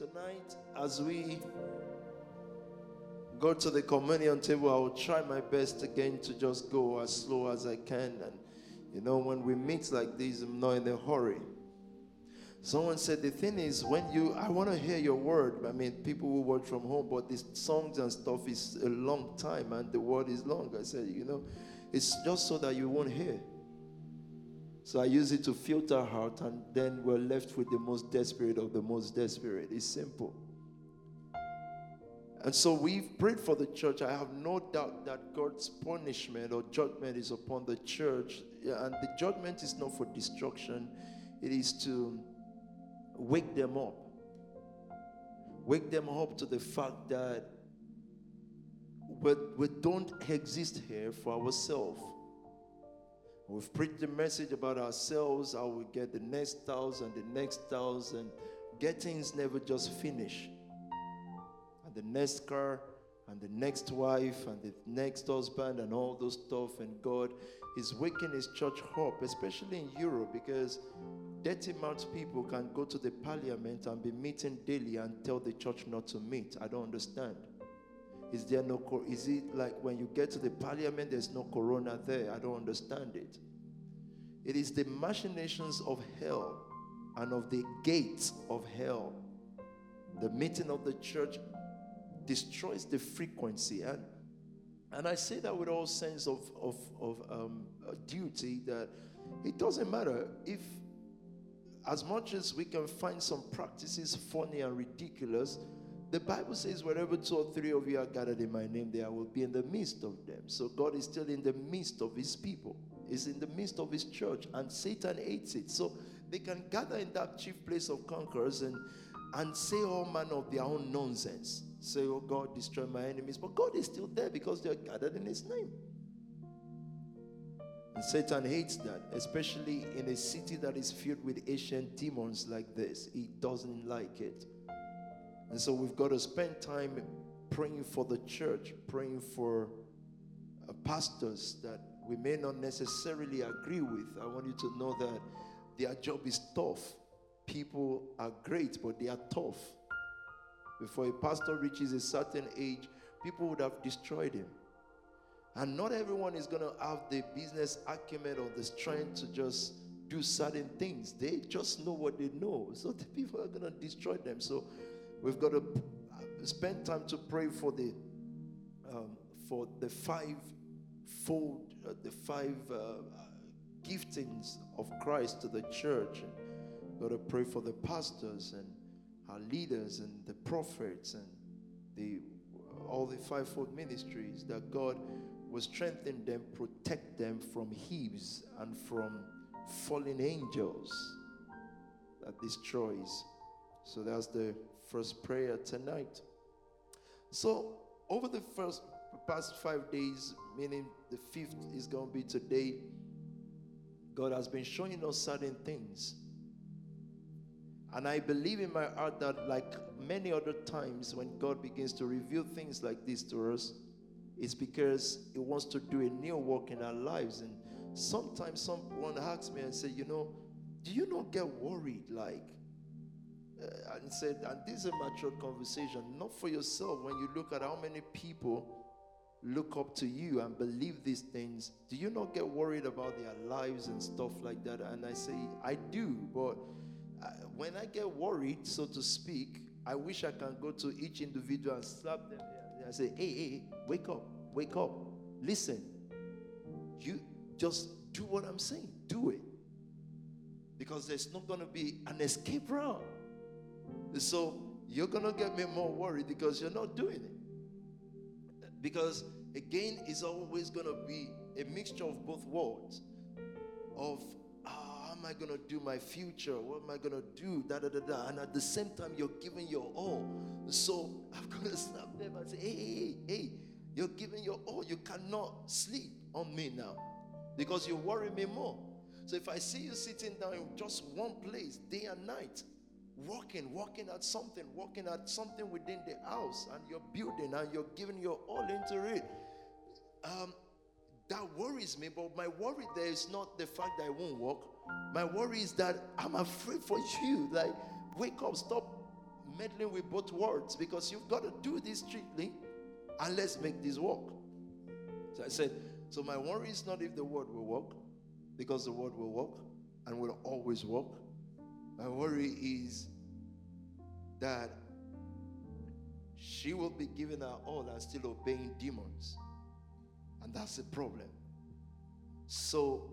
Tonight, as we go to the communion table, I will try my best again to just go as slow as I can. And you know, when we meet like this, I'm not in a hurry. Someone said the thing is when you I want to hear your word. I mean, people who work from home, but these songs and stuff is a long time and the word is long. I said, you know, it's just so that you won't hear. So I use it to filter out, and then we're left with the most desperate of the most desperate. It's simple. And so we've prayed for the church. I have no doubt that God's punishment or judgment is upon the church. And the judgment is not for destruction, it is to wake them up. Wake them up to the fact that we, we don't exist here for ourselves. We've preached the message about ourselves, how we get the next thousand, the next thousand. Getting's never just finish. And the next car, and the next wife, and the next husband, and all those stuff. And God is waking His church up, especially in Europe, because dirty mouthed people can go to the parliament and be meeting daily and tell the church not to meet. I don't understand. Is there no, is it like when you get to the parliament, there's no corona there? I don't understand it. It is the machinations of hell and of the gates of hell. The meeting of the church destroys the frequency. And, and I say that with all sense of, of, of um, duty that it doesn't matter if, as much as we can find some practices funny and ridiculous, the Bible says, wherever two or three of you are gathered in my name, there I will be in the midst of them. So God is still in the midst of his people, He's in the midst of his church, and Satan hates it. So they can gather in that chief place of conquerors and, and say all manner of their own nonsense. Say, Oh God, destroy my enemies. But God is still there because they are gathered in his name. And Satan hates that, especially in a city that is filled with ancient demons like this. He doesn't like it. And so we've got to spend time praying for the church, praying for uh, pastors that we may not necessarily agree with. I want you to know that their job is tough. People are great, but they are tough. Before a pastor reaches a certain age, people would have destroyed him. And not everyone is going to have the business acumen or the strength to just do certain things. They just know what they know. So the people are going to destroy them. So We've got to spend time to pray for the um, for the five fold, uh, the five uh, giftings of Christ to the church. We've got to pray for the pastors and our leaders and the prophets and the all the fivefold ministries that God will strengthen them, protect them from heaves and from fallen angels that destroys. So that's the first prayer tonight. So, over the first past five days, meaning the fifth is going to be today, God has been showing us certain things. And I believe in my heart that, like many other times, when God begins to reveal things like this to us, it's because He wants to do a new work in our lives. And sometimes someone asks me and say, You know, do you not get worried? Like, uh, and said, and this is a mature conversation, not for yourself. When you look at how many people look up to you and believe these things, do you not get worried about their lives and stuff like that? And I say, I do, but uh, when I get worried, so to speak, I wish I can go to each individual and slap them and I say, hey, hey, wake up, wake up, listen. You just do what I'm saying, do it. Because there's not going to be an escape route. So you're going to get me more worried because you're not doing it. Because again, it's always going to be a mixture of both worlds of oh, how am I going to do my future? What am I going to do? Da, da, da, da. And at the same time, you're giving your all. So I'm going to snap them and say, hey, hey, hey, you're giving your all. You cannot sleep on me now because you worry me more. So if I see you sitting down in just one place day and night, working, working at something, working at something within the house, and you're building and you're giving your all into it. Um, that worries me, but my worry there is not the fact that I won't work. My worry is that I'm afraid for you. Like, wake up, stop meddling with both words because you've got to do this strictly and let's make this work. So I said, so my worry is not if the word will work, because the word will work and will always work. My worry is that she will be giving her all and still obeying demons. And that's the problem. So,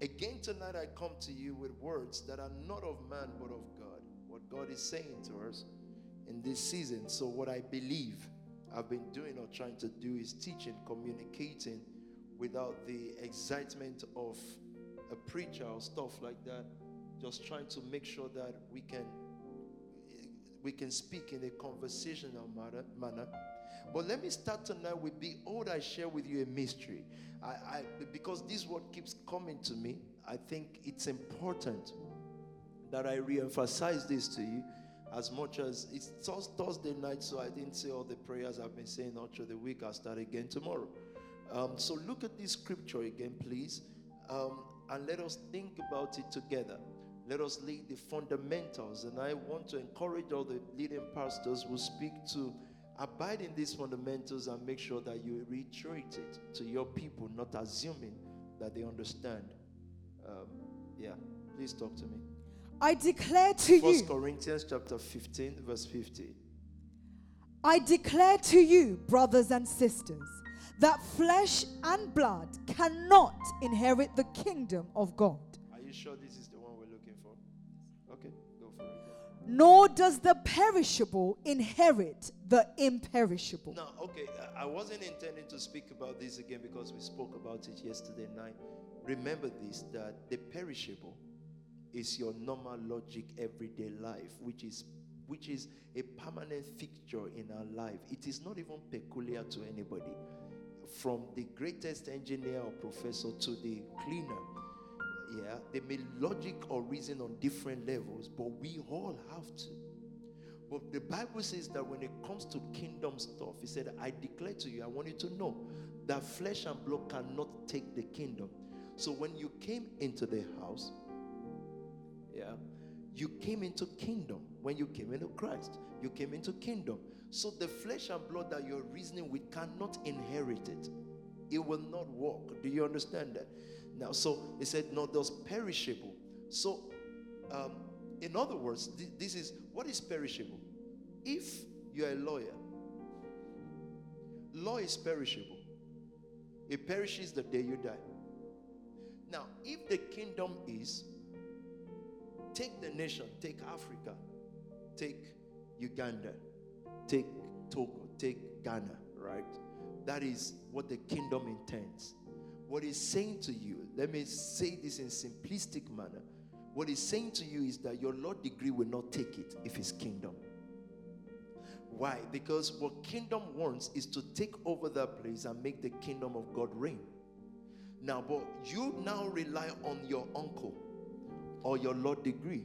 again, tonight I come to you with words that are not of man but of God. What God is saying to us in this season. So, what I believe I've been doing or trying to do is teaching, communicating without the excitement of a preacher or stuff like that. Just trying to make sure that we can we can speak in a conversational manner. But let me start tonight with Behold, I share with you a mystery. I, I, because this word keeps coming to me, I think it's important that I re emphasize this to you as much as it's Thursday night, so I didn't say all the prayers I've been saying all through the week. I'll start again tomorrow. Um, so look at this scripture again, please, um, and let us think about it together. Let us lay the fundamentals. And I want to encourage all the leading pastors who speak to abide in these fundamentals and make sure that you reiterate it to your people, not assuming that they understand. Um, yeah, please talk to me. I declare to First you. Corinthians chapter 15, verse 50. I declare to you, brothers and sisters, that flesh and blood cannot inherit the kingdom of God. Are you sure this is Nor does the perishable inherit the imperishable. Now, okay, I wasn't intending to speak about this again because we spoke about it yesterday night. Remember this that the perishable is your normal logic everyday life, which is which is a permanent fixture in our life. It is not even peculiar to anybody. From the greatest engineer or professor to the cleaner, yeah, they may logic or reason on different levels, but we all have to. But the Bible says that when it comes to kingdom stuff, He said, I declare to you, I want you to know that flesh and blood cannot take the kingdom. So when you came into the house, yeah, you came into kingdom when you came into Christ. You came into kingdom. So the flesh and blood that you're reasoning with cannot inherit it. It will not work. Do you understand that? Now, so he said, no, those perishable. So, um, in other words, th- this is what is perishable. If you're a lawyer, law is perishable. It perishes the day you die. Now, if the kingdom is Take the nation, take Africa, take Uganda, take Togo, take Ghana, right? That is what the kingdom intends. What he's saying to you, let me say this in simplistic manner. What he's saying to you is that your law degree will not take it if it's kingdom. Why? Because what kingdom wants is to take over that place and make the kingdom of God reign. Now, but you now rely on your uncle or your law degree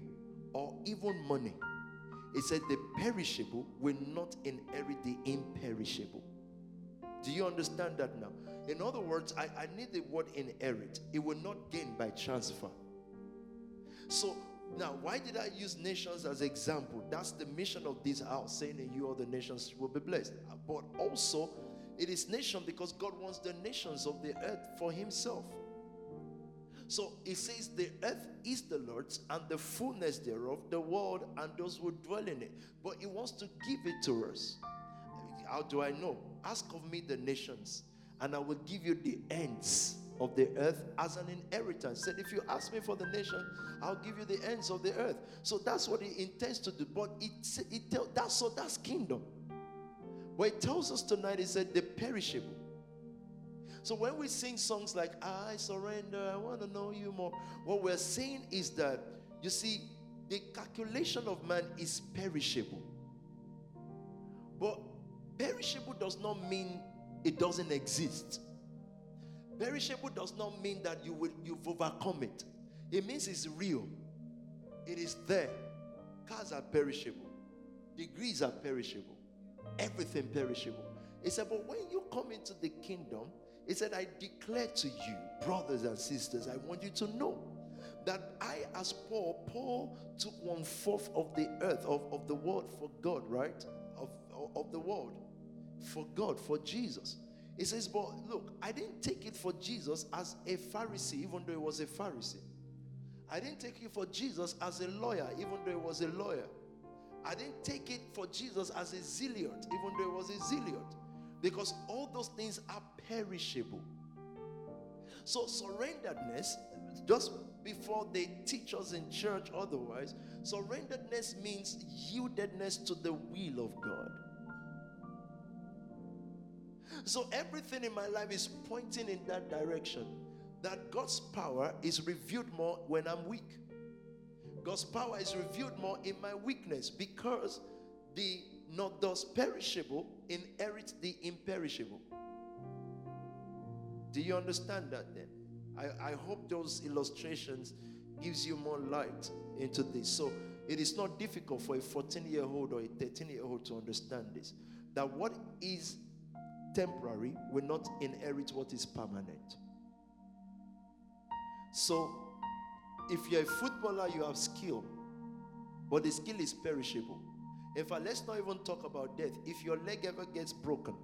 or even money. It said the perishable will not inherit the imperishable. Do you understand that now? In other words, I, I need the word inherit. It will not gain by transfer. So now, why did I use nations as example? That's the mission of this house, saying in you all the nations will be blessed. But also, it is nation because God wants the nations of the earth for Himself. So it says, The earth is the Lord's and the fullness thereof, the world and those who dwell in it. But He wants to give it to us. How do I know? Ask of me the nations, and I will give you the ends of the earth as an inheritance. Said, if you ask me for the nation, I'll give you the ends of the earth. So that's what he intends to do. But it, it tell, that's so that's kingdom. But it tells us tonight, he said, the perishable. So when we sing songs like I surrender, I want to know you more, what we're saying is that you see, the calculation of man is perishable. But perishable does not mean it doesn't exist. Perishable does not mean that you will you've overcome it. It means it's real. It is there. Cars are perishable. Degrees are perishable. Everything perishable. He said, but when you come into the kingdom, he said, I declare to you, brothers and sisters, I want you to know that I, as Paul, Paul took one fourth of the earth, of, of the world for God, right? Of, of, of the world for God, for Jesus. He says, But look, I didn't take it for Jesus as a Pharisee, even though he was a Pharisee. I didn't take it for Jesus as a lawyer, even though he was a lawyer. I didn't take it for Jesus as a zealot, even though he was a zealot. Because all those things are perishable. So, surrenderedness, just before they teach us in church otherwise, surrenderedness means yieldedness to the will of God. So everything in my life is pointing in that direction. That God's power is revealed more when I'm weak. God's power is revealed more in my weakness because the not thus perishable inherit the imperishable. Do you understand that then? I, I hope those illustrations gives you more light into this. So it is not difficult for a 14 year old or a 13 year old to understand this. That what is temporary will not inherit what is permanent. So, if you're a footballer, you have skill, but the skill is perishable. In fact, let's not even talk about death. If your leg ever gets broken,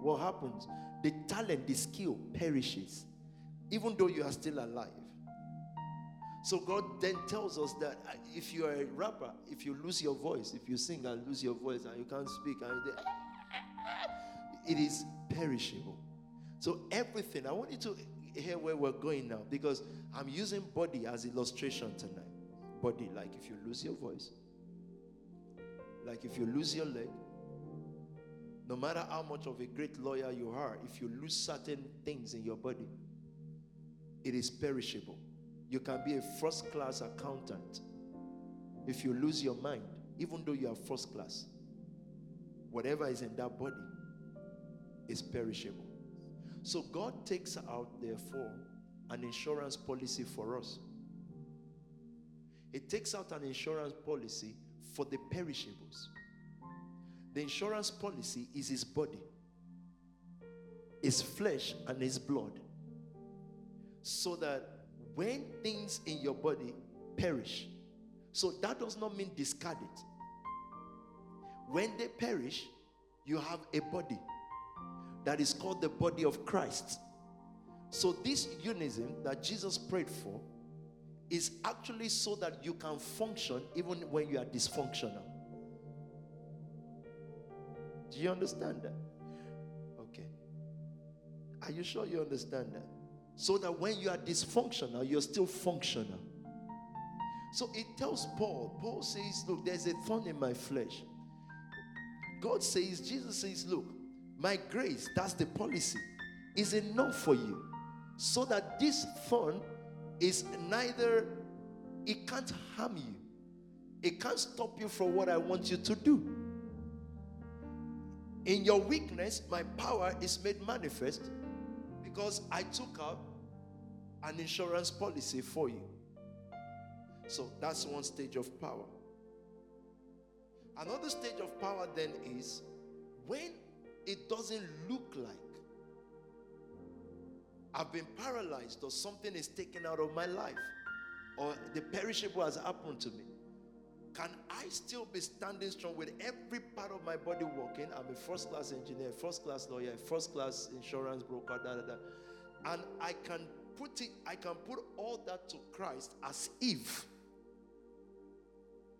what happens? The talent, the skill perishes, even though you are still alive. So God then tells us that uh, if you are a rapper, if you lose your voice, if you sing and lose your voice and you can't speak, and it is perishable. So everything, I want you to hear where we're going now because I'm using body as illustration tonight. Body, like if you lose your voice, like if you lose your leg, no matter how much of a great lawyer you are, if you lose certain things in your body, it is perishable. You can be a first class accountant. If you lose your mind, even though you are first class, whatever is in that body is perishable. So God takes out, therefore, an insurance policy for us. It takes out an insurance policy for the perishables. The insurance policy is his body, his flesh, and his blood. So that when things in your body perish, so that does not mean discard it. When they perish, you have a body that is called the body of Christ. So, this unison that Jesus prayed for is actually so that you can function even when you are dysfunctional. Do you understand that? Okay. Are you sure you understand that? So that when you are dysfunctional, you're still functional. So it tells Paul, Paul says, Look, there's a thorn in my flesh. God says, Jesus says, Look, my grace, that's the policy, is enough for you. So that this thorn is neither, it can't harm you, it can't stop you from what I want you to do. In your weakness, my power is made manifest because I took out an insurance policy for you. So that's one stage of power. Another stage of power then is when it doesn't look like I've been paralyzed or something is taken out of my life or the perishable has happened to me. Can I still be standing strong with every part of my body working? I'm a first class engineer, first class lawyer, first class insurance broker, da, da, da. And I can put it, I can put all that to Christ as if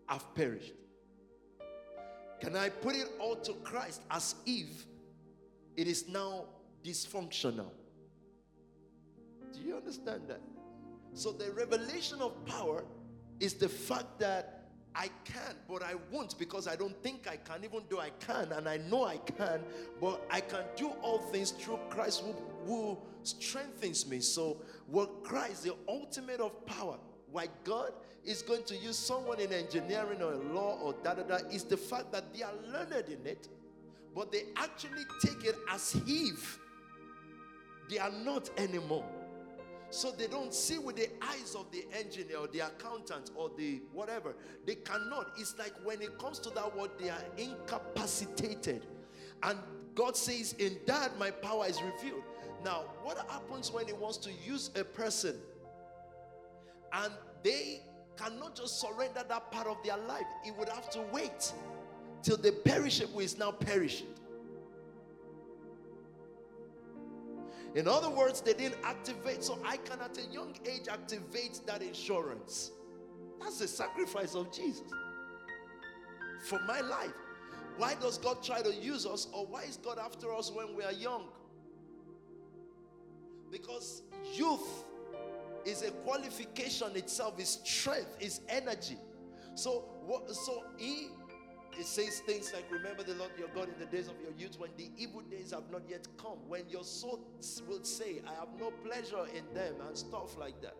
I've perished. Can I put it all to Christ as if it is now dysfunctional. Do you understand that? So, the revelation of power is the fact that I can, but I won't because I don't think I can, even though I can, and I know I can, but I can do all things through Christ who, who strengthens me. So, what Christ, the ultimate of power, why God is going to use someone in engineering or law or da da da, is the fact that they are learned in it but they actually take it as if they are not anymore. So they don't see with the eyes of the engineer or the accountant or the whatever. They cannot. It's like when it comes to that word, they are incapacitated. And God says, In that my power is revealed. Now, what happens when He wants to use a person And they cannot just surrender that part of their life. It would have to wait till the perishable is now perished. In other words, they didn't activate. So I can at a young age activate that insurance. That's the sacrifice of Jesus for my life. Why does God try to use us, or why is God after us when we are young? Because youth is a qualification itself, is strength, is energy. So what so he it says things like remember the Lord your God in the days of your youth when the evil days have not yet come, when your soul will say, I have no pleasure in them, and stuff like that.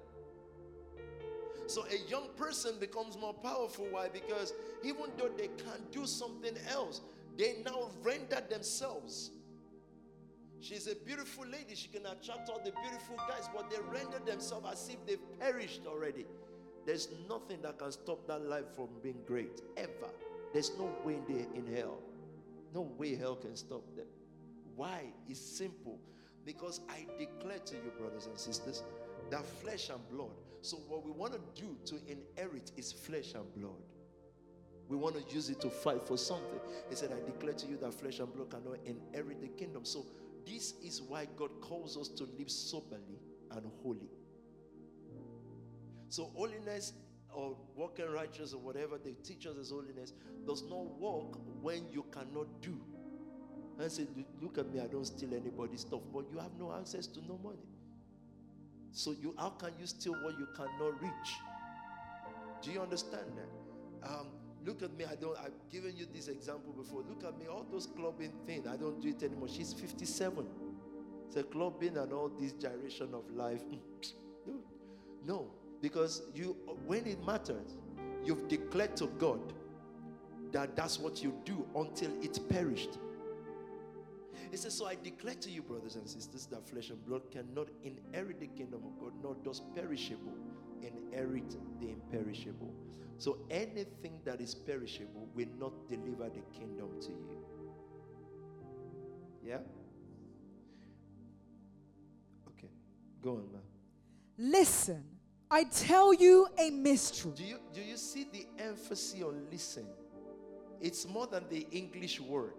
So a young person becomes more powerful. Why? Because even though they can't do something else, they now render themselves. She's a beautiful lady. She can attract all the beautiful guys, but they render themselves as if they've perished already. There's nothing that can stop that life from being great, ever. There's no way in, the, in hell. No way hell can stop them. Why? It's simple. Because I declare to you, brothers and sisters, that flesh and blood. So, what we want to do to inherit is flesh and blood. We want to use it to fight for something. He said, I declare to you that flesh and blood cannot inherit the kingdom. So, this is why God calls us to live soberly and holy. So, holiness or walking righteous or whatever they teach us as holiness does not work when you cannot do. And say, look at me, I don't steal anybody's stuff, but you have no access to no money. So you how can you steal what you cannot reach? Do you understand that? Um, look at me, I don't I've given you this example before. Look at me, all those clubbing thing, I don't do it anymore. She's 57. It's a clubbing and all this gyration of life. no, because you when it matters, you've declared to God that that's what you do until it perished. He says, So I declare to you, brothers and sisters, that flesh and blood cannot inherit the kingdom of God, nor does perishable inherit the imperishable. So anything that is perishable will not deliver the kingdom to you. Yeah? Okay. Go on, man. Listen, I tell you a mystery. Do you do you see the emphasis on listen? It's more than the English word.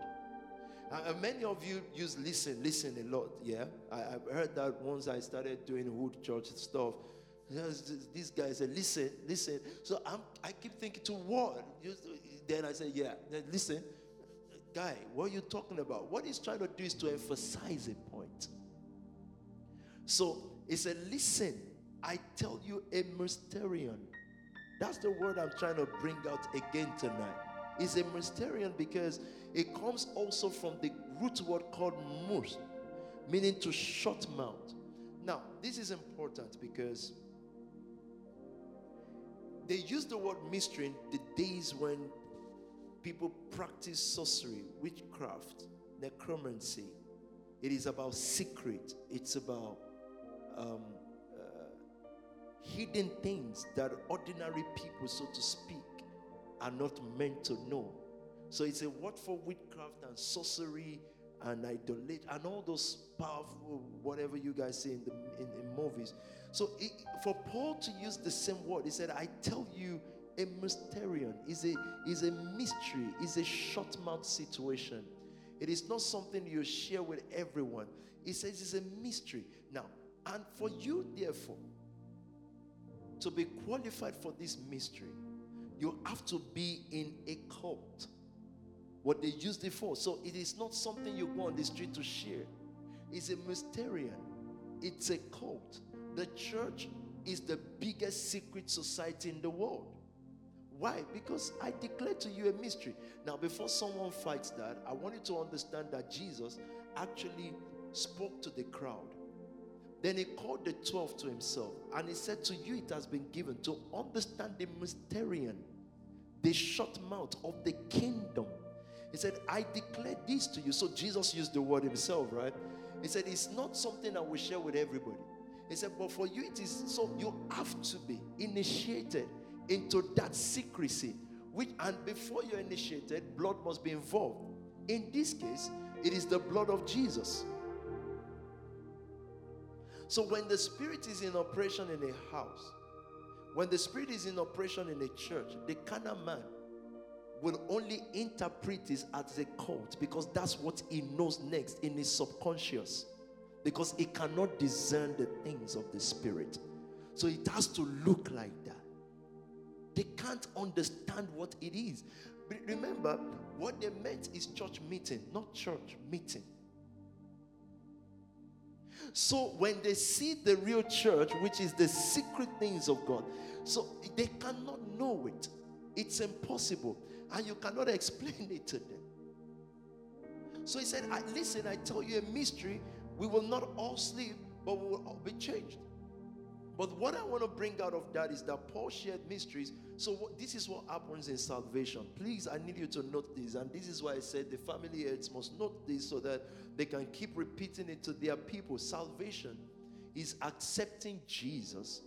Uh, many of you use listen, listen a lot. Yeah, I, have heard that once I started doing Hood Church stuff. These guys say, listen, listen. So I'm, I keep thinking to what? Then I say, yeah, then listen. Guy, what are you talking about? What he's trying to do is to emphasize a point. So he said, listen, I tell you a mysterion. That's the word I'm trying to bring out again tonight. It's a mysterion because it comes also from the root word called mus, meaning to shut mouth. Now, this is important because they use the word mystery in the days when people practice sorcery, witchcraft, necromancy. It is about secret, it's about um, hidden things that ordinary people, so to speak, are not meant to know. So it's a word for witchcraft and sorcery and idolatry and all those powerful whatever you guys say in the in, in movies. So it, for Paul to use the same word, he said, "I tell you." A mysterion is a is a mystery, is a short mouth situation. It is not something you share with everyone. He says it's a mystery. Now, and for you, therefore, to be qualified for this mystery, you have to be in a cult what they used it for. So it is not something you go on the street to share. It's a mysterion. It's a cult. The church is the biggest secret society in the world. Why? Because I declare to you a mystery. Now, before someone fights that, I want you to understand that Jesus actually spoke to the crowd. Then he called the 12 to himself and he said, To you it has been given to understand the mysterion, the short mouth of the kingdom he said, I declare this to you. So Jesus used the word himself, right? He said, It's not something I will share with everybody. He said, But for you, it is so you have to be initiated into that secrecy. Which and before you're initiated, blood must be involved. In this case, it is the blood of Jesus. So when the spirit is in operation in a house, When the Spirit is in operation in a church, the carnal man will only interpret this as a cult because that's what he knows next in his subconscious. Because he cannot discern the things of the Spirit. So it has to look like that. They can't understand what it is. Remember, what they meant is church meeting, not church meeting. So when they see the real church, which is the secret things of God, so they cannot know it. It's impossible. And you cannot explain it to them. So he said, Listen, I tell you a mystery. We will not all sleep, but we will all be changed. But what I want to bring out of that is that Paul shared mysteries. So what, this is what happens in salvation. Please, I need you to note this. And this is why I said the family heads must note this so that they can keep repeating it to their people. Salvation is accepting Jesus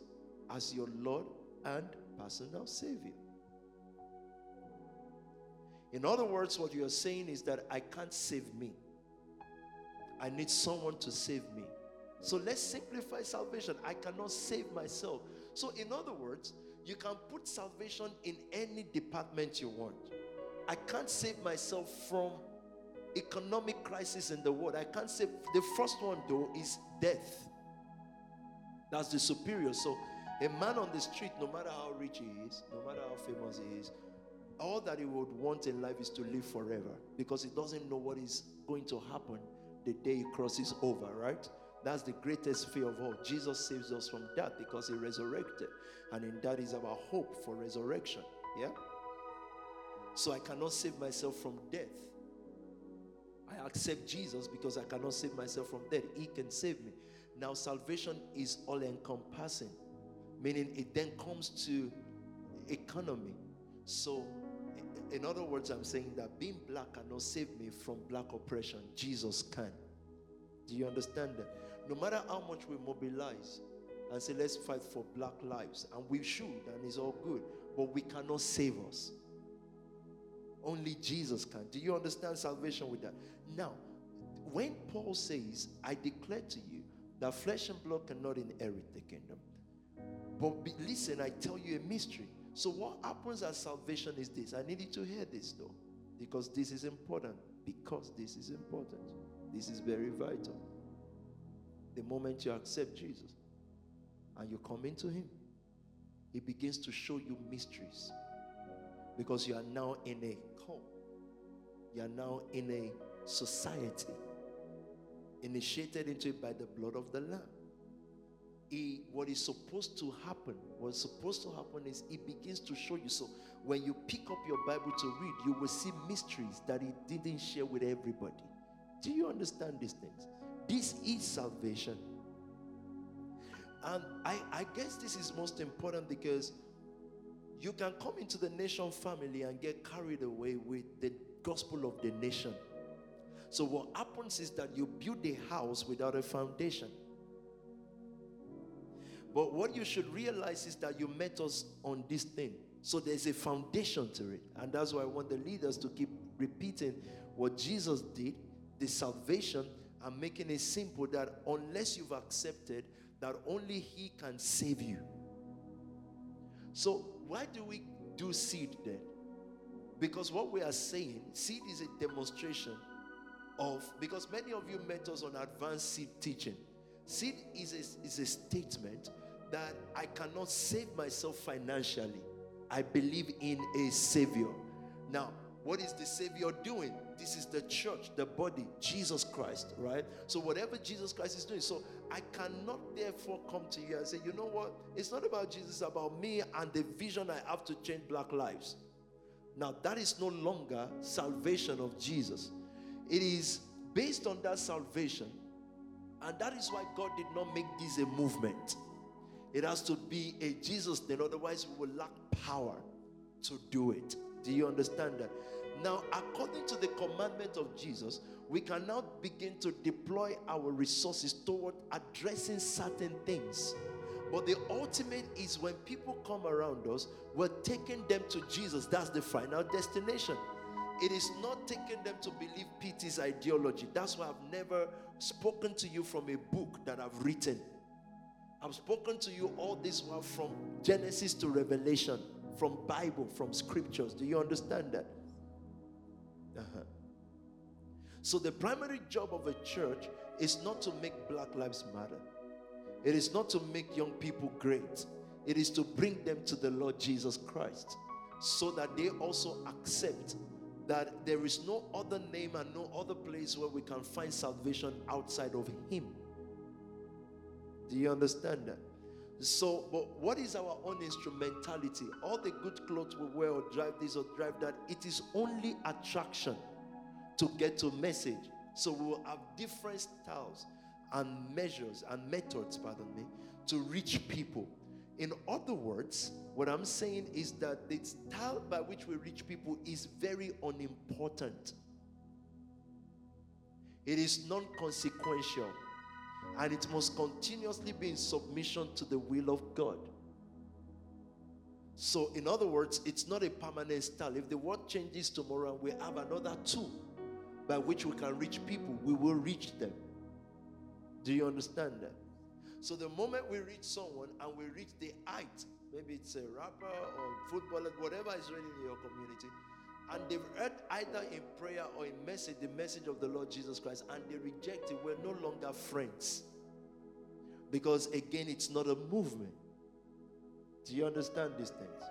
as your Lord and personal Savior. In other words, what you are saying is that I can't save me. I need someone to save me. So let's simplify salvation. I cannot save myself. So, in other words, you can put salvation in any department you want. I can't save myself from economic crisis in the world. I can't save. The first one, though, is death. That's the superior. So, a man on the street, no matter how rich he is, no matter how famous he is, all that he would want in life is to live forever because he doesn't know what is going to happen the day he crosses over, right? That's the greatest fear of all. Jesus saves us from that because he resurrected. And in that is our hope for resurrection. Yeah? So I cannot save myself from death. I accept Jesus because I cannot save myself from death. He can save me. Now, salvation is all encompassing, meaning it then comes to economy. So, in other words, I'm saying that being black cannot save me from black oppression. Jesus can. Do you understand that? no matter how much we mobilize and say, let's fight for black lives, and we should, and it's all good, but we cannot save us. Only Jesus can. Do you understand salvation with that? Now, when Paul says, I declare to you that flesh and blood cannot inherit the kingdom. But be, listen, I tell you a mystery. So, what happens at salvation is this. I need you to hear this though, because this is important. Because this is important. This is very vital the moment you accept Jesus and you come into Him, He begins to show you mysteries because you are now in a cult, you are now in a society initiated into it by the blood of the Lamb. He, what is supposed to happen, what's supposed to happen is He begins to show you. So when you pick up your Bible to read, you will see mysteries that He didn't share with everybody. Do you understand these things? This is salvation. And I, I guess this is most important because you can come into the nation family and get carried away with the gospel of the nation. So, what happens is that you build a house without a foundation. But what you should realize is that you met us on this thing. So, there's a foundation to it. And that's why I want the leaders to keep repeating what Jesus did, the salvation, I'm making it simple that unless you've accepted that only He can save you. So, why do we do seed then? Because what we are saying, seed is a demonstration of, because many of you met us on advanced seed teaching. Seed is a, is a statement that I cannot save myself financially. I believe in a Savior. Now, what is the Savior doing? This is the church, the body, Jesus Christ, right? So, whatever Jesus Christ is doing. So, I cannot therefore come to you and say, you know what? It's not about Jesus, it's about me and the vision I have to change black lives. Now, that is no longer salvation of Jesus. It is based on that salvation. And that is why God did not make this a movement. It has to be a Jesus thing, otherwise, we will lack power to do it. Do you understand that? Now, according to the commandment of Jesus, we can now begin to deploy our resources toward addressing certain things. But the ultimate is when people come around us, we're taking them to Jesus. That's the final destination. It is not taking them to believe PT's ideology. That's why I've never spoken to you from a book that I've written. I've spoken to you all this while from Genesis to Revelation, from Bible, from scriptures. Do you understand that? Uh-huh. So the primary job of a church is not to make Black Lives Matter. It is not to make young people great. It is to bring them to the Lord Jesus Christ so that they also accept that there is no other name and no other place where we can find salvation outside of Him. Do you understand that? So, but what is our own instrumentality? All the good clothes we wear or drive this or drive that, it is only attraction to get to message. So we will have different styles and measures and methods, pardon me, to reach people. In other words, what I'm saying is that the style by which we reach people is very unimportant. It is non consequential and it must continuously be in submission to the will of God. So, in other words, it's not a permanent style. If the world changes tomorrow and we have another tool by which we can reach people, we will reach them. Do you understand that? So, the moment we reach someone and we reach the height, maybe it's a rapper or footballer, whatever is reigning in your community, and they've heard either in prayer or in message the message of the Lord Jesus Christ and they reject it, we're no longer friends. Because again, it's not a movement. Do you understand these things?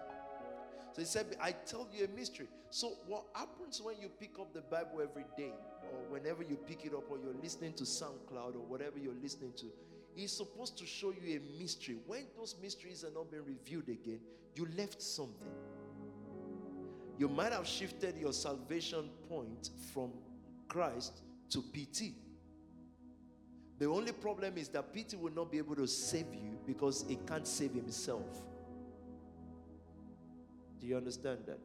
So he said, I tell you a mystery. So, what happens when you pick up the Bible every day, or whenever you pick it up, or you're listening to SoundCloud, or whatever you're listening to, He's supposed to show you a mystery. When those mysteries are not being reviewed again, you left something. You might have shifted your salvation point from Christ to PT. The only problem is that PT will not be able to save you because he can't save himself. Do you understand that?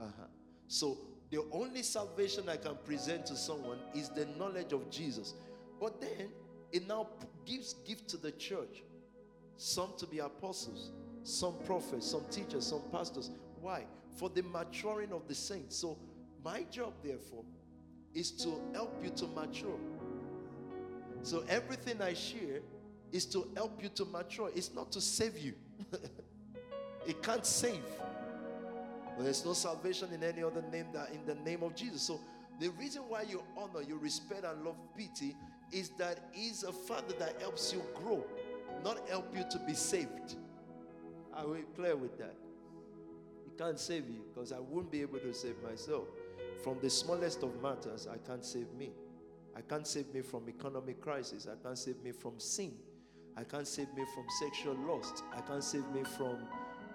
Uh-huh. So the only salvation I can present to someone is the knowledge of Jesus. But then it now gives gift to the church. Some to be apostles, some prophets, some teachers, some pastors. Why? For the maturing of the saints. So my job, therefore, is to help you to mature. So everything I share is to help you to mature. It's not to save you. it can't save. there's no salvation in any other name than in the name of Jesus. So the reason why you honor, you respect, and love PT is that He's a Father that helps you grow, not help you to be saved. Are we clear with that? Can't save you because I won't be able to save myself. From the smallest of matters, I can't save me. I can't save me from economic crisis. I can't save me from sin. I can't save me from sexual lust. I can't save me from,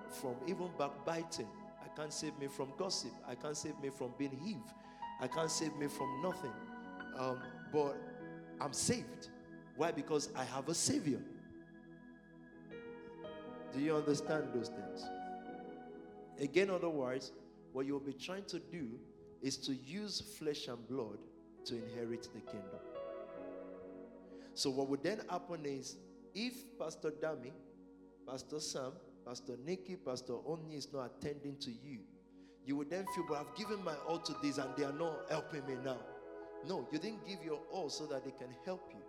from even backbiting. I can't save me from gossip. I can't save me from being heaved. I can't save me from nothing. Um, but I'm saved. Why? Because I have a Savior. Do you understand those things? Again, otherwise, what you'll be trying to do is to use flesh and blood to inherit the kingdom. So, what would then happen is if Pastor Dami, Pastor Sam, Pastor Nikki, Pastor Oni is not attending to you, you would then feel, but I've given my all to this and they are not helping me now. No, you didn't give your all so that they can help you.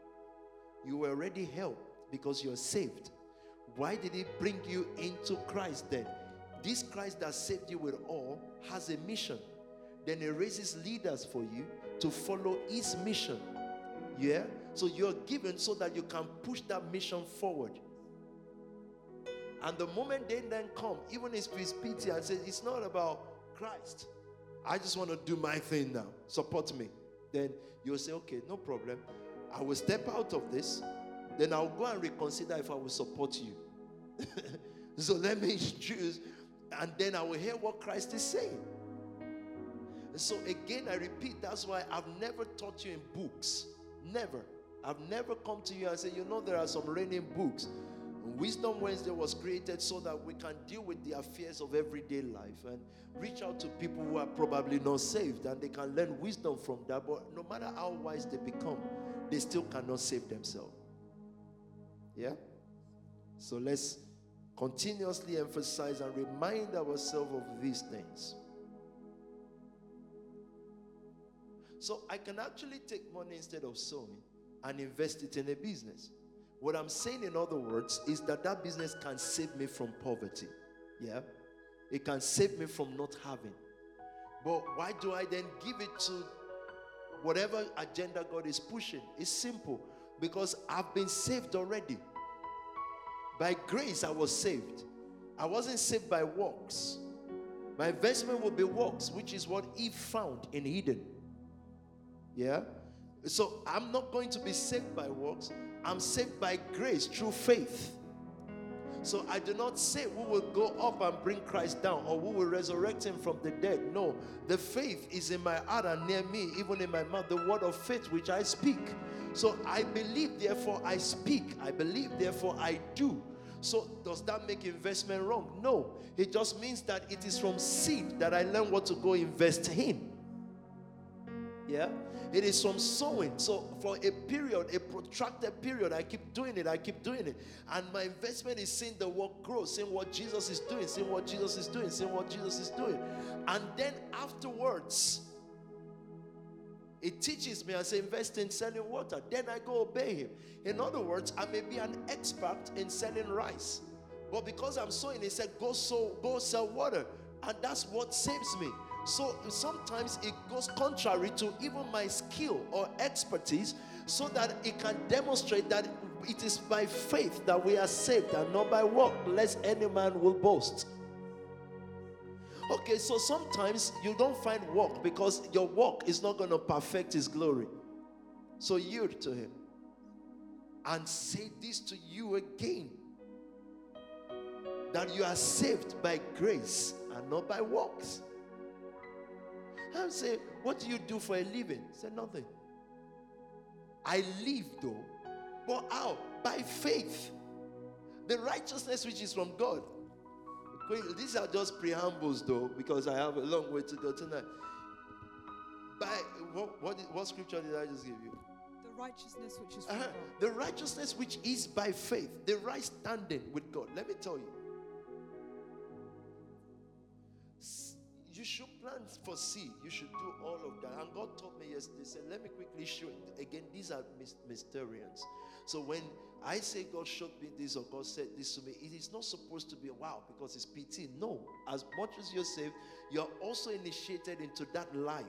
You were already helped because you're saved. Why did he bring you into Christ then? This Christ that saved you with all has a mission. Then he raises leaders for you to follow his mission. Yeah? So you're given so that you can push that mission forward. And the moment they then come, even if it's PT and say, it's not about Christ. I just want to do my thing now. Support me. Then you'll say, okay, no problem. I will step out of this. Then I'll go and reconsider if I will support you. so let me choose. And then I will hear what Christ is saying. So again, I repeat, that's why I've never taught you in books. Never. I've never come to you and said, you know, there are some reigning books. Wisdom Wednesday was created so that we can deal with the affairs of everyday life and reach out to people who are probably not saved and they can learn wisdom from that. But no matter how wise they become, they still cannot save themselves. Yeah? So let's continuously emphasize and remind ourselves of these things. So I can actually take money instead of sowing and invest it in a business. What I'm saying, in other words, is that that business can save me from poverty. Yeah? It can save me from not having. But why do I then give it to whatever agenda God is pushing? It's simple because I've been saved already. By grace, I was saved. I wasn't saved by works. My investment will be works, which is what Eve found in Eden. Yeah? So I'm not going to be saved by works. I'm saved by grace through faith. So I do not say we will go up and bring Christ down or we will resurrect him from the dead. No, the faith is in my heart and near me, even in my mouth, the word of faith which I speak. So I believe, therefore I speak. I believe, therefore I do. So does that make investment wrong? No. It just means that it is from seed that I learn what to go invest in. Yeah? It is from sowing. So for a period, a protracted period, I keep doing it. I keep doing it. And my investment is seeing the work grow, seeing what Jesus is doing, seeing what Jesus is doing, seeing what Jesus is doing. And then afterwards, it teaches me as I invest in selling water. Then I go obey him. In other words, I may be an expert in selling rice. But because I'm sowing, he said, go sow, go sell water. And that's what saves me. So sometimes it goes contrary to even my skill or expertise so that it can demonstrate that it is by faith that we are saved and not by work, lest any man will boast. Okay, so sometimes you don't find work because your work is not going to perfect his glory. So yield to him and say this to you again that you are saved by grace and not by works. I say, What do you do for a living? Say, Nothing. I live though. But how? By faith. The righteousness which is from God. These are just preambles though, because I have a long way to go tonight. By what, what, what scripture did I just give you? The righteousness which is uh-huh. The righteousness which is by faith, the right standing with God. Let me tell you. You should plant for seed. You should do all of that. And God told me yesterday, said, let me quickly show it. Again, these are mysterians. So when I say God showed me this or God said this to me, it is not supposed to be wow because it's PT. No. As much as you're saved, you're also initiated into that life.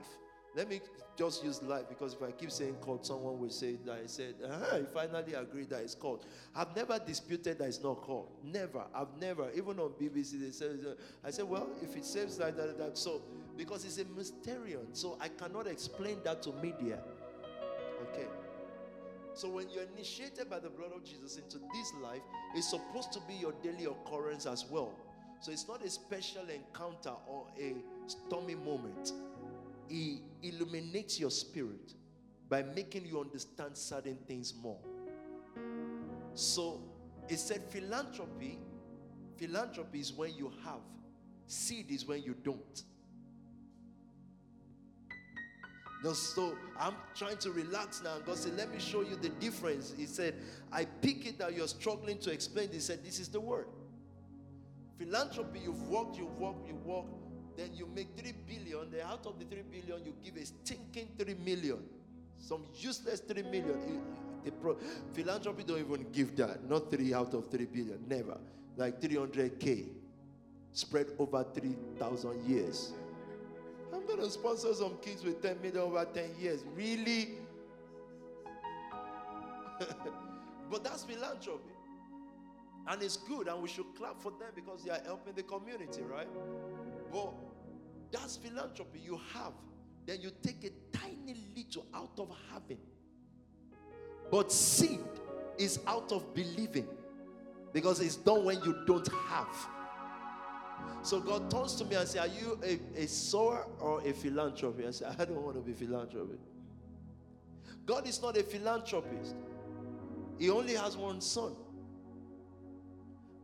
Let me just use life because if I keep saying called, someone will say that I said, uh-huh, I finally agree that it's called. I've never disputed that it's not called. Never. I've never. Even on BBC, they said, I said, well, if it says like that, that, so, because it's a mysterion, so I cannot explain that to media. So when you're initiated by the blood of Jesus into this life, it's supposed to be your daily occurrence as well. So it's not a special encounter or a stormy moment. He illuminates your spirit by making you understand certain things more. So it said philanthropy, philanthropy is when you have, seed is when you don't. No, so I'm trying to relax now. God said, Let me show you the difference. He said, I pick it that you're struggling to explain. He said, This is the word. Philanthropy, you've worked, you've worked, you work, then you make three billion. Then out of the three billion, you give a stinking three million. Some useless three million. Mm. The pro- philanthropy don't even give that. Not three out of three billion. Never. Like 300k spread over 3,000 years. I'm going to sponsor some kids with 10 million over 10 years. Really? but that's philanthropy. And it's good, and we should clap for them because they are helping the community, right? But that's philanthropy. You have, then you take a tiny little out of having. But seed is out of believing because it's done when you don't have. So God turns to me and says, Are you a, a sower or a philanthropist? I said, I don't want to be philanthropist. God is not a philanthropist. He only has one son.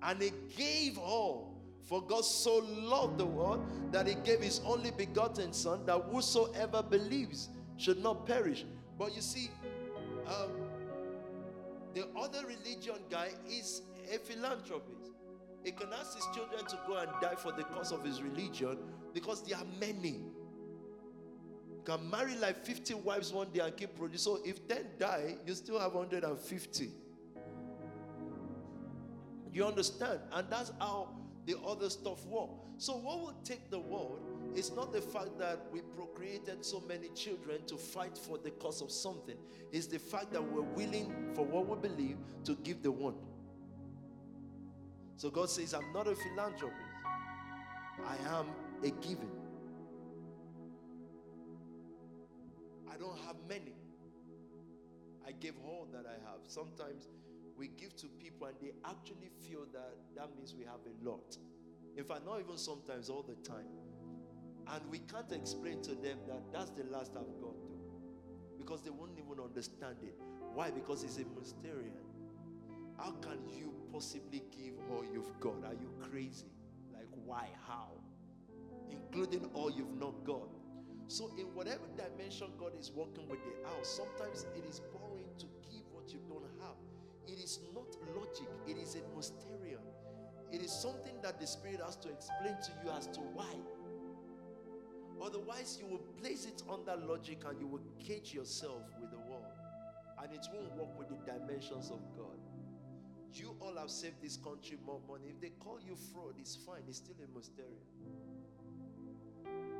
And he gave all. For God so loved the world that he gave his only begotten son that whosoever believes should not perish. But you see, um, the other religion guy is a philanthropist. He can ask his children to go and die for the cause of his religion because there are many. You can marry like 50 wives one day and keep producing. So if 10 die, you still have 150. You understand? And that's how the other stuff work. So, what will take the world is not the fact that we procreated so many children to fight for the cause of something, it's the fact that we're willing, for what we believe, to give the one. So, God says, I'm not a philanthropist, I am a giver. I don't have many. I give all that I have. Sometimes we give to people and they actually feel that that means we have a lot. In fact, not even sometimes, all the time. And we can't explain to them that that's the last I've got to. Because they won't even understand it. Why? Because it's a mysterium. How can you possibly give all you've got? Are you crazy? Like, why? How? Including all you've not got. So, in whatever dimension God is working with the house, sometimes it is boring to give what you don't have. It is not logic, it is a mysterium. It is something that the Spirit has to explain to you as to why. Otherwise, you will place it under logic and you will cage yourself with the world. And it won't work with the dimensions of God. You all have saved this country more money. If they call you fraud, it's fine. It's still a mysterium.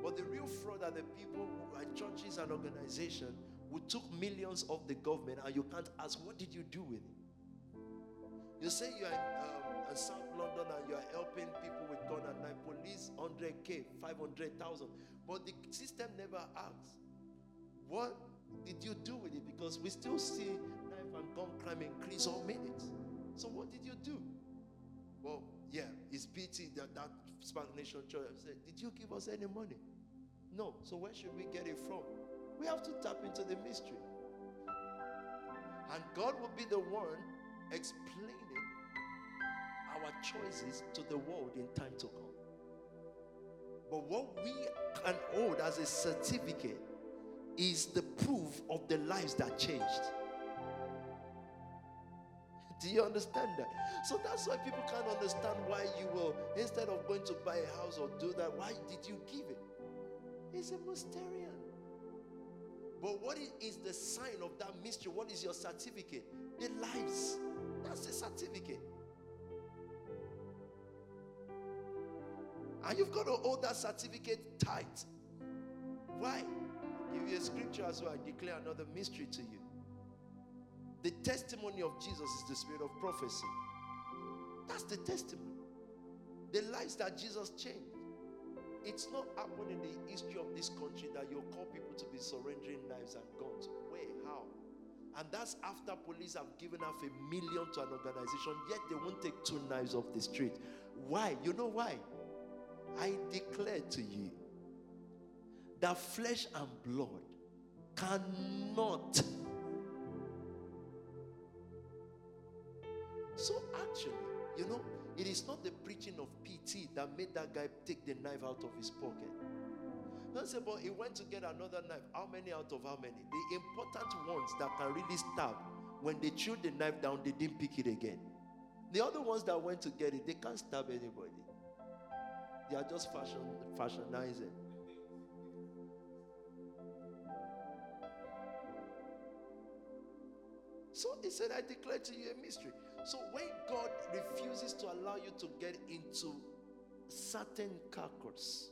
But the real fraud are the people who are churches and organizations who took millions of the government and you can't ask, what did you do with it? You say you're in, um, in South London and you're helping people with gun and knife. Police 100k, 500,000. But the system never asks, what did you do with it? Because we still see knife and gun crime increase all minutes. So what did you do? Well, yeah, it's pity that that Nation Church said, did you give us any money? No. So where should we get it from? We have to tap into the mystery. And God will be the one explaining our choices to the world in time to come. But what we can hold as a certificate is the proof of the lives that changed. Do you understand that? So that's why people can't understand why you will, instead of going to buy a house or do that, why did you give it? It's a mysterium. But what is the sign of that mystery? What is your certificate? The lives. That's the certificate. And you've got to hold that certificate tight. Why? Give you a scripture as well. I declare another mystery to you. The testimony of Jesus is the spirit of prophecy. That's the testimony. The lives that Jesus changed. It's not happened in the history of this country that you call people to be surrendering knives and guns. Where? How? And that's after police have given off a million to an organization, yet they won't take two knives off the street. Why? You know why? I declare to you that flesh and blood cannot. You know, it is not the preaching of PT that made that guy take the knife out of his pocket. Don't say, but he went to get another knife. How many out of how many? The important ones that can really stab, when they threw the knife down, they didn't pick it again. The other ones that went to get it, they can't stab anybody. They are just fashion, fashionizing. So he said, I declare to you a mystery. So when God refuses to allow you to get into certain carcass,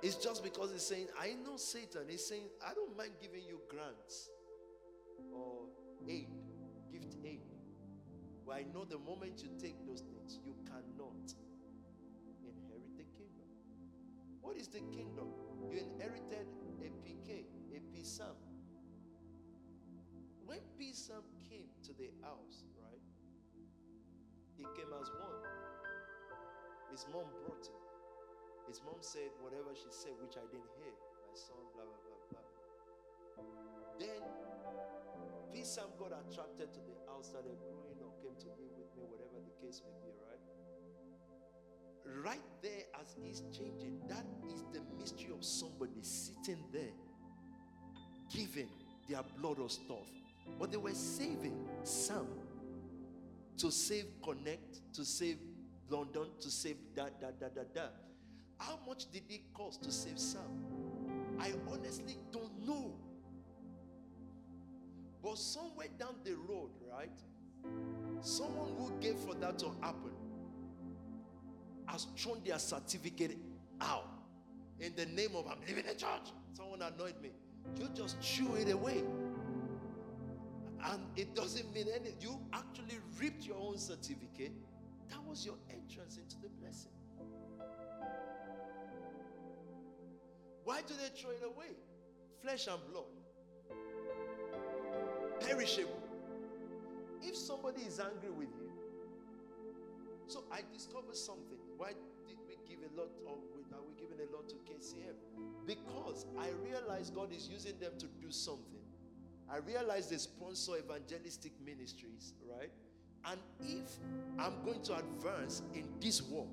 it's just because he's saying, I know Satan. He's saying, I don't mind giving you grants or aid, gift aid. But I know the moment you take those things, you cannot inherit the kingdom. What is the kingdom? You inherited a PK, a PSAM. When PSAM came to the house, right? He came as one. His mom brought him. His mom said whatever she said, which I didn't hear. My son, blah, blah, blah, blah. Then PSAM got attracted to the house, started growing or came to live with me, whatever the case may be, right? Right there, as he's changing, that is the mystery of somebody sitting there, giving their blood or stuff. But they were saving some to save Connect, to save London, to save da da da da da. How much did it cost to save Sam? I honestly don't know. But somewhere down the road, right? Someone who gave for that to happen has thrown their certificate out in the name of I'm leaving the church. Someone annoyed me. You just chew it away. And it doesn't mean anything. You actually ripped your own certificate. That was your entrance into the blessing. Why do they throw it away? Flesh and blood. Perishable. If somebody is angry with you, so I discovered something. Why did we give a lot of are we giving a lot to KCM? Because I realized God is using them to do something. I realized they sponsor evangelistic ministries, right? And if I'm going to advance in this work,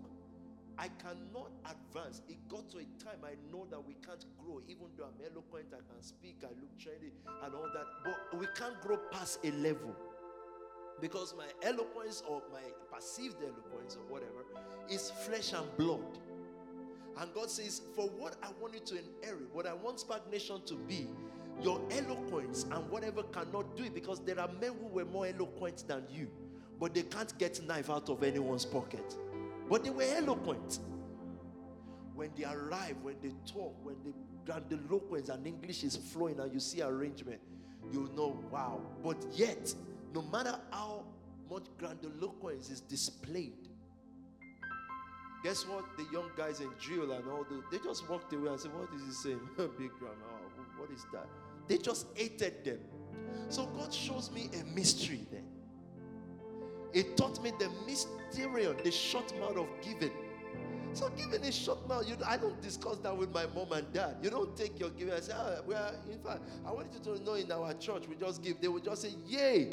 I cannot advance. It got to a time I know that we can't grow, even though I'm eloquent, I can speak, I look trendy, and all that. But we can't grow past a level because my eloquence or my perceived eloquence or whatever is flesh and blood. And God says, For what I want you to inherit, what I want SPAC Nation to be, your eloquence and whatever cannot do it because there are men who were more eloquent than you, but they can't get knife out of anyone's pocket. But they were eloquent. When they arrive, when they talk, when they grandiloquence and English is flowing and you see arrangement, you know, wow. But yet, no matter how much grandiloquence is displayed, guess what? The young guys in drill and all the they just walked away and said, What is he saying? Big grammar. Oh, what is that? They just hated them. So God shows me a mystery then. He taught me the mysterium, the short mouth of giving. So giving is short mouth. You, I don't discuss that with my mom and dad. You don't take your giving and say, ah, well, in fact, I want you to know in our church we just give. They will just say, yay.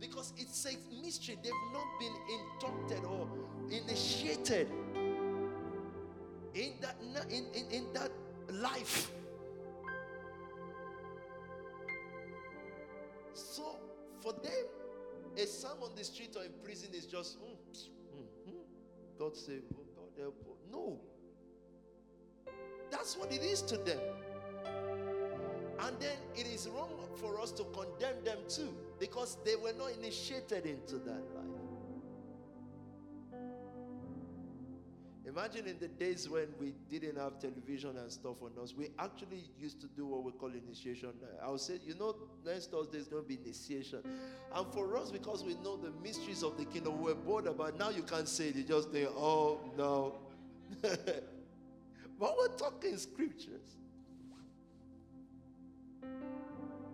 Because it's a mystery. They've not been inducted or initiated in that, in, in, in that life. So for them, a psalm on the street or in prison is just, mm, mm, mm, God save, oh, God help. Oh. No. That's what it is to them. And then it is wrong for us to condemn them too because they were not initiated into that life. Imagine in the days when we didn't have television and stuff on us, we actually used to do what we call initiation. I would say, you know, next Thursday is going to be initiation. And for us, because we know the mysteries of the kingdom, we're bored about now you can't say it. You just think, oh, no. but we're talking scriptures.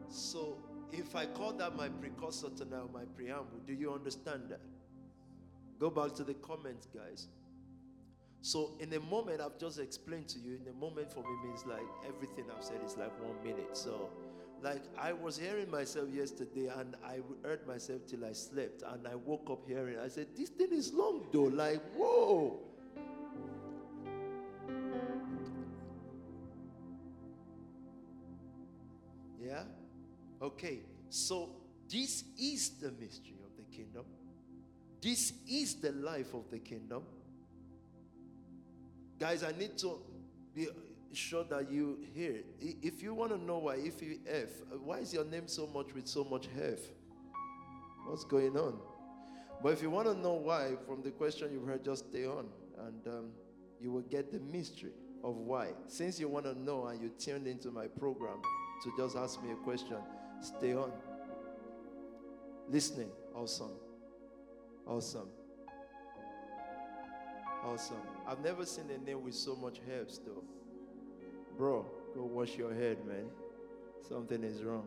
So if I call that my precursor to now, my preamble, do you understand that? Go back to the comments, guys. So, in a moment, I've just explained to you, in a moment for me means like everything I've said is like one minute. So, like I was hearing myself yesterday and I heard myself till I slept and I woke up hearing. I said, This thing is long though. Like, whoa. Yeah? Okay. So, this is the mystery of the kingdom. This is the life of the kingdom. Guys, I need to be sure that you hear. If you want to know why, if you F, why is your name so much with so much F? What's going on? But if you want to know why, from the question you've heard, just stay on and um, you will get the mystery of why. Since you want to know and you tuned into my program to just ask me a question, stay on. Listening, awesome. Awesome. Awesome. I've never seen a name with so much herbs, though. Bro, go wash your head, man. Something is wrong.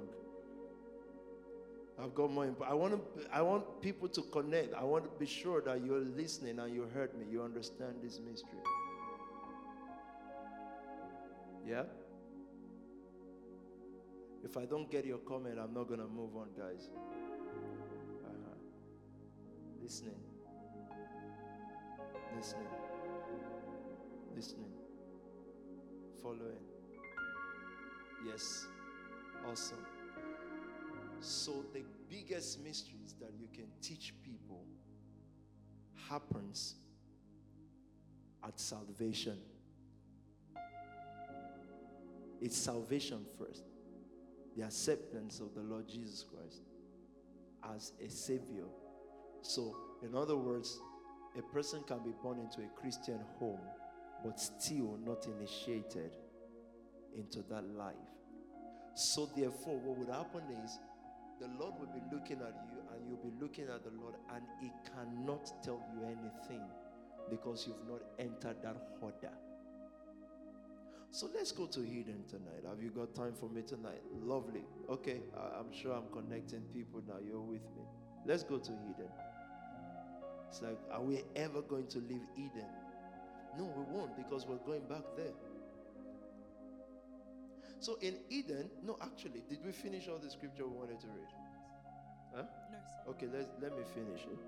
I've got more. Imp- I want to. I want people to connect. I want to be sure that you're listening and you heard me. You understand this mystery. Yeah. If I don't get your comment, I'm not gonna move on, guys. Uh-huh. Listening listening, listening, following. Yes, awesome. So, the biggest mysteries that you can teach people happens at salvation. It's salvation first, the acceptance of the Lord Jesus Christ as a savior. So, in other words, a person can be born into a Christian home, but still not initiated into that life. So, therefore, what would happen is the Lord will be looking at you, and you'll be looking at the Lord, and He cannot tell you anything because you've not entered that order. So let's go to Eden tonight. Have you got time for me tonight? Lovely. Okay, I- I'm sure I'm connecting people now. You're with me. Let's go to Eden. It's like, are we ever going to leave Eden? No, we won't because we're going back there. So in Eden, no, actually, did we finish all the scripture we wanted to read? Huh? No, sir. Okay, let's let me finish it.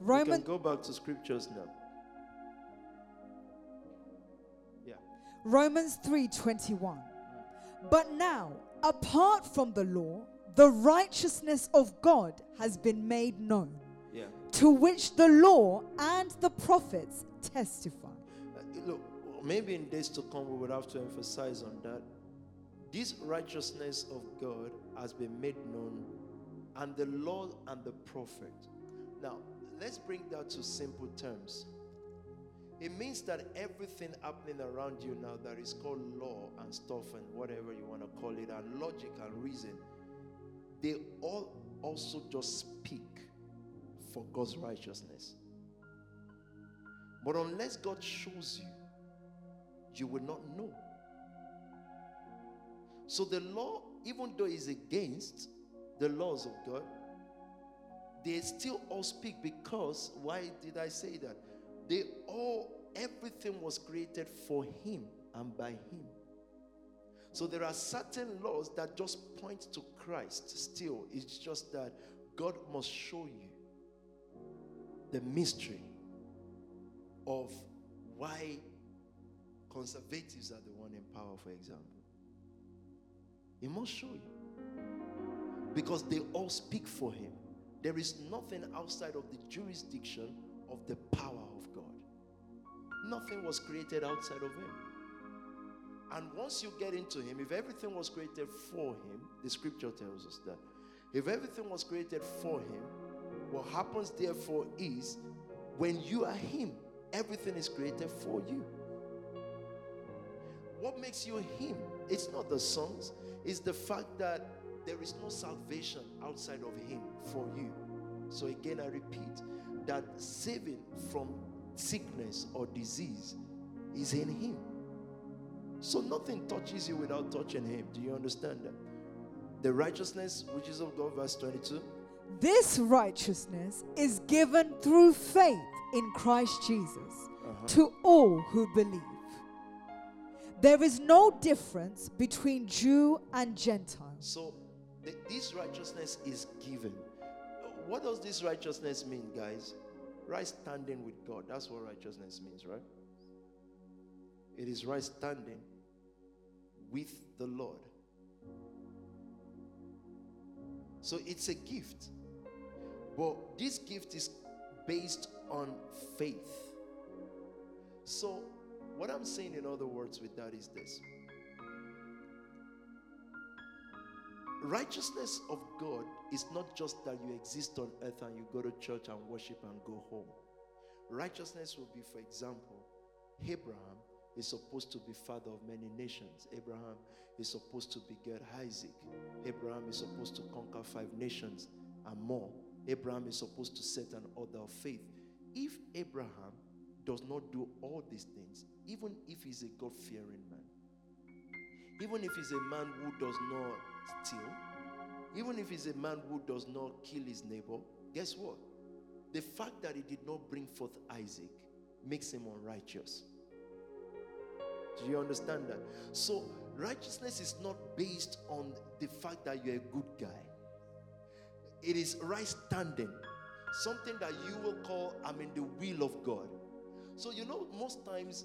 We can go back to scriptures now. Yeah. Romans 3:21. But now, apart from the law, the righteousness of God has been made known. To which the law and the prophets testify. Uh, look, maybe in days to come, we would have to emphasize on that. This righteousness of God has been made known, and the law and the prophet. Now, let's bring that to simple terms. It means that everything happening around you now that is called law and stuff and whatever you want to call it, and logic and reason, they all also just speak for God's righteousness. But unless God shows you, you will not know. So the law, even though it's against the laws of God, they still all speak because why did I say that? They all, everything was created for Him and by Him. So there are certain laws that just point to Christ still. It's just that God must show you the mystery of why conservatives are the one in power, for example. He must show you. Because they all speak for him. There is nothing outside of the jurisdiction of the power of God. Nothing was created outside of him. And once you get into him, if everything was created for him, the scripture tells us that. If everything was created for him, what happens therefore is when you are him, everything is created for you. What makes you him? It's not the songs, it's the fact that there is no salvation outside of him for you. So again, I repeat that saving from sickness or disease is in him. So nothing touches you without touching him. Do you understand that? The righteousness which is of God, verse 22. This righteousness is given through faith in Christ Jesus Uh-huh. to all who believe. There is no difference between Jew and Gentile. So the, this righteousness is given. What does this righteousness mean, guys? Right standing with God. That's what righteousness means, right? It is right standing with the Lord. So it's a gift. But this gift is based on faith. So, what I'm saying, in other words, with that is this righteousness of God is not just that you exist on earth and you go to church and worship and go home. Righteousness will be, for example, Abraham is supposed to be father of many nations. Abraham is supposed to beget Isaac. Abraham is supposed to conquer five nations and more. Abraham is supposed to set an order of faith. If Abraham does not do all these things, even if he's a God fearing man, even if he's a man who does not steal, even if he's a man who does not kill his neighbor, guess what? The fact that he did not bring forth Isaac makes him unrighteous. Do you understand that? So, righteousness is not based on the fact that you're a good guy, it is right standing, something that you will call, I'm in the will of God. So, you know, most times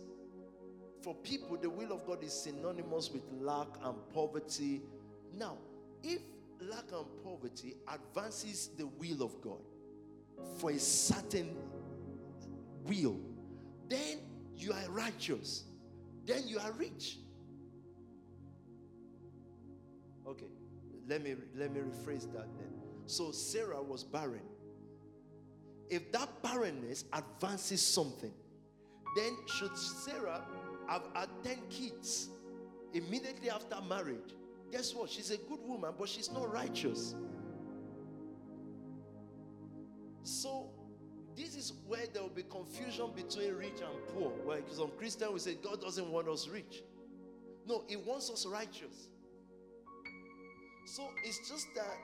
for people, the will of God is synonymous with lack and poverty. Now, if lack and poverty advances the will of God for a certain will, then you are righteous. Then you are rich. Okay, let me let me rephrase that then. So Sarah was barren. If that barrenness advances something, then should Sarah have had 10 kids immediately after marriage? Guess what? She's a good woman, but she's not righteous. So, this is where there will be confusion between rich and poor. Where some Christians will say God doesn't want us rich. No, He wants us righteous. So it's just that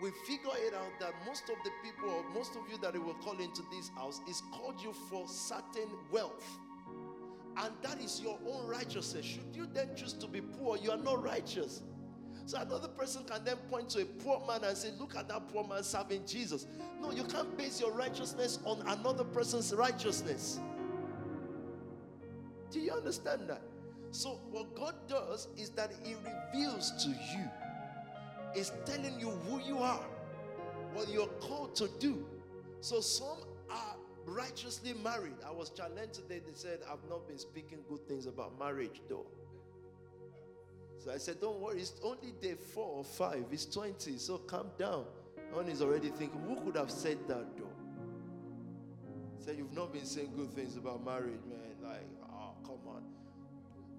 we figure it out that most of the people, or most of you that He will call into this house, is called you for certain wealth. And that is your own righteousness. Should you then choose to be poor, you are not righteous. So another person can then point to a poor man and say, Look at that poor man serving Jesus. No, you can't base your righteousness on another person's righteousness. Do you understand that? So, what God does is that He reveals to you, is telling you who you are, what you're called to do. So, some are righteously married. I was challenged today. They said, I've not been speaking good things about marriage, though. So I said, Don't worry, it's only day four or five, it's 20, so calm down. One is already thinking, Who could have said that though? Say, You've not been saying good things about marriage, man. Like, oh, come on.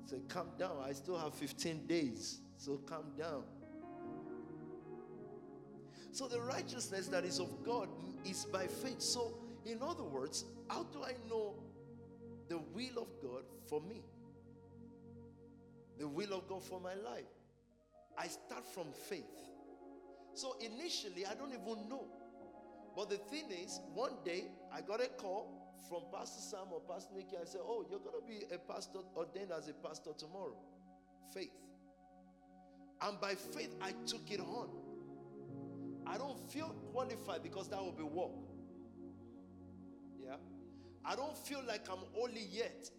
Say, Calm down. I still have 15 days, so calm down. So the righteousness that is of God is by faith. So, in other words, how do I know the will of God for me? the will of God for my life. I start from faith. So initially, I don't even know. But the thing is, one day I got a call from Pastor Sam or Pastor Nikki. I said, Oh, you're going to be a pastor, ordained as a pastor tomorrow. Faith. And by faith, I took it on. I don't feel qualified because that will be work. Yeah. I don't feel like I'm holy yet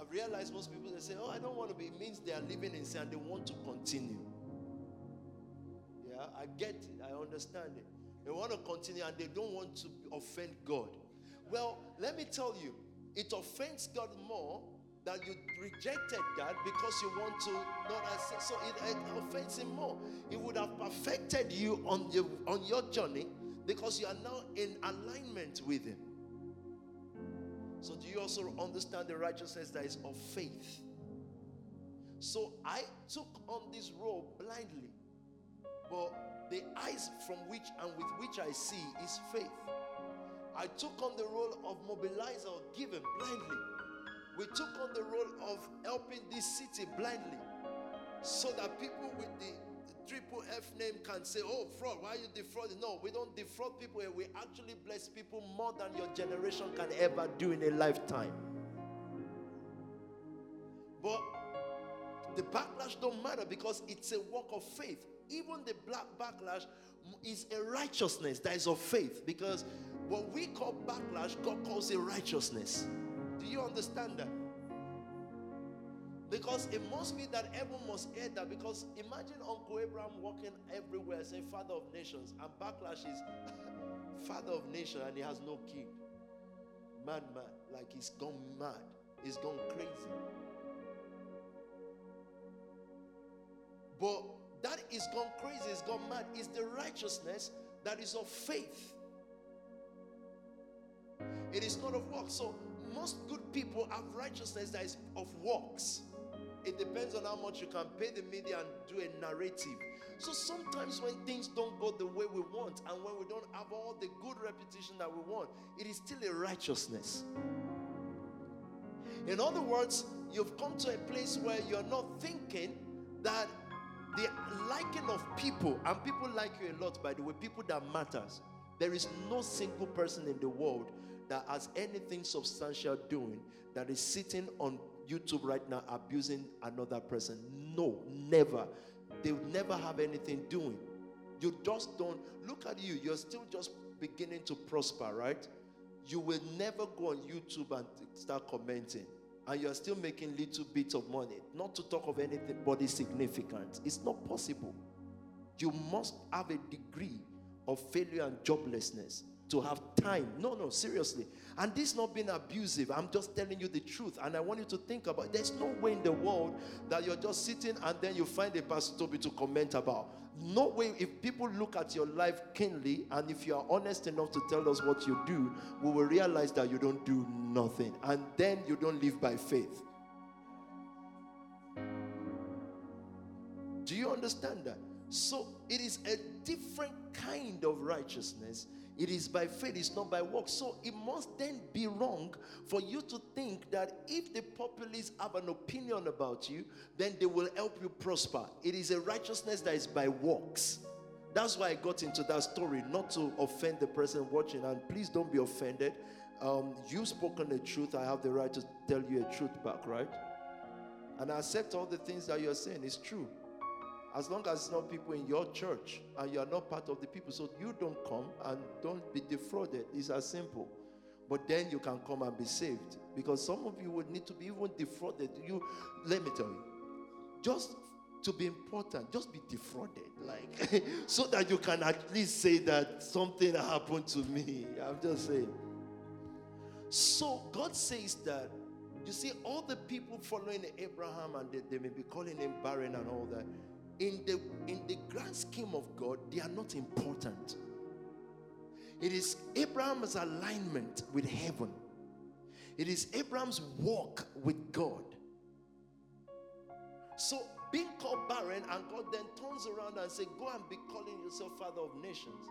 I've realized most people they say, Oh, I don't want to be, it means they are living in sin and they want to continue. Yeah, I get it, I understand it. They want to continue and they don't want to offend God. Well, let me tell you, it offends God more that you rejected God because you want to not accept. So it, it offends Him more. He would have perfected you on your on your journey because you are now in alignment with Him. So, do you also understand the righteousness that is of faith? So, I took on this role blindly, but the eyes from which and with which I see is faith. I took on the role of mobilizer or given blindly. We took on the role of helping this city blindly so that people with the triple F name can say, Oh, fraud, why are you defrauding? No, we don't defraud people here. We actually bless people more than your generation can ever do in a lifetime. But the backlash don't matter because it's a work of faith. Even the black backlash is a righteousness that is of faith because what we call backlash, God calls it righteousness. Do you understand that? Because it must be that everyone must hear that. Because imagine Uncle Abraham walking everywhere saying, Father of nations, and backlash is Father of nations, and he has no kid. Mad, mad. Like he's gone mad. He's gone crazy. But that is gone crazy, is gone mad, is the righteousness that is of faith. It is not of works. So most good people have righteousness that is of works. It depends on how much you can pay the media and do a narrative. So sometimes when things don't go the way we want and when we don't have all the good reputation that we want, it is still a righteousness. In other words, you've come to a place where you're not thinking that the liking of people, and people like you a lot, by the way, people that matters. There is no single person in the world that has anything substantial doing that is sitting on YouTube right now abusing another person. No, never. They'll never have anything doing. You just don't look at you. You're still just beginning to prosper, right? You will never go on YouTube and start commenting. And you're still making little bits of money. Not to talk of anything body significant. It's not possible. You must have a degree of failure and joblessness to have time. No, no, seriously. And this not being abusive. I'm just telling you the truth. And I want you to think about it. There's no way in the world that you're just sitting and then you find a Pastor Tobi to comment about. no way, if people look at your life keenly and if you are honest enough to tell us what you do, we will realize that you don't do nothing. And then you don't live by faith. Do you understand that? So it is a different kind of righteousness. It is by faith, it's not by works. So it must then be wrong for you to think that if the populace have an opinion about you, then they will help you prosper. It is a righteousness that is by works. That's why I got into that story, not to offend the person watching. And please don't be offended. Um, you've spoken the truth. I have the right to tell you a truth back, right? And I accept all the things that you're saying. It's true. As long as it's not people in your church and you are not part of the people, so you don't come and don't be defrauded. It's as simple. But then you can come and be saved. Because some of you would need to be even defrauded. You let me tell you, just to be important, just be defrauded. Like so that you can at least say that something happened to me. I'm just saying. So God says that you see, all the people following Abraham and they, they may be calling him barren and all that in the in the grand scheme of God, they are not important. It is Abraham's alignment with heaven. It is Abraham's walk with God. So being called barren and God then turns around and say, "Go and be calling yourself father of nations."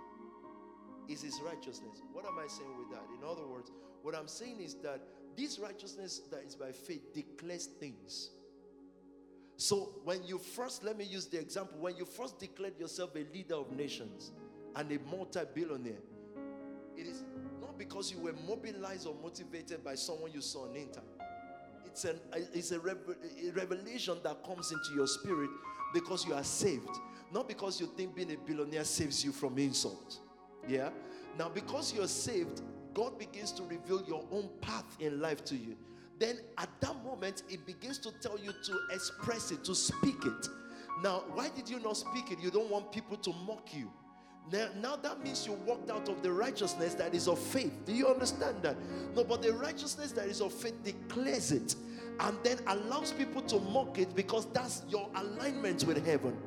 Is his righteousness. What am I saying with that? In other words, what I'm saying is that this righteousness that is by faith declares things. So, when you first, let me use the example, when you first declared yourself a leader of nations and a multi billionaire, it is not because you were mobilized or motivated by someone you saw on internet. It's, an, it's a, a revelation that comes into your spirit because you are saved, not because you think being a billionaire saves you from insult. Yeah? Now, because you're saved, God begins to reveal your own path in life to you then at that moment it begins to tell you to express it, to speak it. Now, why did you not speak it? You don't want people to mock you. Now, now that means you walked out of the righteousness that is of faith. Do you understand that? No, but the righteousness that is of faith declares it and then allows people to mock it because that's your alignment with heaven.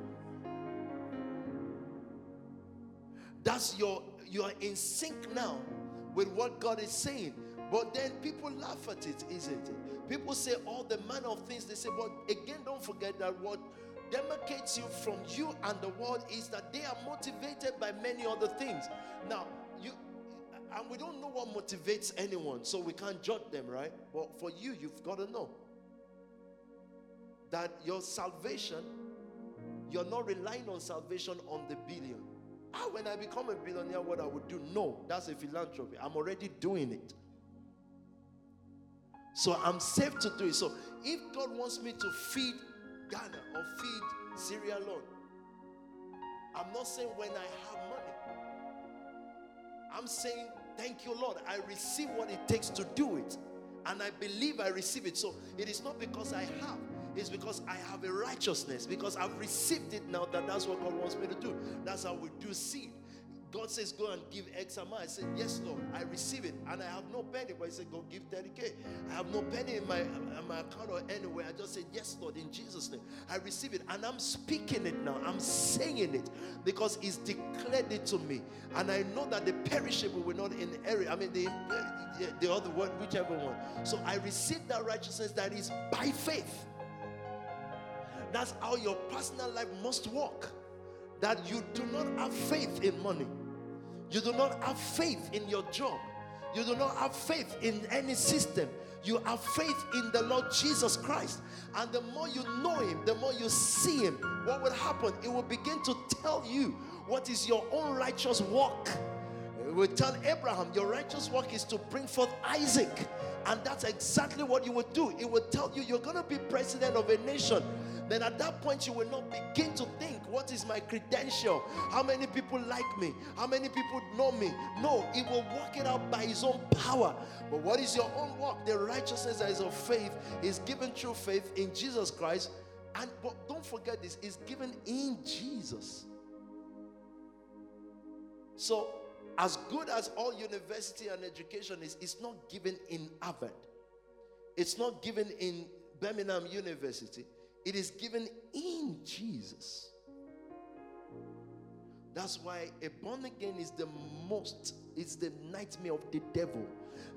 That's your you are in sync now with what God is saying. But then people laugh at it, isn't it? People say all the manner of things. They say, but again, don't forget that what demarcates you from you and the world is that they are motivated by many other things. Now, you and we don't know what motivates anyone, so we can't judge them, right? But for you, you've got to know that your salvation, you're not relying on salvation on the billion. Ah, when I become a billionaire, what I would do? No, that's a philanthropy. I'm already doing it. So I'm safe to do it. So if God wants me to feed Ghana or feed Sierra Leone, I'm not saying when I have money. I'm saying, thank you, Lord. I receive what it takes to do it. And I believe I receive it. So it is not because I have, it's because I have a righteousness. Because I've received it now that that's what God wants me to do. That's how we do seed. God says, Go and give X amount. I said, Yes, Lord, I receive it. And I have no penny. But He said, Go give 30K. I have no penny in my, in my account or anywhere. I just said, Yes, Lord, in Jesus' name. I receive it. And I'm speaking it now. I'm saying it because He's declared it to me. And I know that the perishable will not inherit. I mean, the, the other one, whichever one. So I receive that righteousness that is by faith. That's how your personal life must work that you do not have faith in money, you do not have faith in your job, you do not have faith in any system. You have faith in the Lord Jesus Christ. And the more you know Him, the more you see Him, what will happen? It will begin to tell you what is your own righteous walk. It will tell Abraham, Your righteous work is to bring forth Isaac. And that's exactly what you would do. It will tell you you're going to be president of a nation then at that point you will not begin to think, what is my credential? How many people like me? How many people know me? No, he will work it out by his own power. But what is your own work? The righteousness that is of faith is given through faith in Jesus Christ. And but don't forget this, is given in Jesus. So, as good as all university and education is, it's not given in Harvard. It's not given in Birmingham University. It is given in Jesus. That's why a born again is the most, it's the nightmare of the devil.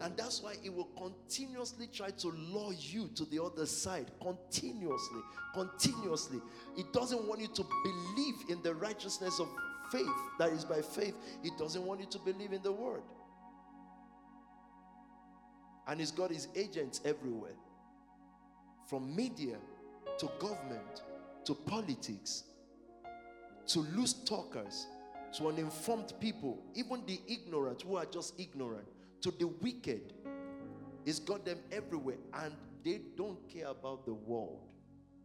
And that's why it will continuously try to lure you to the other side. Continuously. Continuously. It doesn't want you to believe in the righteousness of faith that is by faith. It doesn't want you to believe in the word. And he's got his agents everywhere from media to government to politics to loose talkers to uninformed people, even the ignorant who are just ignorant, to the wicked. He's got them everywhere and they don't care about the world,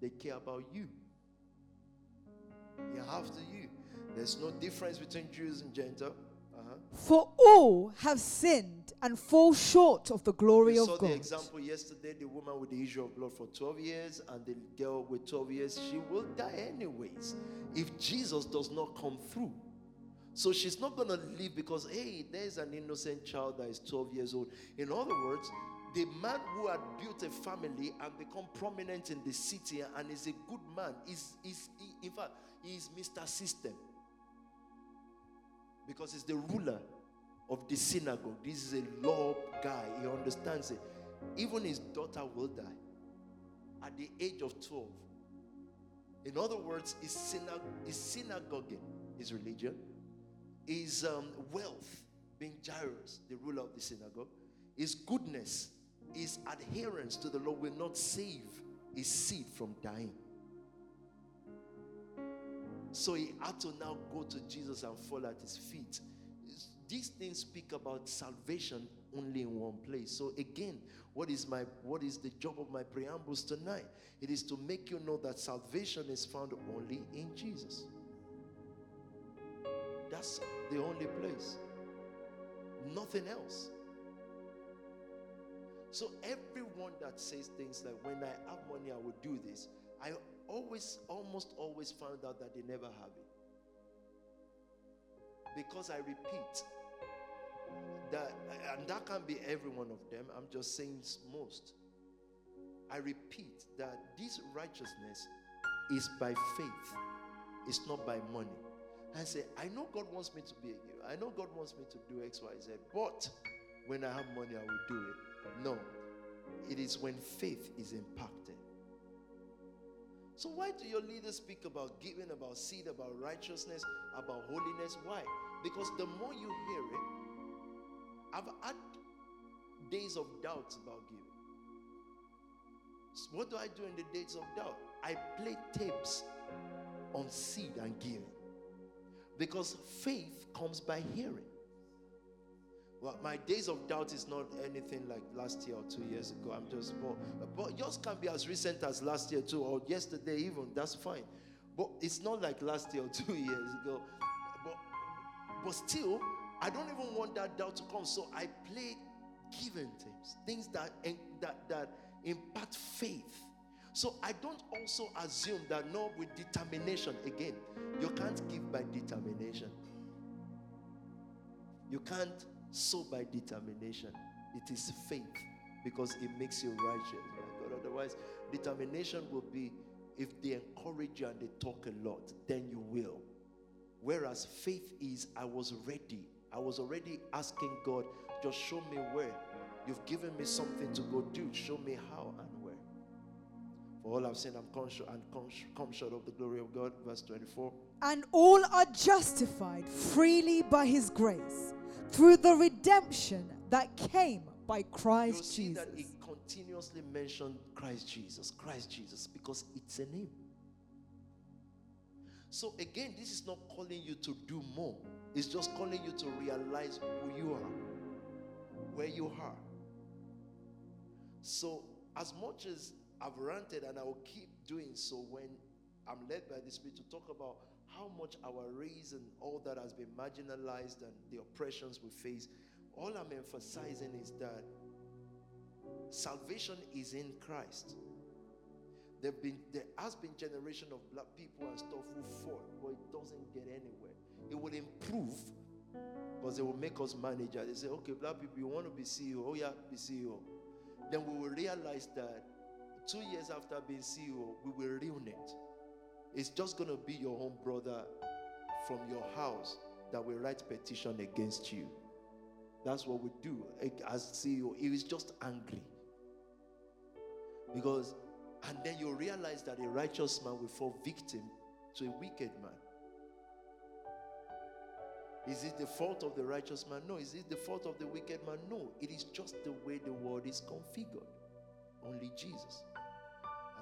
they care about you. Have to you. There's no difference between Jews and Gentile. For all have sinned and fall short of the glory We of saw God. the example yesterday the woman with the issue of blood for 12 years and the girl with 12 years she will die anyways if jesus does not come through. So she's not going to live because hey there's an innocent child that is 12 years old. In other words the man who had built a family and become prominent in the city and is a good man is is in fact he is mr system because he's the ruler of the synagogue. This is a law guy. He understands it. Even his daughter will die at the age of 12. In other words, his, synag- his synagoguing, his religion, his um, wealth, being Jairus, the ruler of the synagogue, his goodness, his adherence to the law will not save his seed from dying. So he had to now go to Jesus and fall at his feet. These things speak about salvation only in one place. So again, what is my what is the job of my preambles tonight? It is to make you know that salvation is found only in Jesus. That's the only place. Nothing else. So everyone that says things like when I have money I will do this, I always almost always found out that they never have it. Because I repeat that and that can't be every one of them. I'm just saying most. I repeat that this righteousness is by faith. It's not by money. I say, I know God wants me to be a giver. I know God wants me to do X, Y, Z. But when I have money, I will do it. No. It is when faith is impacted. So why do your leaders speak about giving, about seed, about righteousness, about holiness? Why? Because the more you hear it, I've had days of doubts about giving. So what do I do in the days of doubt? I play tapes on seed and giving. Because faith comes by hearing. Well, my days of doubt is not anything like last year or two years ago. I'm just, but, but yours can be as recent as last year too, or yesterday even. That's fine. But it's not like last year or two years ago. But, but still, I don't even want that doubt to come. So I play giving things, things that that that impact faith. So I don't also assume that no, with determination again, you can't give by determination. You can't sow by determination. It is faith because it makes you righteous. My God, otherwise, determination will be if they encourage you and they talk a lot, then you will. Whereas faith is, I was ready. I was already asking God, just show me where. You've given me something to go do. Show me how and where. For all I've seen, I'm short and sh- come short of the glory of God. Verse 24. And all are justified freely by his grace through the redemption that came by Christ see Jesus. that it continuously mentioned Christ Jesus, Christ Jesus, because it's a name. So again, this is not calling you to do more. It's just calling you to realize who you are, where you are. So as much as I've ranted and I will keep doing so when I'm led by the Spirit to talk about how much our race and all that has been marginalized and the oppressions we face, all I'm emphasizing is that salvation is in Christ. There been there has been generation of black people and stuff who fought, but it doesn't get anywhere. It will improve because they will make us manager. They say, okay, black people, you want to be CEO? Oh yeah, be CEO. Then we will realize that two years after being CEO, we will ruin it. It's just gonna be your own brother from your house that will write petition against you. That's what we do as CEO. He is just angry. Because, and then you realize that a righteous man will fall victim to a wicked man. Is it the fault of the righteous man? No. Is it the fault of the wicked man? No. It is just the way the world is configured. Only Jesus.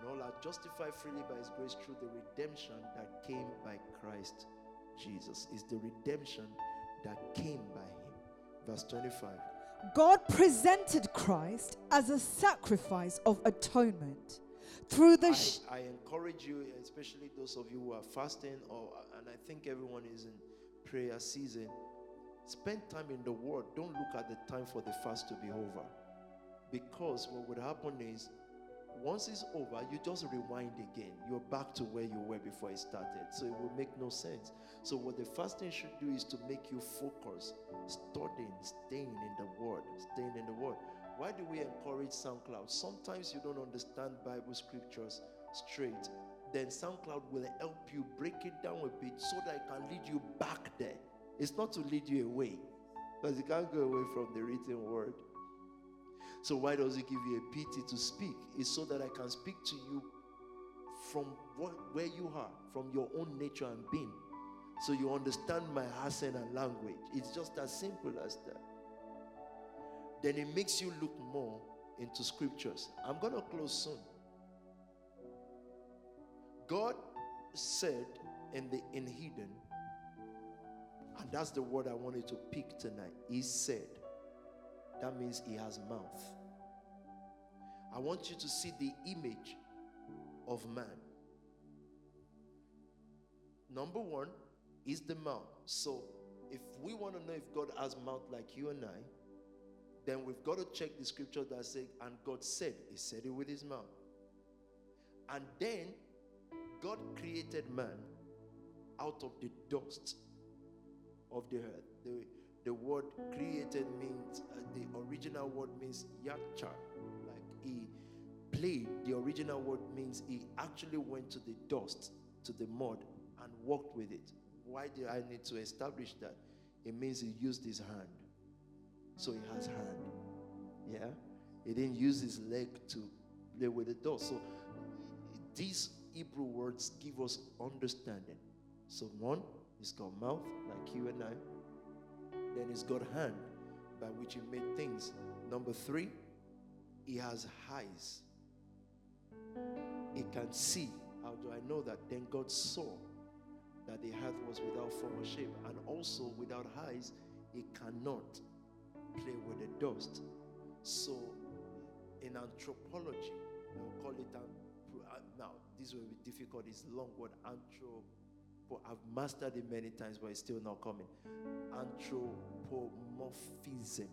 And all are justified freely by his grace through the redemption that came by Christ Jesus. Is the redemption that came by him. Verse 25. God presented Christ as a sacrifice of atonement through the. Sh- I, I encourage you, especially those of you who are fasting, or and I think everyone is in prayer season. Spend time in the Word. Don't look at the time for the fast to be over, because what would happen is once it's over, you just rewind again. You're back to where you were before it started. So it will make no sense. So, what the fasting should do is to make you focus, studying, staying in the Word, staying in the Word. Why do we encourage SoundCloud? Sometimes you don't understand Bible scriptures straight. Then SoundCloud will help you break it down a bit so that it can lead you back there. It's not to lead you away, because you can't go away from the written word. So why does he give you a pity to speak? It's so that I can speak to you from what, where you are, from your own nature and being. So you understand my accent and language. It's just as simple as that. Then it makes you look more into scriptures. I'm going to close soon. God said in the in hidden, and that's the word I wanted to pick tonight. He said, that means he has mouth. I want you to see the image of man. Number one is the mouth. So, if we want to know if God has mouth like you and I, then we've got to check the scripture that says, and God said, He said it with His mouth. And then God created man out of the dust of the earth. The, the word created means, uh, the original word means yacha, like he played. The original word means he actually went to the dust, to the mud, and walked with it. Why do I need to establish that? It means he used his hand. So he has hand. Yeah? He didn't use his leg to play with the dust. So these Hebrew words give us understanding. So one, is called mouth, like you and I. Then he's got hand by which he made things. Number three, he has eyes. He can see. How do I know that? Then God saw that the earth was without form or shape, and also without eyes, he cannot play with the dust. So, in anthropology, we'll call it uh, now. This will be difficult. It's long word I've mastered it many times, but it's still not coming. Anthropomorphism.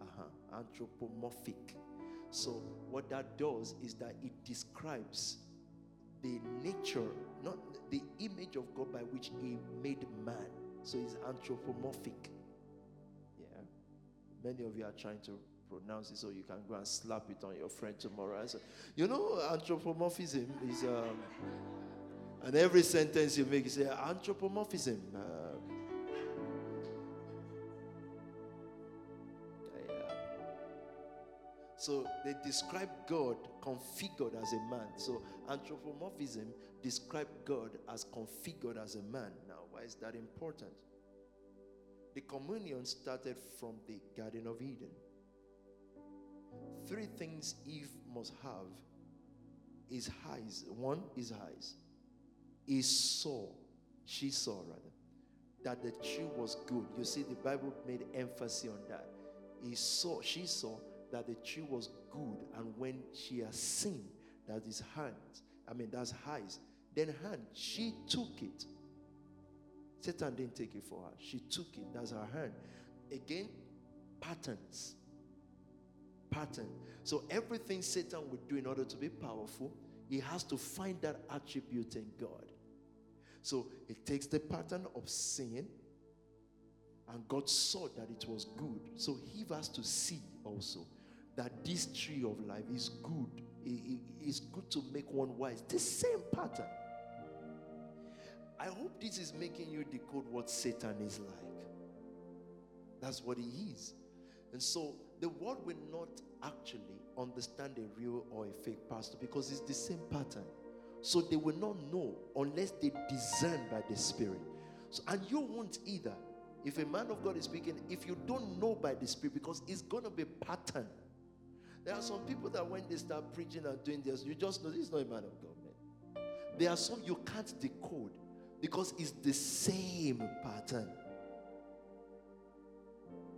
Uh-huh. Anthropomorphic. So, what that does is that it describes the nature, not the image of God by which He made man. So, it's anthropomorphic. Yeah. Many of you are trying to pronounce it so you can go and slap it on your friend tomorrow. So, you know, anthropomorphism is. Um, and every sentence you make, you say anthropomorphism. Uh, yeah. So they describe God configured as a man. So anthropomorphism describe God as configured as a man. Now, why is that important? The communion started from the Garden of Eden. Three things Eve must have is eyes. One is eyes he saw, she saw rather, that the tree was good. You see, the Bible made emphasis on that. He saw, she saw that the tree was good, and when she has seen that his hands, I mean that's eyes, then hand, she took it. Satan didn't take it for her. She took it. That's her hand. Again, patterns. Pattern. So everything Satan would do in order to be powerful, he has to find that attribute in God. So it takes the pattern of sin, and God saw that it was good. So He has to see also that this tree of life is good. It is good to make one wise. The same pattern. I hope this is making you decode what Satan is like. That's what he is. And so the world will not actually understand a real or a fake pastor because it's the same pattern. So they will not know unless they discern by the Spirit. So, and you won't either. If a man of God is speaking, if you don't know by the Spirit, because it's going to be pattern. There are some people that when they start preaching and doing this, you just know this is not a man of God, man. There are some you can't decode because it's the same pattern.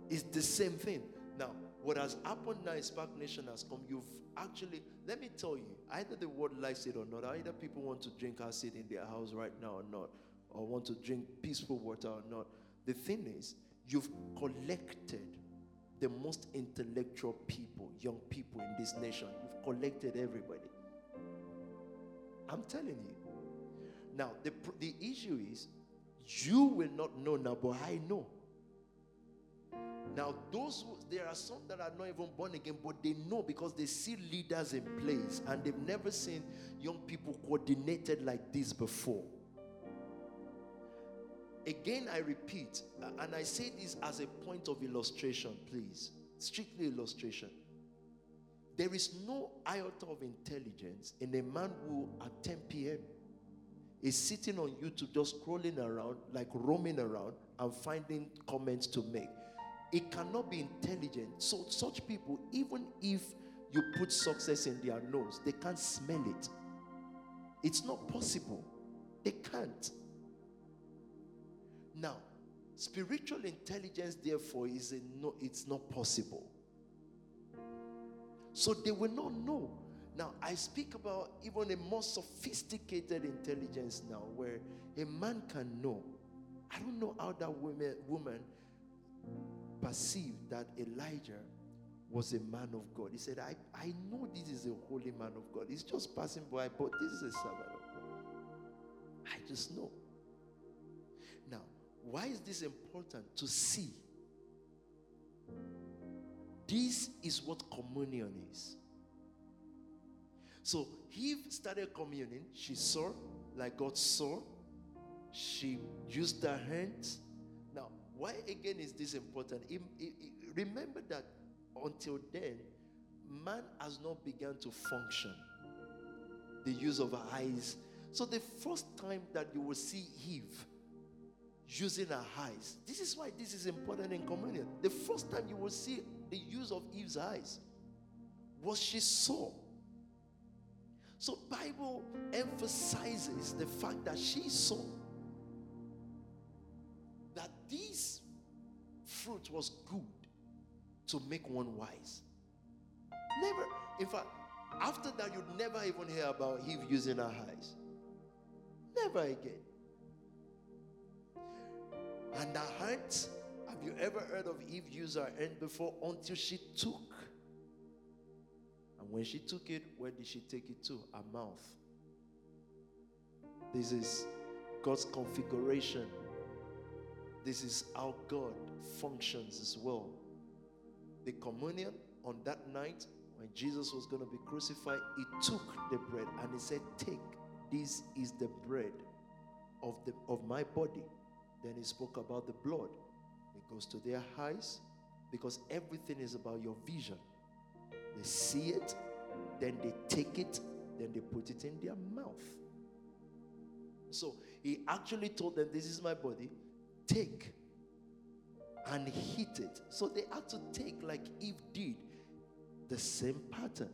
It's the same thing. Now, what has happened now SPAC Nation has come. You've actually, let me tell you, either the word likes it or not, either people want to drink acid in their house right now or not, or want to drink peaceful water or not. The thing is, you've collected the most intellectual people, young people in this nation. You've collected everybody. I'm telling you. Now, the, the issue is, you will not know now, but I know. Now, those who, there are some that are not even born again, but they know because they see leaders in place and they've never seen young people coordinated like this before. Again, I repeat, and I say this as a point of illustration, please. Strictly illustration. There is no iota of intelligence in a man who, at 10 p.m., is sitting on YouTube just scrolling around, like roaming around, and finding comments to make. It cannot be intelligent. So, such people, even if you put success in their nose, they can't smell it. It's not possible. They can't. Now, spiritual intelligence, therefore, is a no, it's not possible. So they will not know. Now, I speak about even a more sophisticated intelligence now, where a man can know. I don't know how that woman, woman perceived that Elijah was a man of God. He said, I, I know this is a holy man of God. He's just passing by, but this is a servant of God. I just know. Now, why is this important? To see. This is what communion is. So Eve started communing. She saw, like God saw. She used her hands. Why again is this important? Remember that until then, man has not begun to function. The use of eyes. So the first time that you will see Eve using her eyes. This is why this is important in communion. The first time you will see the use of Eve's eyes was she saw. So Bible emphasizes the fact that she saw that this fruit was good to make one wise. Never, in fact, after that, you'd never even hear about Eve using her eyes. Never again. And her hands, have you ever heard of Eve use her hand before until she took? And when she took it, where did she take it to? Her mouth. This is God's configuration. This is how God functions as well. The communion on that night when Jesus was going to be crucified, he took the bread and he said, Take, this is the bread of, the, of my body then he spoke about the blood. It goes to their eyes because everything is about your vision. They see it, then they take it, then they put it in their mouth. So he actually told them, This is my body, take and heat it. So they had to take, like Eve did, the same pattern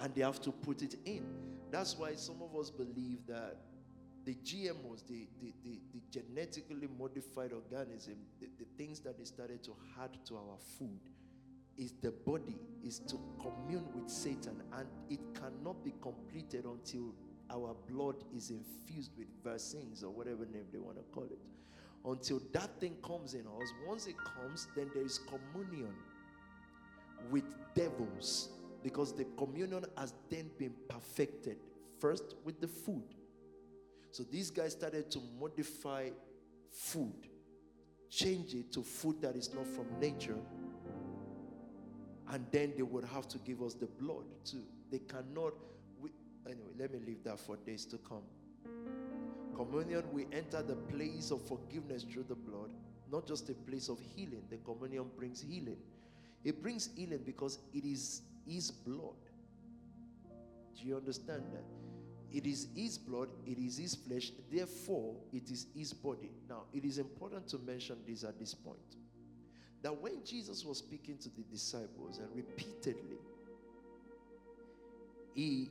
and they have to put it in. That's why some of us believe that the GMOs, the, the, the, the genetically modified organism, the, the things that they started to add to our food, is the body, is to commune with Satan, and it cannot be completed until our blood is infused with vaccines or whatever name they want to call it. Until that thing comes in us, once it comes, then there is communion with devils because the communion has then been perfected first with the food so these guys started to modify food, change it to food that is not from nature. And then they would have to give us the blood too. They cannot. We, anyway, let me leave that for days to come. Communion, we enter the place of forgiveness through the blood, not just a place of healing. The communion brings healing. It brings healing because it is His blood. Do you understand that? It is His blood, it is His flesh, therefore, it is His body. Now, it is important to mention this at this point that when Jesus was speaking to the disciples and repeatedly, he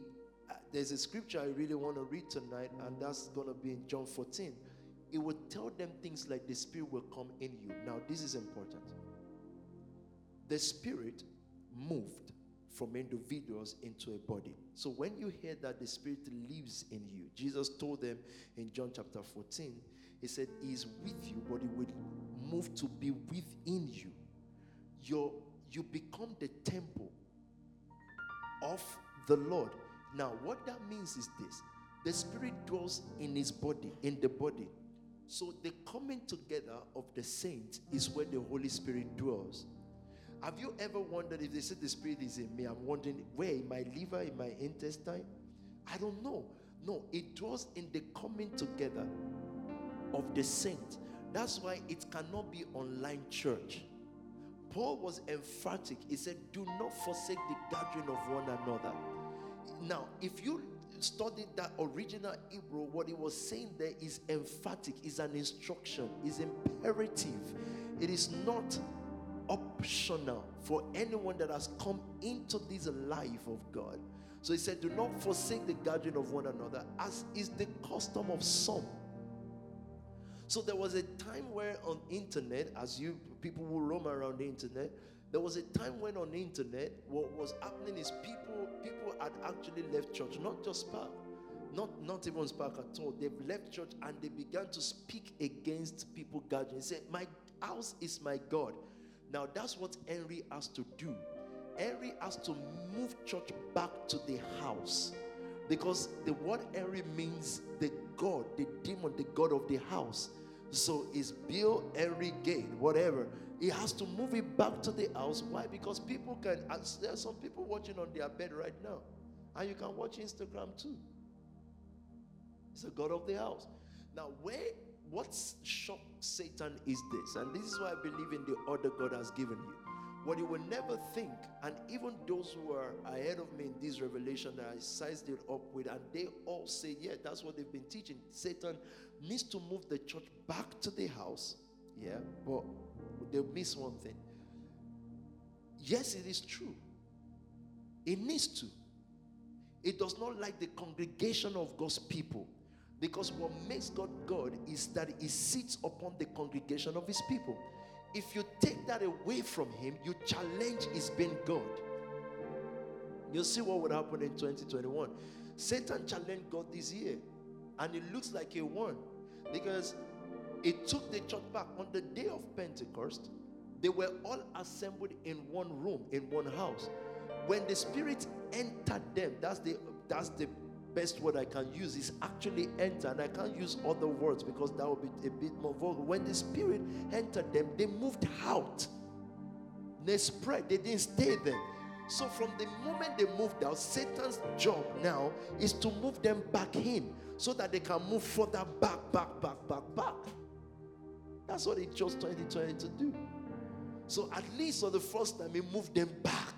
there's a scripture I really want to read tonight, and that's going to be in John 14. It will tell them things like the Spirit will come in you. Now, this is important. The Spirit moved from individuals into a body. So when you hear that the Spirit lives in you, Jesus told them in John chapter 14, He said, He is with you, but He will move to be within you. Your, you become the temple of the Lord. Now, what that means is this the Spirit dwells in His body, in the body. So, the coming together of the saints is where the Holy Spirit dwells. Have you ever wondered if they say the Spirit is in me? I'm wondering where in my liver, in my intestine? I don't know. No, it dwells in the coming together of the saints. That's why it cannot be online church. Paul was emphatic. He said, Do not forsake the gathering of one another. Now, if you study that original Hebrew, what he was saying there is emphatic, is an instruction, is imperative. It is not optional for anyone that has come into this life of God. So he said, Do not forsake the gathering of one another, as is the custom of some. So there was a time where on internet, as you people who roam around the internet, there was a time when on the internet, what was happening is people people had actually left church, not just SPAC, not not even SPAC at all. They've left church and they began to speak against people gathering. They said, "My house is my God." Now that's what Henry has to do. Henry has to move church back to the house. Because the word Henry means the God, the demon, the God of the house. So it's Bill Henry Gate, whatever. He has to move it back to the house. Why? Because people can, there are some people watching on their bed right now. And you can watch Instagram too. It's the God of the house. Now, where what shock Satan is this? And this is why I believe in the order God has given you. What you will never think, and even those who are ahead of me in this revelation that I sized it up with, and they all say, Yeah, that's what they've been teaching. Satan needs to move the church back to the house. Yeah, but they miss one thing. Yes, it is true. It needs to. It does not like the congregation of God's people. Because what makes God God is that He sits upon the congregation of His people. If you take that away from Him, you challenge His being God. You'll see what would happen in 2021. Satan challenged God this year, and it looks like he won because it took the church back on the day of Pentecost. They were all assembled in one room, in one house. When the Spirit entered them, that's the that's the best word I can use is actually enter, and I can't use other words because that would be a bit more vulgar. When the Spirit entered them, they moved out. They spread, they didn't stay there. So, from the moment they moved out, Satan's job now is to move them back in so that they can move further back, back, back, back, back. That's what he chose 2020 to do. So, at least for the first time, he moved them back.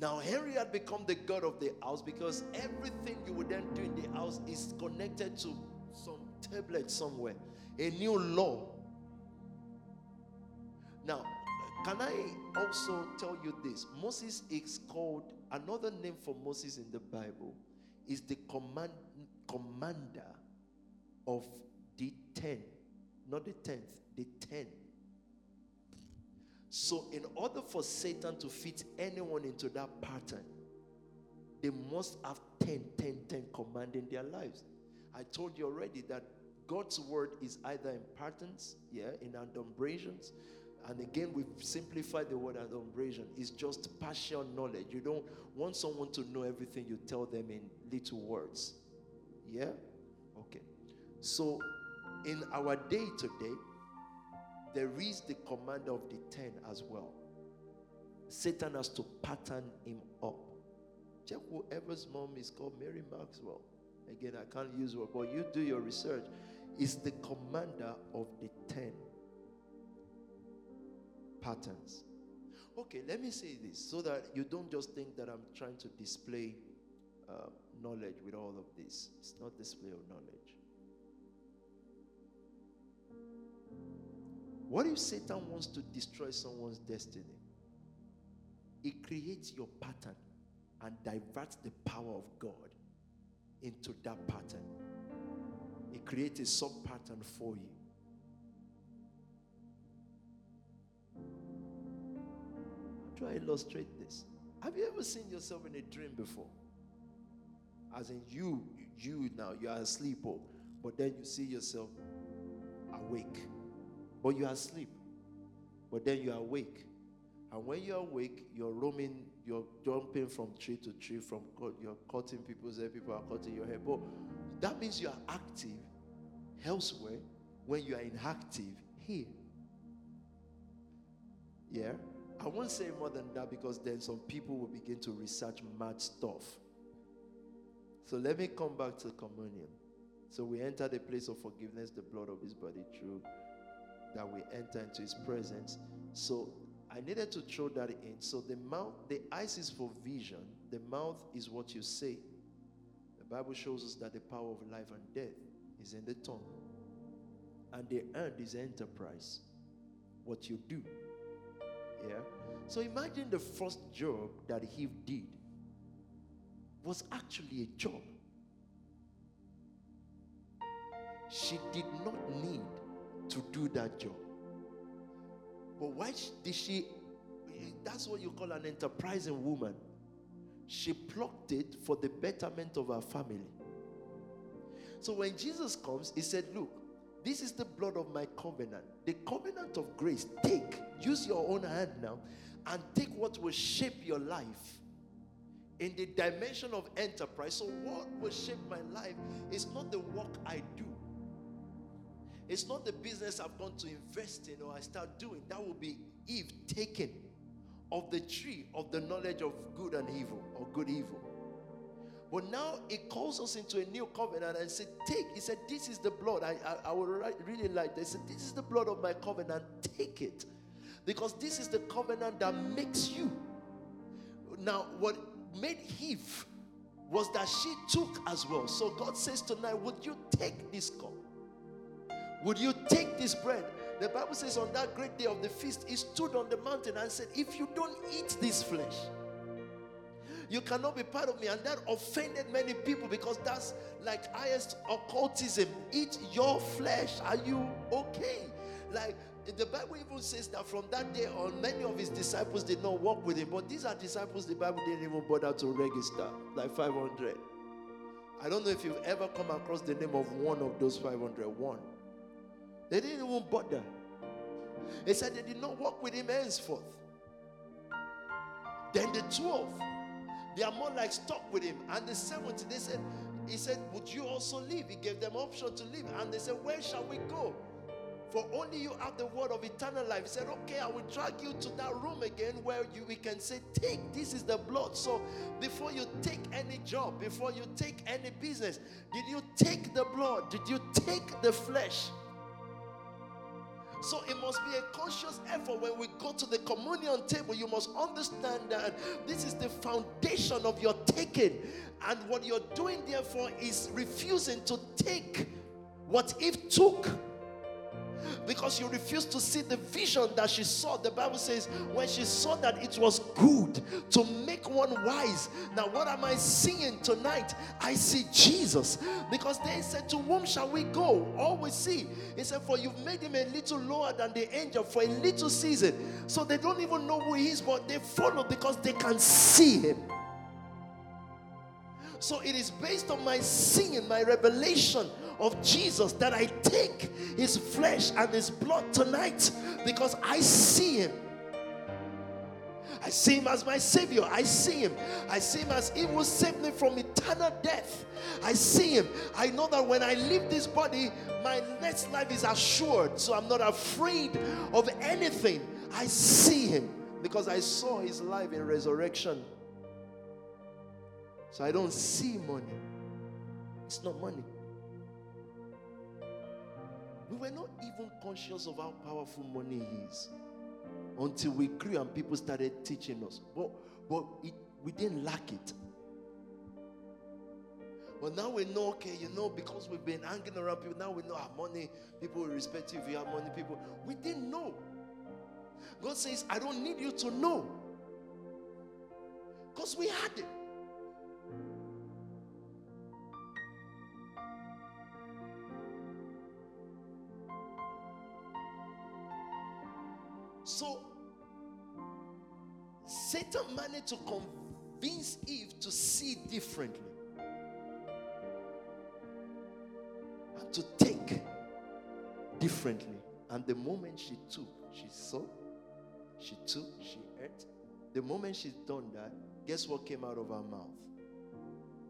Now, Henry had become the God of the house because everything you would then do in the house is connected to some tablet somewhere, a new law. Now, can I also tell you this? Moses is called, another name for Moses in the Bible is the command, commander of the ten, not the tenth, the ten. So, in order for Satan to fit anyone into that pattern, they must have 10, 10, 10 commanding their lives. I told you already that God's word is either in patterns, yeah, in adumbrations. And again, we've simplified the word adumbration. It's just partial knowledge. You don't want someone to know everything you tell them in little words. Yeah? Okay. So, in our day today, there is the commander of the ten as well. Satan has to pattern him up. Check whoever's mom is called Mary Maxwell. Again, I can't use word, but you do your research. Is the commander of the 10 patterns. Okay, let me say this so that you don't just think that I'm trying to display uh, knowledge with all of this. It's not display of knowledge. What if Satan wants to destroy someone's destiny? He creates your pattern and diverts the power of God into that pattern. He creates a sub pattern for you. How do I illustrate this? Have you ever seen yourself in a dream before? As in you, you now, you are asleep, oh, but then you see yourself awake. But you are asleep. But then you are awake. And when you're awake, you're roaming, you're jumping from tree to tree, from you're cutting people's hair, people are cutting your hair. But that means you are active elsewhere when you are inactive here. Yeah? I won't say more than that because then some people will begin to research mad stuff. So let me come back to communion. So we enter the place of forgiveness, the blood of his body, through that we enter into his presence. So I needed to throw that in. So the mouth, the eyes is for vision, the mouth is what you say. The Bible shows us that the power of life and death is in the tongue. And the end is enterprise. What you do. Yeah. So imagine the first job that he did was actually a job. She did not need to do that job. But why did she? That's what you call an enterprising woman. She plucked it for the betterment of her family. So when Jesus comes, he said, Look, this is the blood of my covenant, the covenant of grace. Take, use your own hand now, and take what will shape your life in the dimension of enterprise. So, what will shape my life is not the work I do, it's not the business I've gone to invest in or I start doing. That will be Eve taken of the tree of the knowledge of good and evil or good evil. But now it calls us into a new covenant and said, Take. He said, This is the blood. I, I, I would really like this. He said, This is the blood of my covenant. Take it. Because this is the covenant that makes you. Now, what made Eve was that she took as well. So God says tonight, Would you take this cup? Would you take this bread? The Bible says on that great day of the feast, he stood on the mountain and said, If you don't eat this flesh, you cannot be part of me. And that offended many people because that's like highest occultism. Eat your flesh. Are you okay? Like the Bible even says that from that day on, many of his disciples did not walk with him. But these are disciples the Bible didn't even bother to register, like 500. I don't know if you've ever come across the name of one of those 501. They didn't even bother. They said they did not walk with him henceforth. Then the 12, they are more like stuck with him. And the 70, they said, He said, Would you also leave? He gave them option to leave. And they said, Where shall we go? For only you have the word of eternal life. He said, Okay, I will drag you to that room again where you we can say, Take, this is the blood. So before you take any job, before you take any business, did you take the blood? Did you take the flesh? So it must be a conscious effort when we go to the communion table. You must understand that this is the foundation of your taking. And what you're doing, therefore, is refusing to take what Eve took because you refused to see the vision that she saw. The Bible says, when she saw that it was good to make one wise. Now, what am I seeing tonight? I see Jesus. Because they said, To whom shall we go? All we see. He said, For you've made him a little lower than the angel for a little season. So they don't even know who he is, but they follow because they can see him. So it is based on my seeing, my revelation of Jesus that I take his flesh and his blood tonight because I see him. I see him as my savior. I see him. I see him as he will save me from eternal death. I see him. I know that when I leave this body, my next life is assured. So I'm not afraid of anything. I see him because I saw his life in resurrection. So I don't see money. It's not money. We were not even conscious of how powerful money is until we grew and people started teaching us. But, but it, we didn't lack it. But now we know, okay, you know, because we've been hanging around people, now we know our money. People will respect you if you have money. People, we didn't know. God says, I don't need you to know. Because we had it. So, Satan managed to convince Eve to see differently and to take differently. And the moment she took, she saw, she took, she ate. The moment she's done that, guess what came out of her mouth?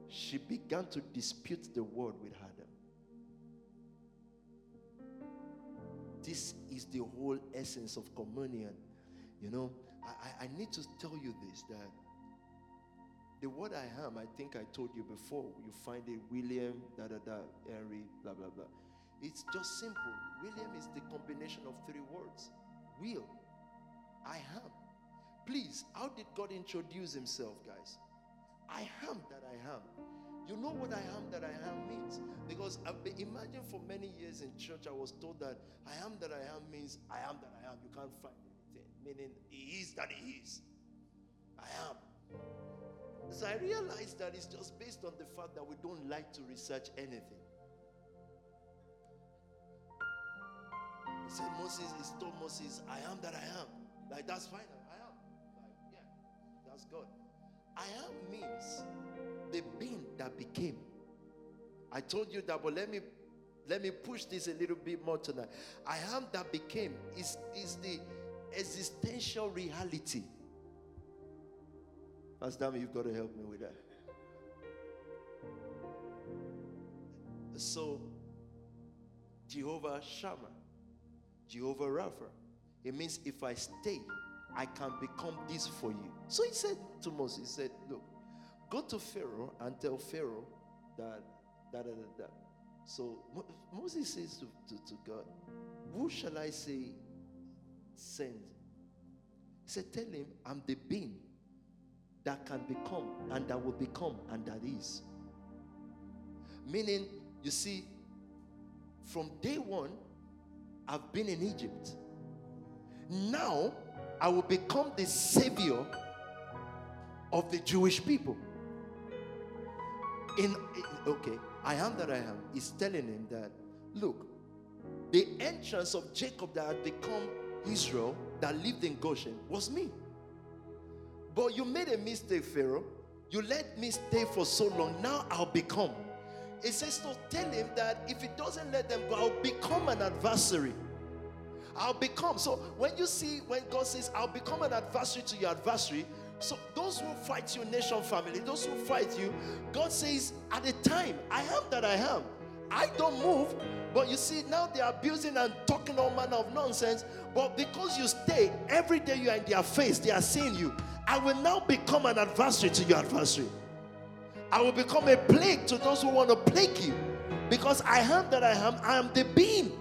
She began to dispute the word with Adam. This is the whole essence of communion. You know, I, I need to tell you this that the word I am, I think I told you before, you find it William, da da da, Henry, blah blah blah. It's just simple. William is the combination of three words will, I am. Please, how did God introduce himself, guys? I am that I am. You know what I am that I am means? Because been, imagine for many years in church, I was told that I am that I am means I am that I am. You can't find anything, meaning He is that He is. I am. So I realized that it's just based on the fact that we don't like to research anything. He said, Moses, he told Moses, I am that I am. Like, that's fine. I am. Like, yeah, that's God. I am means the being that became. I told you that, but let me let me push this a little bit more tonight. I am that became is, is the existential reality. Pastor, you've got to help me with that. So, Jehovah Shammah, Jehovah Rapha. It means if I stay, I can become this for you. So he said to Moses, he said, Look, go to Pharaoh and tell Pharaoh that. So Moses says to, to, to God, Who shall I say send? He said, Tell him I'm the being that can become and that will become and that is. Meaning, you see, from day one, I've been in Egypt. Now, I will become the savior of the Jewish people. In okay, I am that I am is telling him that look, the entrance of Jacob that had become Israel that lived in Goshen was me. But you made a mistake, Pharaoh. You let me stay for so long. Now I'll become. It says to tell him that if he doesn't let them go, I'll become an adversary. I'll become. So when you see when God says, I'll become an adversary to your adversary, so those who fight you, nation family, those who fight you, God says, at the time, I am that I am. I don't move, but you see, now they are abusing and talking all manner of nonsense. But because you stay, every day you are in their face, they are seeing you. I will now become an adversary to your adversary. I will become a plague to those who want to plague you. Because I am that I am, I am the being.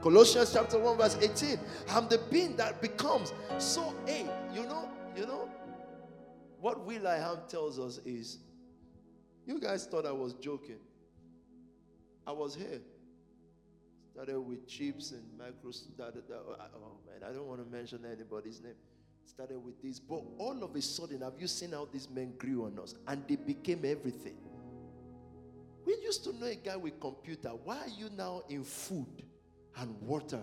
Colossians chapter 1, verse 18. I'm the being that becomes. So, hey, you know, you know, what Will I Am tells us is you guys thought I was joking. I was here. Started with chips and micros. Oh, oh man, I don't want to mention anybody's name. Started with this, but all of a sudden, have you seen how these men grew on us and they became everything? We used to know a guy with computer. Why are you now in food and water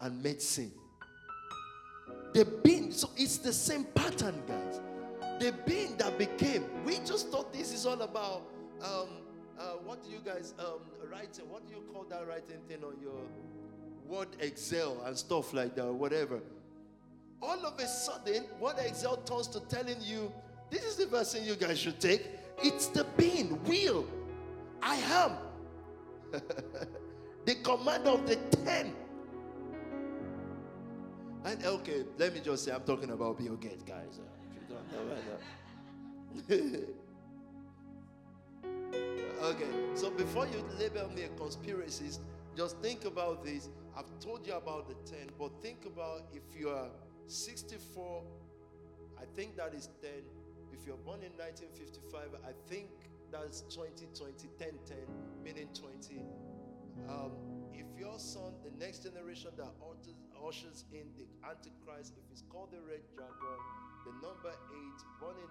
and medicine? The being, so it's the same pattern, guys. The being that became. We just thought this is all about um, uh, what do you guys um, writing? What do you call that writing thing on your Word Excel and stuff like that, whatever? All of a sudden, Word Excel turns to telling you, this is the version you guys should take. It's the being, will. I am. the commander of the ten. And okay, let me just say, I'm talking about Bill Gates, guys. If you don't know that. Okay, so before you label me a conspiracist, just think about this. I've told you about the 10, but think about if you are 64, I think that is 10. If you're born in 1955, I think that's 20, 20, 10, 10, meaning 20. Um, if your son, the next generation that ushers in the Antichrist, if it's called the Red Dragon, the number 8, born in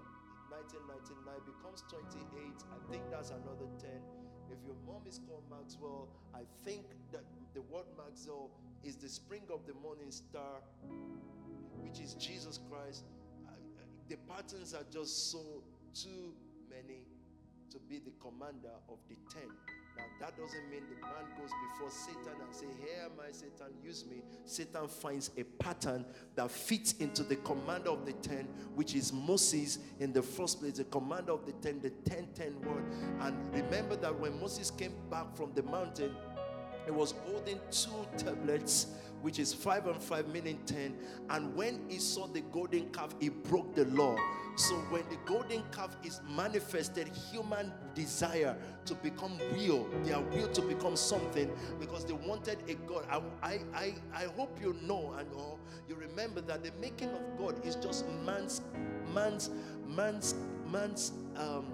1999 becomes 28, I think that's another 10. If your mom is called Maxwell, I think that the word Maxwell is the spring of the morning star, which is Jesus Christ. The patterns are just so too many to be the commander of the 10. That doesn't mean the man goes before Satan and say, Here I, Satan, use me. Satan finds a pattern that fits into the commander of the ten, which is Moses in the first place, the commander of the ten, the 10 10 word. And remember that when Moses came back from the mountain, he was holding two tablets which is five and five, meaning ten. And when he saw the golden calf, he broke the law. So when the golden calf is manifested, human desire to become real, their will to become something, because they wanted a God. I, I, I, hope you know and or you remember that the making of God is just man's, man's, man's, man's um,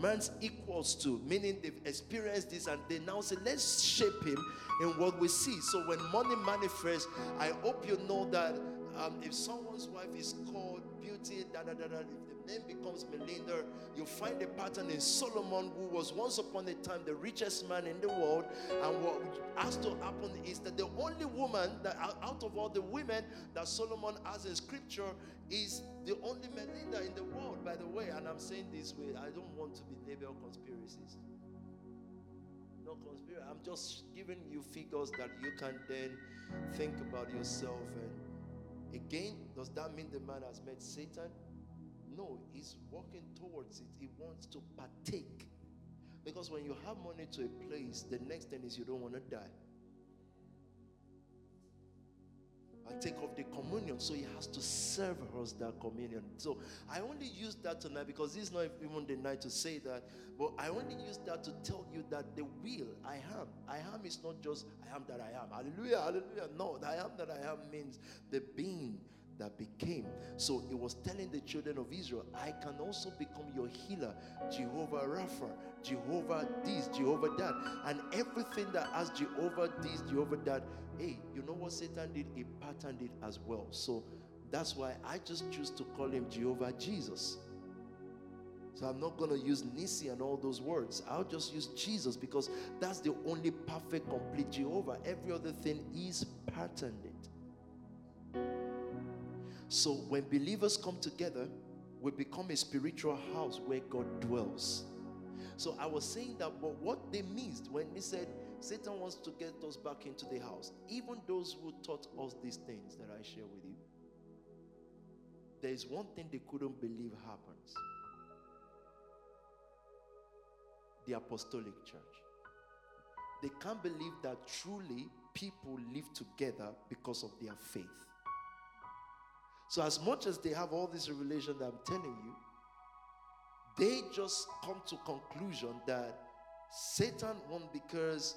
man's equals to, meaning they've experienced this and they now say, let's shape him in what we see. So when money manifests, I hope you know that um, if someone's wife is called beauty, da da da da, if the name becomes Melinda, you find a pattern in Solomon, who was once upon a time the richest man in the world. And what has to happen is that the only woman that out of all the women that Solomon has in scripture is the only Melinda in the world, by the way. And I'm saying this way, I don't want to be labeled conspiracies. No conspiracy. I'm just giving you figures that you can then think about yourself and Again, does that mean the man has met Satan? No, he's walking towards it. He wants to partake. Because when you have money to a place, the next thing is you don't want to die. I take off the communion, so he has to serve us that communion. So I only use that tonight because this is not even the night to say that, but I only use that to tell you that the will I am, I am is not just I am that I am. Hallelujah, hallelujah. No, the I am that I am means the being that became. So it was telling the children of Israel, I can also become your healer, Jehovah Rapha, Jehovah this, Jehovah that. And everything that has Jehovah this, Jehovah that, hey, you know what Satan did? He patterned it as well. So that's why I just choose to call him Jehovah Jesus. So I'm not going to use Nisi and all those words. I'll just use Jesus because that's the only perfect, complete Jehovah. Every other thing is patterned it. So when believers come together, we become a spiritual house where God dwells. So I was saying that, but what they missed when he said Satan wants to get us back into the house, even those who taught us these things that I share with you, there is one thing they couldn't believe happens the apostolic church. They can't believe that truly people live together because of their faith. So, as much as they have all this revelation that I'm telling you, they just come to conclusion that Satan won because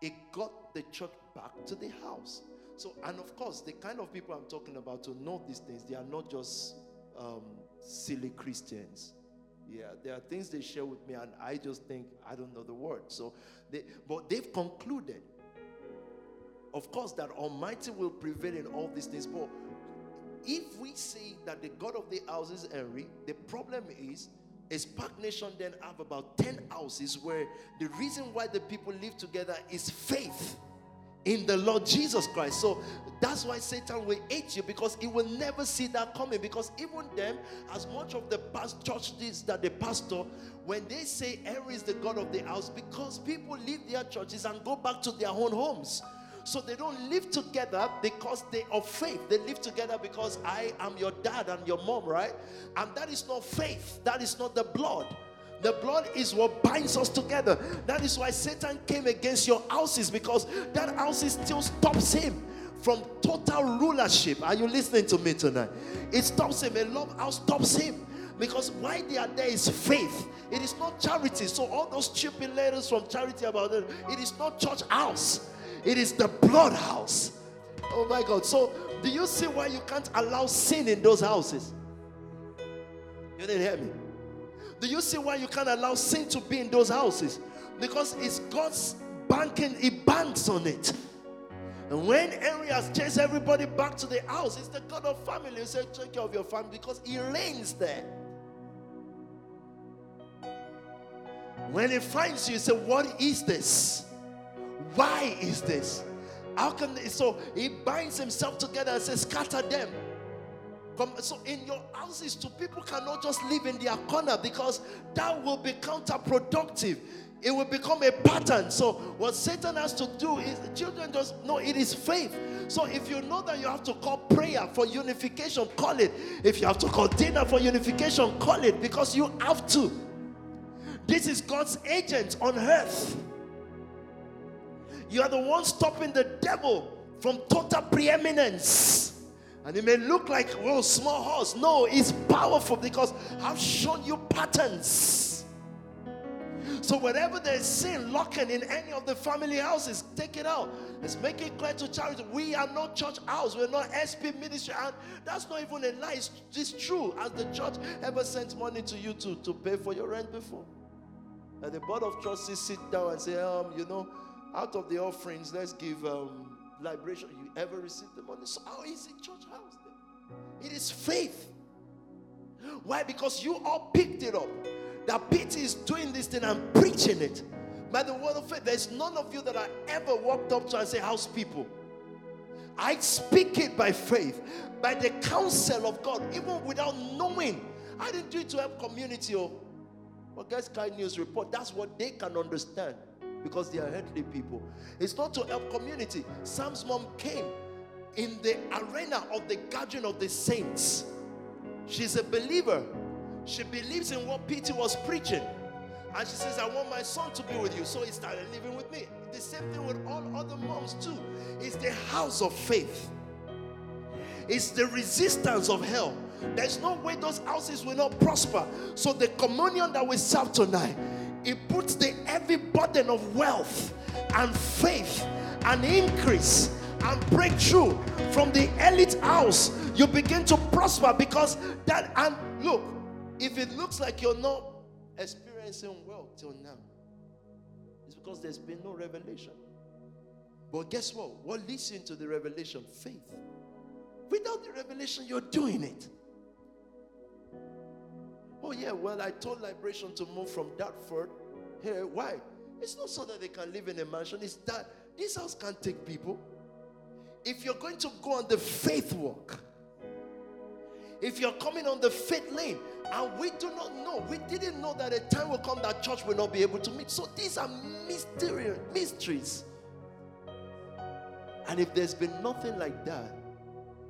it got the church back to the house. So, and of course, the kind of people I'm talking about to know these things, they are not just um, silly Christians. Yeah, there are things they share with me, and I just think I don't know the word. So, they, but they've concluded, of course, that Almighty will prevail in all these things. But if we say that the God of the house is Henry, the problem is a SPAC Nation then have about 10 houses where the reason why the people live together is faith in the Lord Jesus Christ. So that's why Satan will hate you because he will never see that coming. Because even them, as much of the past church churches that the pastor, when they say Henry is the God of the house, because people leave their churches and go back to their own homes. So they don't live together because they of faith. They live together because I am your dad and your mom, right? And that is not faith. That is not the blood. The blood is what binds us together. That is why Satan came against your houses because that house still stops him from total rulership. Are you listening to me tonight? It stops him. A love house stops him Because why they are there is faith. It is not charity. So all those stupid letters from charity about it, it is not church house. It is the blood house. Oh my God. So do you see why you can't allow sin in those houses? You didn't hear me. Do you see why you can't allow sin to be in those houses? Because it's God's banking, He banks on it. And when Henry has chased everybody back to the house, it's the God of family who said, Take care of your family because He reigns there. When He finds you, He said, What is this? Why is this? How can they? So He binds Himself together and says, Scatter them. Come, so in your houses, too, people cannot just live in their corner because that will be counterproductive it will become a pattern. So, what Satan has to do is children just know it is faith. So, if you know that you have to call prayer for unification, call it. If you have to call dinner for unification, call it because you have to. This is God's agent on earth. You are the one stopping the devil from total preeminence. And it may look like, well, small horse. No, it's powerful because I've shown you patterns. So whenever there's sin locking in any of the family houses, take it out. Let's make it clear to charity. We are not church house. We're not SP ministry. And that's not even a lie. It's, it's true. Has the church ever sent money to you to, to pay for your rent before? And the board of trustees sit down and say, um, you know, out of the offerings, let's give um, liberation. You ever receive the money? So how is it church house then? It is faith. Why? Because you all picked it up that PT is doing this thing and preaching it by the word of faith. There's none of you that I ever walked up to and say, House people. I speak it by faith, by the counsel of God, even without knowing. I didn't do it to help community. Oh, but guys, kind news report. That's what they can understand because they are earthly people. It's not to help community. Sam's mom came in the arena of the gathering of the saints. She's a believer. She believes in what PT was preaching. And she says, I want my son to be with you. So he started living with me. The same thing with all other moms, too. It's the house of faith, it's the resistance of hell. There's no way those houses will not prosper. So the communion that we serve tonight, it puts the heavy burden of wealth and faith and increase and breakthrough from the elite house. You begin to prosper because that, and look, if it looks like you're not experiencing wealth till now, it's because there's been no revelation. But guess what? What leads into the revelation? Faith. Without the revelation, you're doing it. Oh, yeah, well, I told Liberation to move from Dartford here. Why? It's not so that they can live in a mansion, it's that this house can't take people. If you're going to go on the faith walk, if you're coming on the faith lane, and we do not know, we didn't know that a time will come that church will not be able to meet. So these are mysterious mysteries. And if there's been nothing like that,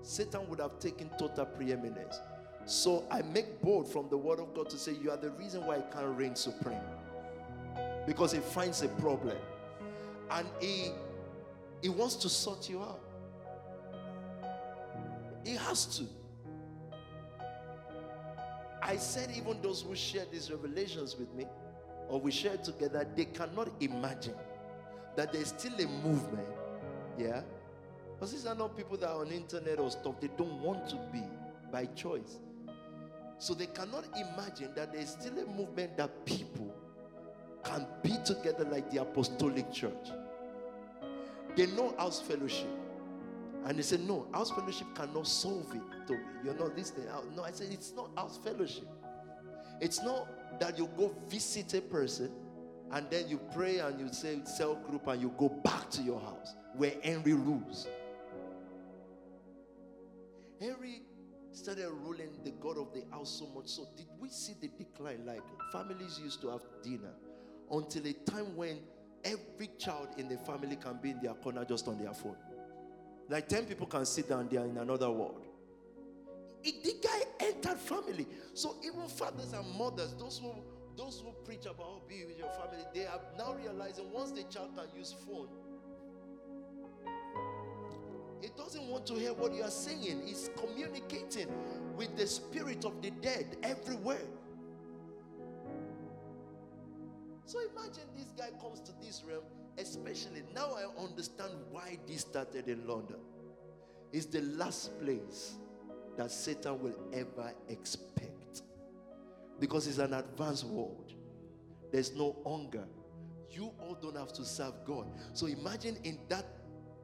Satan would have taken total preeminence. So I make bold from the word of God to say, You are the reason why I can't reign supreme. Because he finds a problem. And he he wants to sort you out. He has to. I said, even those who share these revelations with me, or we share together, they cannot imagine that there's still a movement. Yeah? Because these are not people that are on internet or stuff. They don't want to be by choice. So they cannot imagine that there's still a movement that people can be together like the apostolic church. They know house fellowship. And they said, No, house fellowship cannot solve it. Tobi. You're not listening. Uh, no, I said, It's not house fellowship. It's not that you go visit a person and then you pray and you say cell group and you go back to your house where Henry rules. Henry started ruling the God of the house so much. So, did we see the decline? Like families used to have dinner until a time when every child in the family can be in their corner just on their phone. Like 10 people can sit down there in another world. It, the guy entered family. So even fathers and mothers, those who those who preach about oh, be with your family, they are now realizing once the child can use phone, it doesn't want to hear what you are saying. It's communicating with the spirit of the dead everywhere. So imagine this guy comes to this realm, especially now I understand why this started in London. It's the last place that Satan will ever expect because it's an advanced world. There's no hunger. You all don't have to serve God. So imagine in that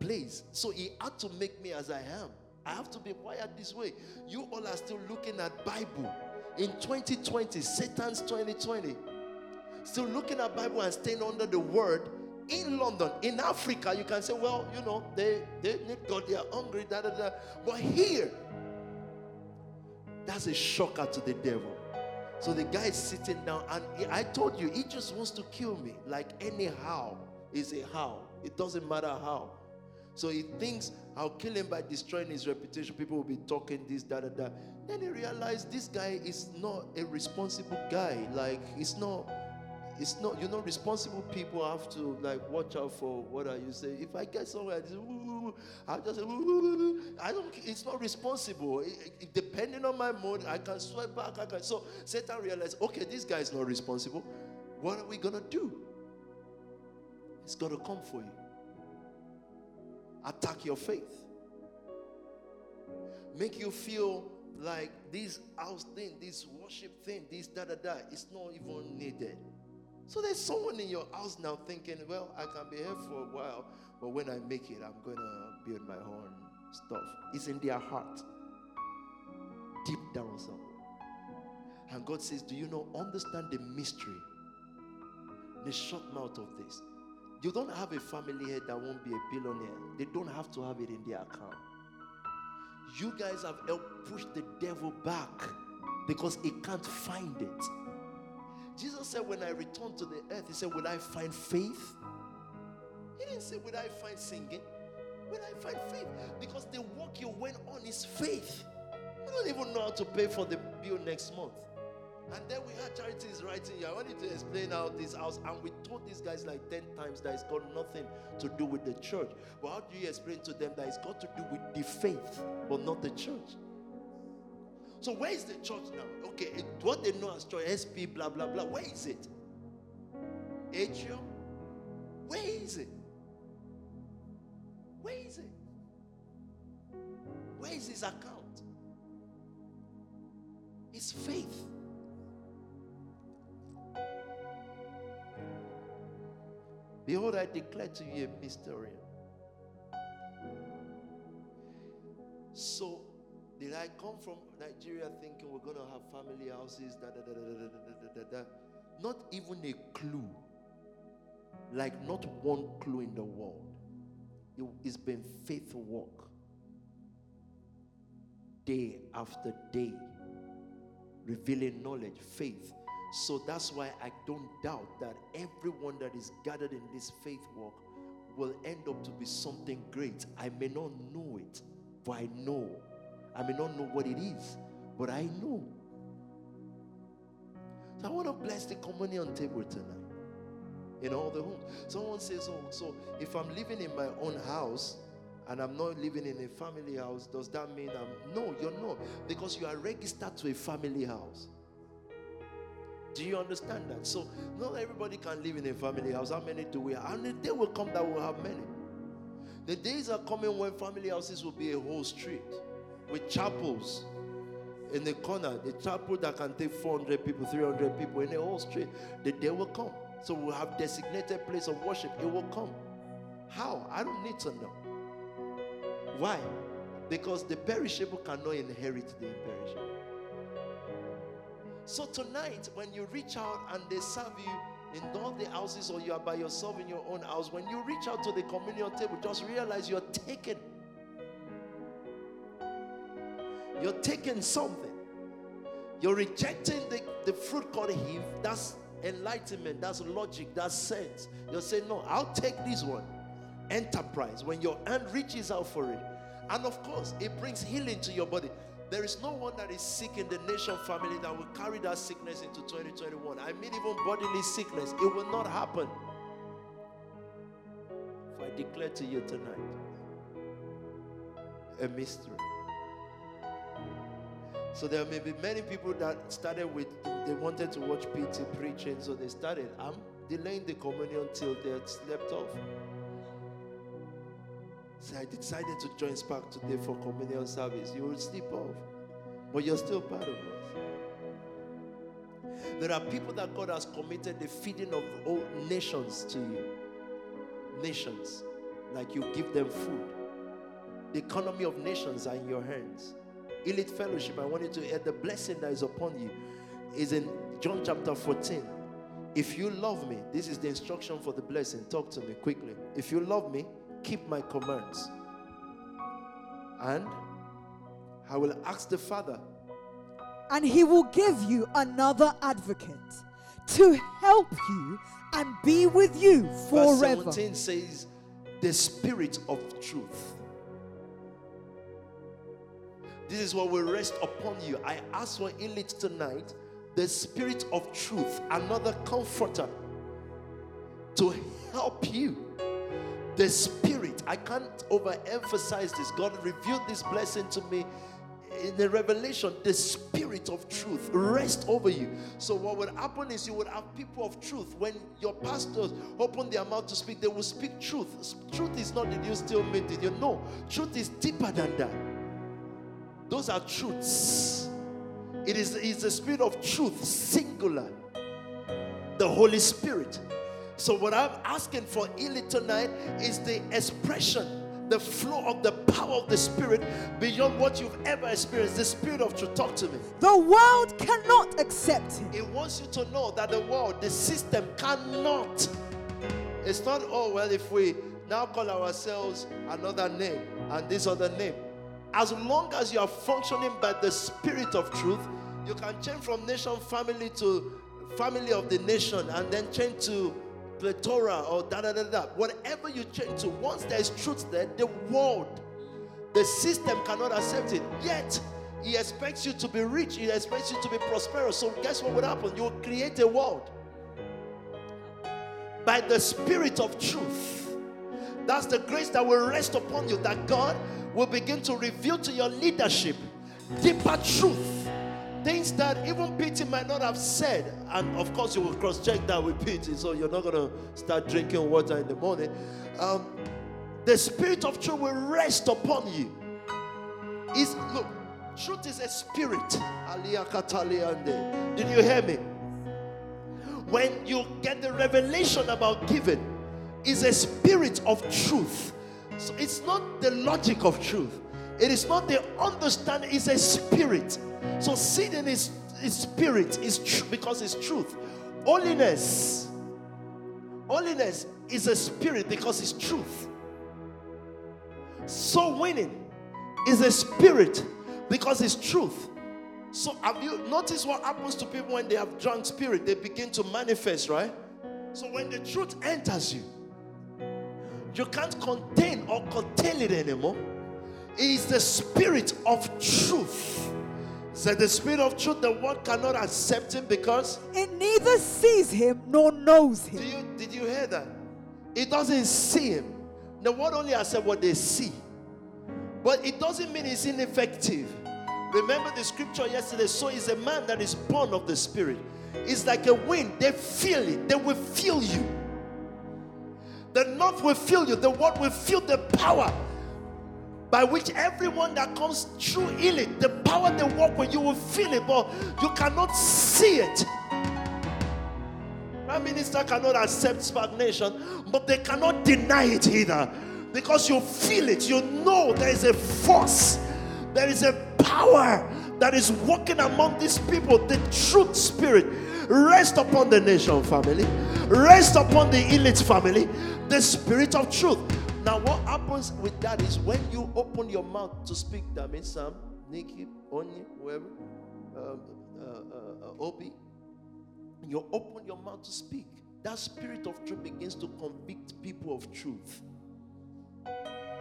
place. So he had to make me as I am. I have to be wired this way. You all are still looking at Bible. In 2020, Satan's 2020. Still looking at Bible and staying under the word in London, in Africa, you can say, well, you know, they, they need God, they are hungry, da da da. But here, that's a shocker to the devil. So the guy is sitting down, and he, I told you, he just wants to kill me. Like anyhow is a how. It doesn't matter how. So he thinks I'll kill him by destroying his reputation. People will be talking this, da da da. Then he realized this guy is not a responsible guy. Like it's not. It's not. You know, responsible people have to like watch out for what are you say. If I get somewhere, I just I don't. It's not responsible. It, it, depending on my mood, I can swipe back. I can. So Satan realized, okay, this guy is not responsible. What are we gonna do? He's gonna come for you attack your faith. Make you feel like this house thing, this worship thing, this da da da, it's not even needed. So there's someone in your house now thinking, well, I can be here for a while, but when I make it, I'm going to build my own stuff. It's in their heart, deep down somewhere. And God says, Do you know, understand the mystery, the short mouth of this? You don't have a family here that won't be a billionaire. They don't have to have it in their account. You guys have helped push the devil back because he can't find it. Jesus said, When I return to the earth, He said, Will I find faith? He didn't say, Will I find singing? Will I find faith? Because the work you went on is faith. You don't even know how to pay for the bill next month. And then we had charities writing here. I wanted to explain how this house, and we told these guys like 10 times that it's got nothing to do with the church. But how do you explain to them that it's got to do with the faith, but not the church? So where is the church now? Okay, it, what they know as church, SP, blah, blah, blah. Where is it? Atrium? Where is it? Where is it? Where is his account? It's faith. Behold, I declare to you a mystery. So, did I come from Nigeria thinking we're going to have family houses? Da, da, da, Not even a clue. Like, not one clue in the world. It's been faithful work. Day after day. Revealing knowledge, faith, so that's why I don't doubt that everyone that is gathered in this faith walk will end up to be something great. I may not know it, but I know. I may not know what it is, but I know. So I want to bless the communion table tonight in all the homes. Someone says, Oh, so if I'm living in my own house and I'm not living in a family house, does that mean I'm no, you're not, because you are registered to a family house. Do you understand that? So, not everybody can live in a family house. How many do we have? And the day will come that we'll have many. The days are coming when family houses will be a whole street with chapels in the corner. The chapel that can take 400 people, 300 people in the whole street. The day will come. So we'll have designated place of worship. It will come. How? I don't need to know. Why? Because the perishable cannot inherit the imperishable. So tonight, when you reach out and they serve you in all the houses or you are by yourself in your own house, when you reach out to the communion table, just realize you're taking. You're taking something. You're rejecting the, the fruit called Eve. That's enlightenment. That's logic. That's sense. You're saying, no, I'll take this one. Enterprise. When your hand reaches out for it. And of course, it brings healing to your body. There is no one that is sick in the nation family that will carry that sickness into 2021. I mean, even bodily sickness, it will not happen. If I declare to you tonight, a mystery. So there may be many people that started with they wanted to watch PT preaching, so they started. I'm delaying the communion till they slept off. So I decided to join SPAC today for communion service. You will sleep off, but you're still part of us. There are people that God has committed the feeding of all nations to you. Nations. Like you give them food. The economy of nations are in your hands. Elite Fellowship, I want you to hear the blessing that is upon you is in John chapter 14. If you love me, this is the instruction for the blessing. Talk to me quickly. If you love me, keep my commands. And I will ask the Father, and he will give you another advocate to help you and be with you forever. verse forever. 17 says, the Spirit of truth. This is what will rest upon you. I ask for elite tonight the Spirit of truth, another comforter to help you. The Spirit, I can't overemphasize this. God revealed this blessing to me in the revelation. The Spirit of truth rest over you. So, what would happen is you would have people of truth. When your pastors open their mouth to speak, they will speak truth. Truth is not did you still mean it? you know? Truth is deeper than that. Those are truths. It is it's the spirit of truth, singular. The Holy Spirit. So, what I'm asking for Eli tonight is the expression, the flow of the power of the Spirit beyond what you've ever experienced. The Spirit of truth. Talk to me. The world cannot accept him. It wants you to know that the world, the system cannot. It's not, oh, well, if we now call ourselves another name and this other name. As long as you are functioning by the Spirit of truth, you can change from nation family to family of the nation and then change to plethora or da da da da. Whatever you change to, once there is truth there, the world, the system cannot accept it. Yet, he expects you to be rich, he expects you to be prosperous. So, guess what would happen? You will create a world by the Spirit of truth. That's the grace that will rest upon you, that God will begin to reveal to your leadership deeper truth. Things that even PT might not have said. And of course, you will cross check that with PT, so you're not going to start drinking water in the morning. Um, the Spirit of truth will rest upon you. Is look, truth is a spirit. Did you hear me? When you get the revelation about giving, is a spirit of truth. So it's not the logic of truth. It is not the understanding, it's a spirit. So seeding is, is spirit, is tr- because it's truth. Holiness. Holiness is a spirit because it's truth. So winning is a spirit because it's truth. So have you noticed what happens to people when they have drunk spirit? They begin to manifest, right? So when the truth enters you, you can't contain or curtail it anymore. Is the spirit of truth. So the spirit of truth, the world cannot accept him because It neither sees him nor knows do him. you did you hear that? It doesn't see him. The world only accept what they see. But it doesn't mean it's ineffective. Remember the scripture yesterday. So is a man that is born of the spirit. It's like a wind. They feel it. They will feel you. The north will feel you. The world will feel the power by which everyone that comes through healing, the power they walk with, you will feel it, but you cannot see it. Prime Minister cannot accept stagnation, but they cannot deny it either. Because you feel it, you know there is a force, there is a power that is working among these people. The truth spirit rest upon the nation family, rest upon the elite family, the spirit of truth. Now, what happens with that is when you open your mouth to speak, that means Sam, Nikki, Onyi, whoever, um, uh, uh, uh, Obi, you open your mouth to speak, that spirit of truth begins to convict people of truth.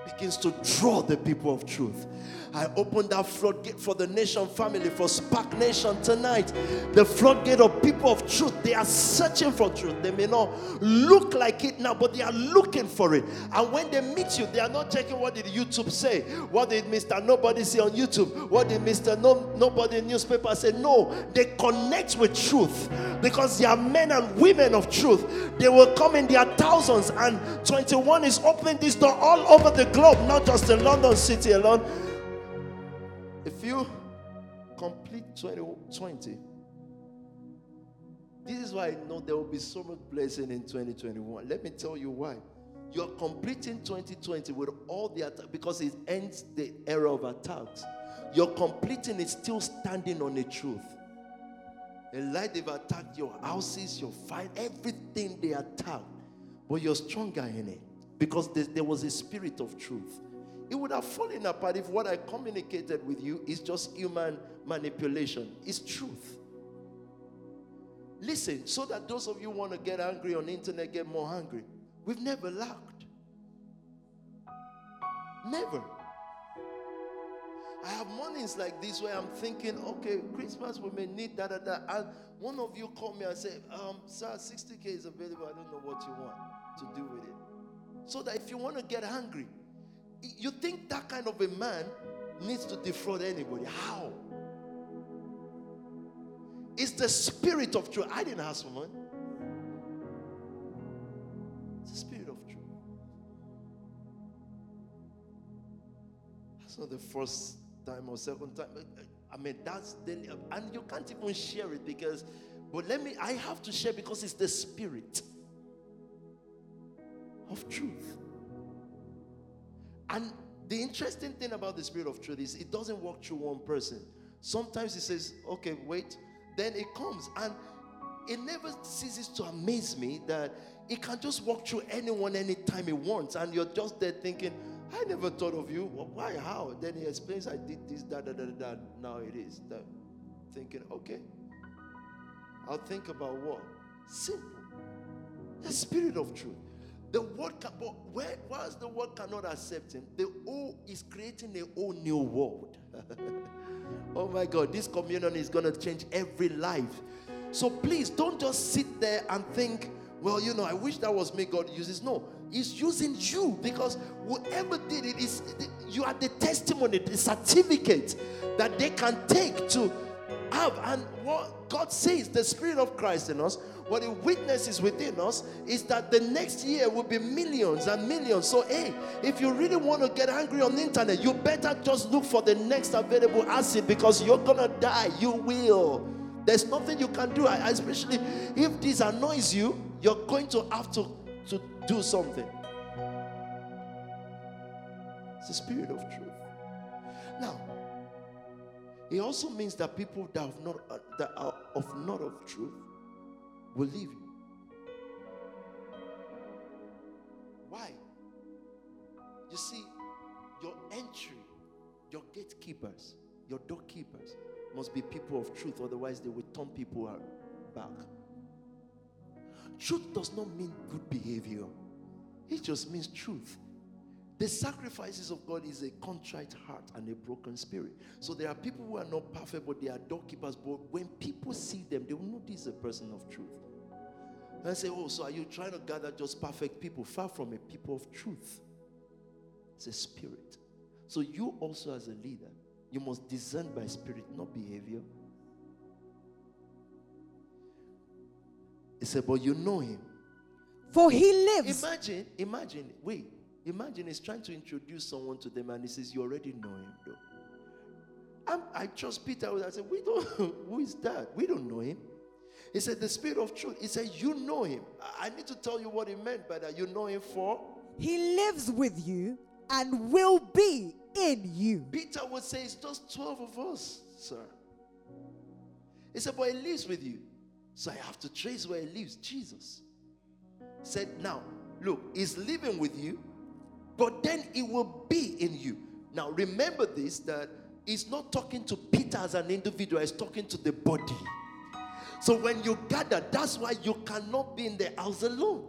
Begins to draw the people of truth. I open that floodgate for the nation family, for SPAC Nation tonight. The floodgate of people of truth. They are searching for truth. They may not look like it now, but they are looking for it. And when they meet you, they are not checking what did YouTube say, what did Mr. Nobody say on YouTube, what did Mr. No, Nobody newspaper say. No, they connect with truth because they are men and women of truth. They will come in their thousands, and 21 is opening this door all over the globe, not just in London City alone. If you complete 2020, this is why I know there will be so much blessing in 2021. Let me tell you why. You're completing 2020 with all the attacks because it ends the era of attacks. You're completing it still standing on the truth. A lie they've attacked your houses, your fight, everything they attack, But you're stronger in it because there, was a spirit of truth. It would have fallen apart if what I communicated with you is just human manipulation. It's truth. Listen, so that those of you want to get angry on the internet get more angry. We've never lacked. Never. I have mornings like this where I'm thinking, okay, Christmas we may need da da da. And one of you call me and say, um, sir, 60k is available. I don't know what you want to do with it. So that if you want to get angry, you think that kind of a man needs to defraud anybody? How? It's the spirit of truth. I didn't ask for money. It's the spirit of truth. That's not the first time or second time. Uh, I mean, that's daily. Uh, and you can't even share it because, but let me, I have to share because it's the spirit of truth. And the interesting thing about the spirit of truth is it doesn't work through one person. Sometimes it says, okay, wait. Then it comes. And it never ceases to amaze me that it can just walk through anyone anytime it wants. And you're just there thinking, I never thought of you. why? How? Then he explains, I did this, da da da da. Now it is. That. Thinking, okay. I'll think about what? Simple. The spirit of truth. The word, but where, whilst the world cannot accept him, the O is creating a whole new world. oh my God, this communion is going to change every life. So please don't just sit there and think, well, you know, I wish that was me God uses. No, He's using you because whoever did it is you are the testimony, the certificate that they can take to have. And what God says, the Spirit of Christ in us, what He witnesses within us is that the next year will be millions and millions. So, hey, if you really want to get angry on the internet, you better just look for the next available acid because you're gonna die. You will. There's nothing you can do, especially if this annoys you. You're going to have to, to do something. It's the spirit of truth. Now, it also means that people that, have not, uh, that are of not of truth will leave you. Why? You see, your entry, your gatekeepers, your doorkeepers must be people of truth, otherwise, they will turn people back. Truth does not mean good behavior, it just means truth. The sacrifices of God is a contrite heart and a broken spirit. So there are people who are not perfect, but they are doorkeepers. But when people see them, they will know this is a person of truth. And I say, Oh, so are you trying to gather just perfect people? Far from a people of truth. It's a spirit. So you also, as a leader, you must discern by spirit, not behavior. He said, But you know him. For he lives. Imagine, imagine, wait. Imagine he's trying to introduce someone to them and he says, You already know him, though. I'm, i trust Peter. I said, We don't, who is that? We don't know him. He said, The Spirit of truth. He said, You know him. I need to tell you what he meant by that. You know him for? He lives with you and will be in you. Peter would say, It's just 12 of us, sir. He said, But he lives with you. So I have to trace where he lives. Jesus said, Now, look, he's living with you but then it will be in you. Now, remember this that he's not talking to Peter as an individual, he's talking to the body. So when you gather, that's why you cannot be in the house alone.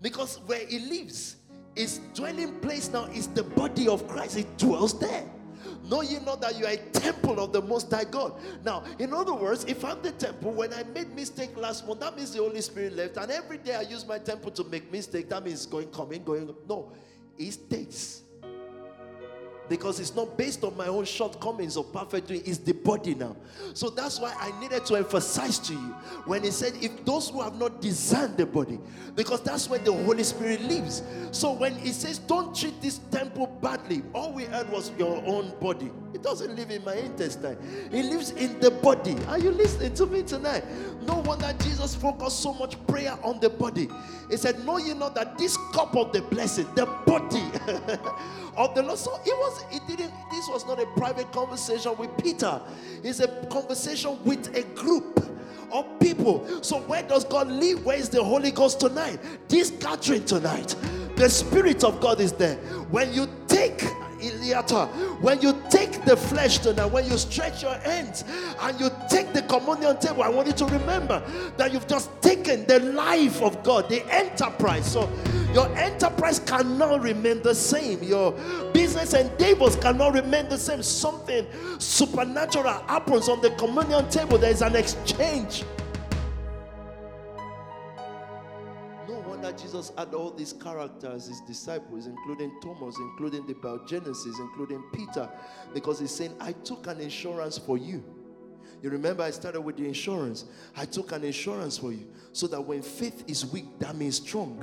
Because where he lives, His dwelling place now is the body of Christ. It dwells there. Know ye not that you are a temple of the Most High God? Now, in other words, if I'm the temple, when I made mistake last month, that means the Holy Spirit left, and every day I use my temple to make mistake. That means going, coming, going. No, He stays because it's not based on my own shortcomings or perfect doing, it's the body now. So that's why I needed to emphasize to you when he said, if those who have not discerned the body, because that's where the Holy Spirit lives. So when he says, don't treat this temple badly, all we heard was your own body. It doesn't live in my intestine, it lives in the body. Are you listening to me tonight? No wonder Jesus focused so much prayer on the body. He said, Know you know that this cup of the blessing, the body of the Lord. So it was, it didn't, this was not a private conversation with Peter. It's a conversation with a group of people. So where does God live? Where is the Holy Ghost tonight? This gathering tonight. The Spirit of God is there. When you take Iliata. When you take the flesh tonight, when you stretch your hands and you take the communion table, I want you to remember that you've just taken the life of God, the enterprise. So your enterprise cannot remain the same. Your business endeavors cannot remain the same. Something supernatural happens on the communion table. There is an exchange. Jesus had all these characters, his disciples, including Thomas, including the Biogenesis, including Peter, because he's saying, I took an insurance for you. You remember I started with the insurance. I took an insurance for you. So that when faith is weak, Dami is strong.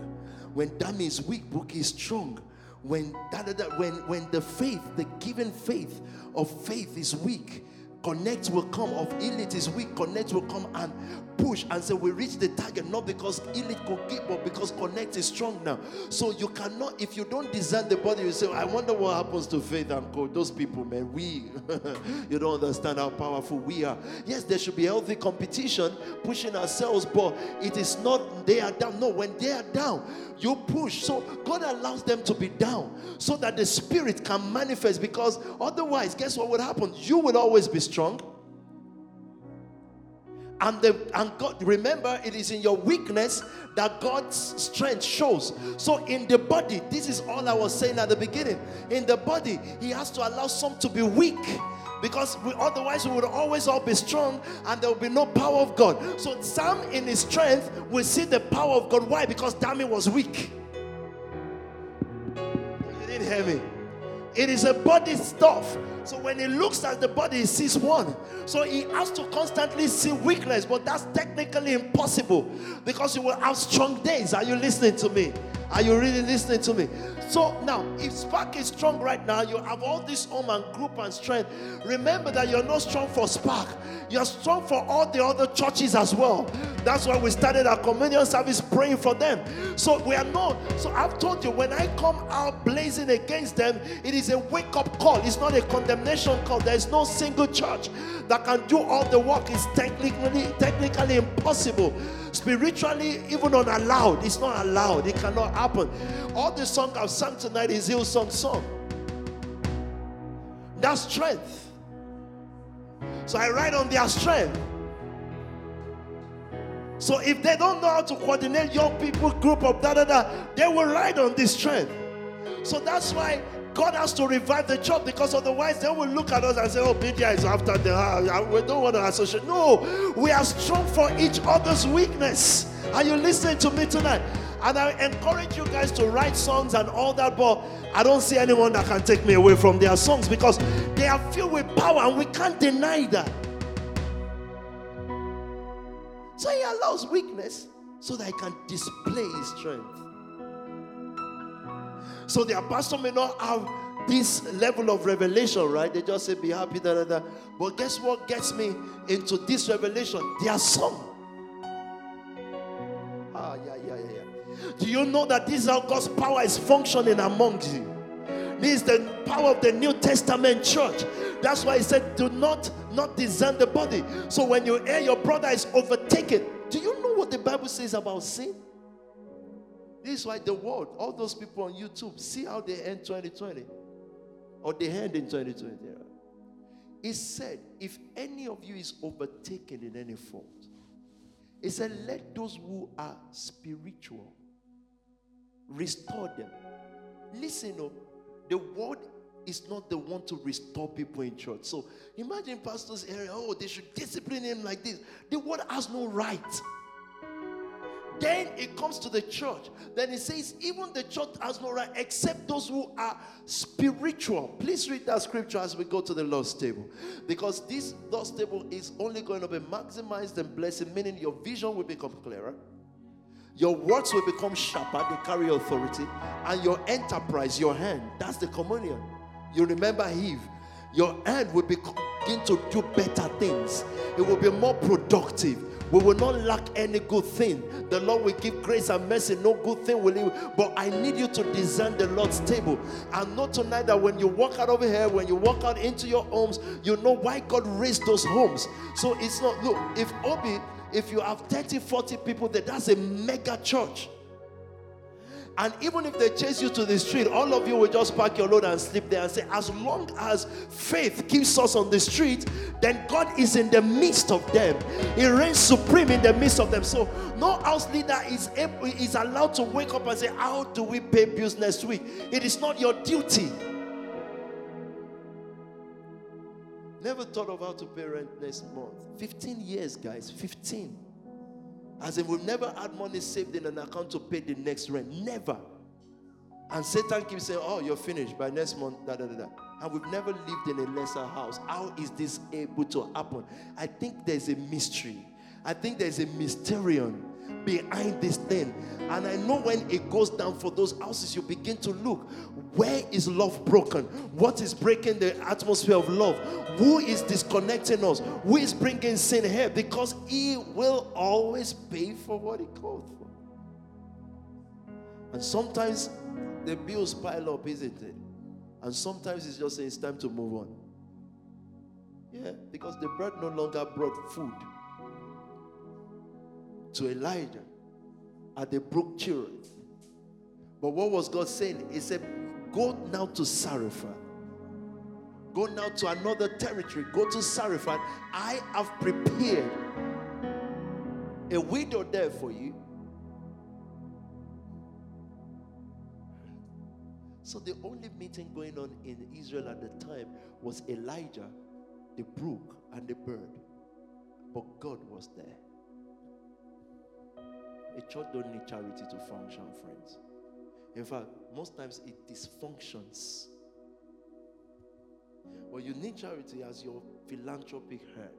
When Dami is weak, Book is strong. When, da, da, da, when, when the faith, the given faith of faith is weak, connect will come of elite is weak connect will come and push and say we reach the target not because elite could give but because connect is strong now. So you cannot if you don't design the body you say i wonder what happens to faith and co those people man we you don't understand how powerful we are. Yes there should be healthy competition pushing ourselves but it is not they are down. No when they are down you push. So god allows them to be down so that the spirit can manifest because otherwise guess what would happen? You will always be strong. And the and God remember it is in your weakness that God's strength shows. So in the body, this is all I was saying at the beginning. In the body, he has to allow some to be weak because we, otherwise we would always all be strong and there will be no power of God. So Sam in his strength will see the power of God. Why? Because Dami was weak. You didn't hear me. It is a body stuff. So when he looks at the body, he sees one. So he has to constantly see weakness, but that's technically impossible because you will have strong days. Are you listening to me? Are you really listening to me? So now, if SPAC is strong right now, you have all this home and group and strength. Remember that you're not strong for SPAC, you're strong for all the other churches as well. That's why we started our communion service praying for them. So we are not. So I've told you, when I come out blazing against them, it is a wake up call. It's not a condemnation call. There is no single church that can do all the work. It's technically technically impossible. Spiritually, even unallowed. It's not allowed. It cannot happen. All the song I've sung tonight is Hillsong song. Song. That's strength. So I ride on their strength. So if they don't know how to coordinate young people, group of da da da, they will ride on this strength. So that's why God has to revive the church because otherwise they will look at us and say, Oh, Media is after the uh, we don't want to associate. No, we are strong for each other's weakness. Are you listening to me tonight? And I encourage you guys to write songs and all that, but I don't see anyone that can take me away from their songs because they are filled with power and we can't deny that. So he allows weakness so that he can display his strength. So the apostle may not have this level of revelation, right? They just say, be happy, da, da, da. But guess what gets me into this revelation? Their song. Ah, yeah, yeah, yeah, yeah. Do you know that this is how God's power is functioning among you? This is the power of the New Testament church. That's why he said, do not not discern the body. So when you hear your brother is overtaken, do you know what the Bible says about sin? This is why the world, all those people on YouTube, see how they end 2020 or they end in 2020. He said, if any of you is overtaken in any fault, he said, let those who are spiritual restore them. Listen, oh, the word is not the one to restore people in church. So imagine pastors area, oh, they should discipline him like this. The word has no right. Then it comes to the church. Then it says, even the church has no right except those who are spiritual. Please read that scripture as we go to the Lord's table. Because this Lord's table is only going to be maximized and blessed, meaning your vision will become clearer. Your words will become sharper, they carry authority, and your enterprise, your hand, that's the communion. You remember Eve, your hand will begin to do better things, it will be more productive we will not lack any good thing. The Lord will give grace and mercy. No good thing will He. But I need you to discern the Lord's table. And know tonight that when you walk out over here, when you walk out into your homes, you know why God raised those homes. So it's not, look, if Obi, if you have 30, 40 people there, that's a mega church. And even if they chase you to the street, all of you will just pack your load and sleep there and say, as long as faith keeps us on the street, then God is in the midst of them. He reigns supreme in the midst of them. So no house leader is able, is allowed to wake up and say, How do we pay bills next week? It is not your duty. Never thought of how to pay rent next month. 15 years, guys. 15. As in, we've never had money saved in an account to pay the next rent. Never. And Satan keeps saying, Oh, you're finished by next month. Da, da, da, da. And we've never lived in a lesser house. How is this able to happen? I think there's a mystery. I think there's a mysterium behind this thing. And I know when it goes down for those houses, you begin to look where is love broken? What is breaking the atmosphere of love? Who is disconnecting us? Who is bringing sin here? Because He will always pay for what He called for. And sometimes the bills pile up, isn't it? And sometimes it's just saying it's time to move on. Yeah, because the bread no longer brought food to Elijah at the brook Cherith. But what was God saying? He said, Go now to Zarephath. Go now to another territory. Go to Zarephath. I have prepared a widow there for you. So the only meeting going on in Israel at the time was Elijah, the brook, and the bird. But God was there. A church don't need charity to function, friends. In fact, most times it dysfunctions. Well, you need charity as your philanthropic hand.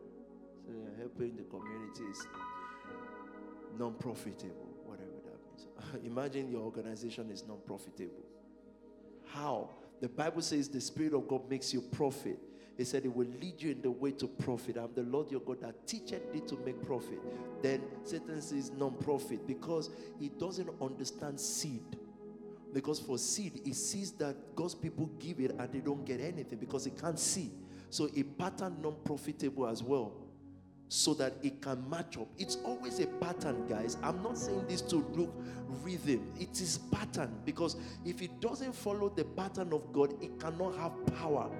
So helping the community is non-profitable, whatever that means. Imagine your organization is non-profitable. How? The Bible says the Spirit of God makes you profit. He said, It will lead you in the way to profit. I'm the Lord your God that teacheth thee to make profit. Then Satan says non profit because he doesn't understand seed. Because for seed, he sees that God's people give it and they don't get anything because he can't see. So a pattern non profitable as well so that it can match up. It's always a pattern, guys. I'm not saying this to look rhythm. It is pattern because if it doesn't follow the pattern of God, it cannot have power.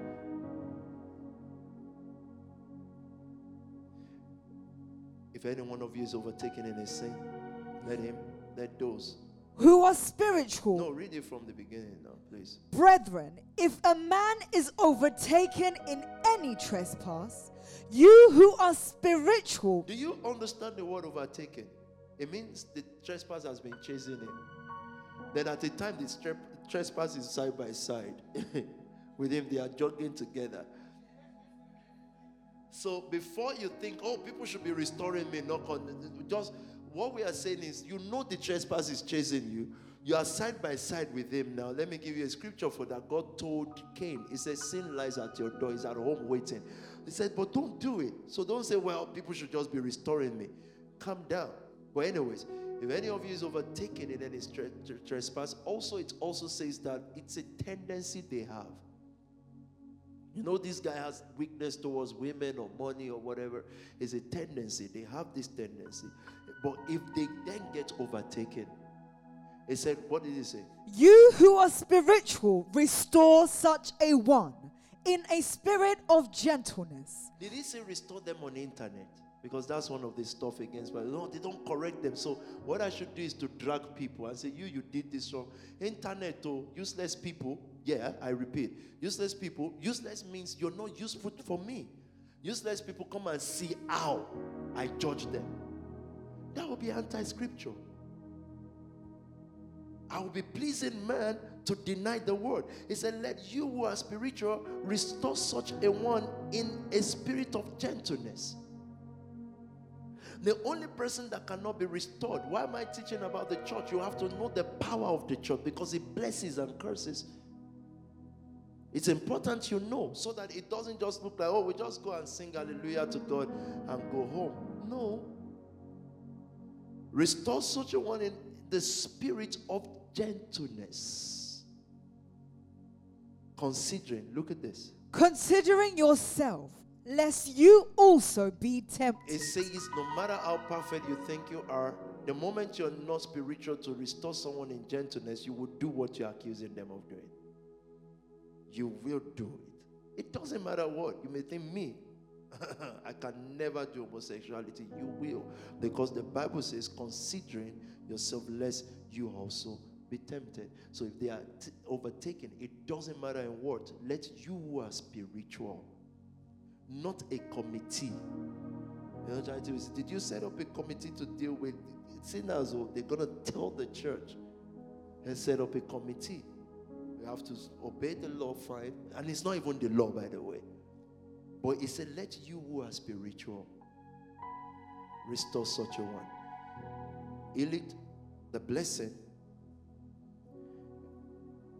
If any one of you is overtaken in a sin, let him, let those who are spiritual. No, read it from the beginning now, please. Brethren, if a man is overtaken in any trespass, you who are spiritual. Do you understand the word overtaken? It means the trespass has been chasing him. Then at the time the trespass is side by side with him, they are jogging together. So before you think, oh, people should be restoring me, not just what we are saying is, you know the trespass is chasing you. You are side by side with him now. Let me give you a scripture for that. God told Cain, He said, Sin lies at your door, he's at home waiting. He said, But don't do it. So don't say, Well, people should just be restoring me. Calm down. But, anyways, if any of you is overtaken in any trespass, also it also says that it's a tendency they have. You know, this guy has weakness towards women or money or whatever. It's a tendency. They have this tendency. But if they then get overtaken, he said, What did he say? You who are spiritual, restore such a one in a spirit of gentleness. Did he say restore them on the internet? Because that's one of the stuff against but no, they don't correct them. So what I should do is to drag people and say, You, you did this wrong. Internet, oh, useless people. Yeah, I repeat. Useless people. Useless means you're not useful for me. Useless people come and see how I judge them. That would be anti-scripture. I will be pleasing man to deny the word. He said, Let you who are spiritual restore such a one in a spirit of gentleness. The only person that cannot be restored. Why am I teaching about the church? You have to know the power of the church because it blesses and curses. It's important you know so that it doesn't just look like, oh, we just go and sing hallelujah to God and go home. No. Restore such a one in the spirit of gentleness. Considering, look at this. Considering yourself lest you also be tempted. It says, no matter how perfect you think you are, the moment you're not spiritual to restore someone in gentleness, you will do what you're accusing them of doing. You will do it. It doesn't matter what. You may think, me, I can never do homosexuality. You will. Because the Bible says, considering yourself less, you also be tempted. So if they are t- overtaken, it doesn't matter in what. Let you who are spiritual not a committee. You know, trying to, did you set up a committee to deal with sinners? Or they're going to tell the church and set up a committee. You have to obey the law, fine. And it's not even the law, by the way. But he said, Let you who are spiritual restore such a one. Elite, the blessing.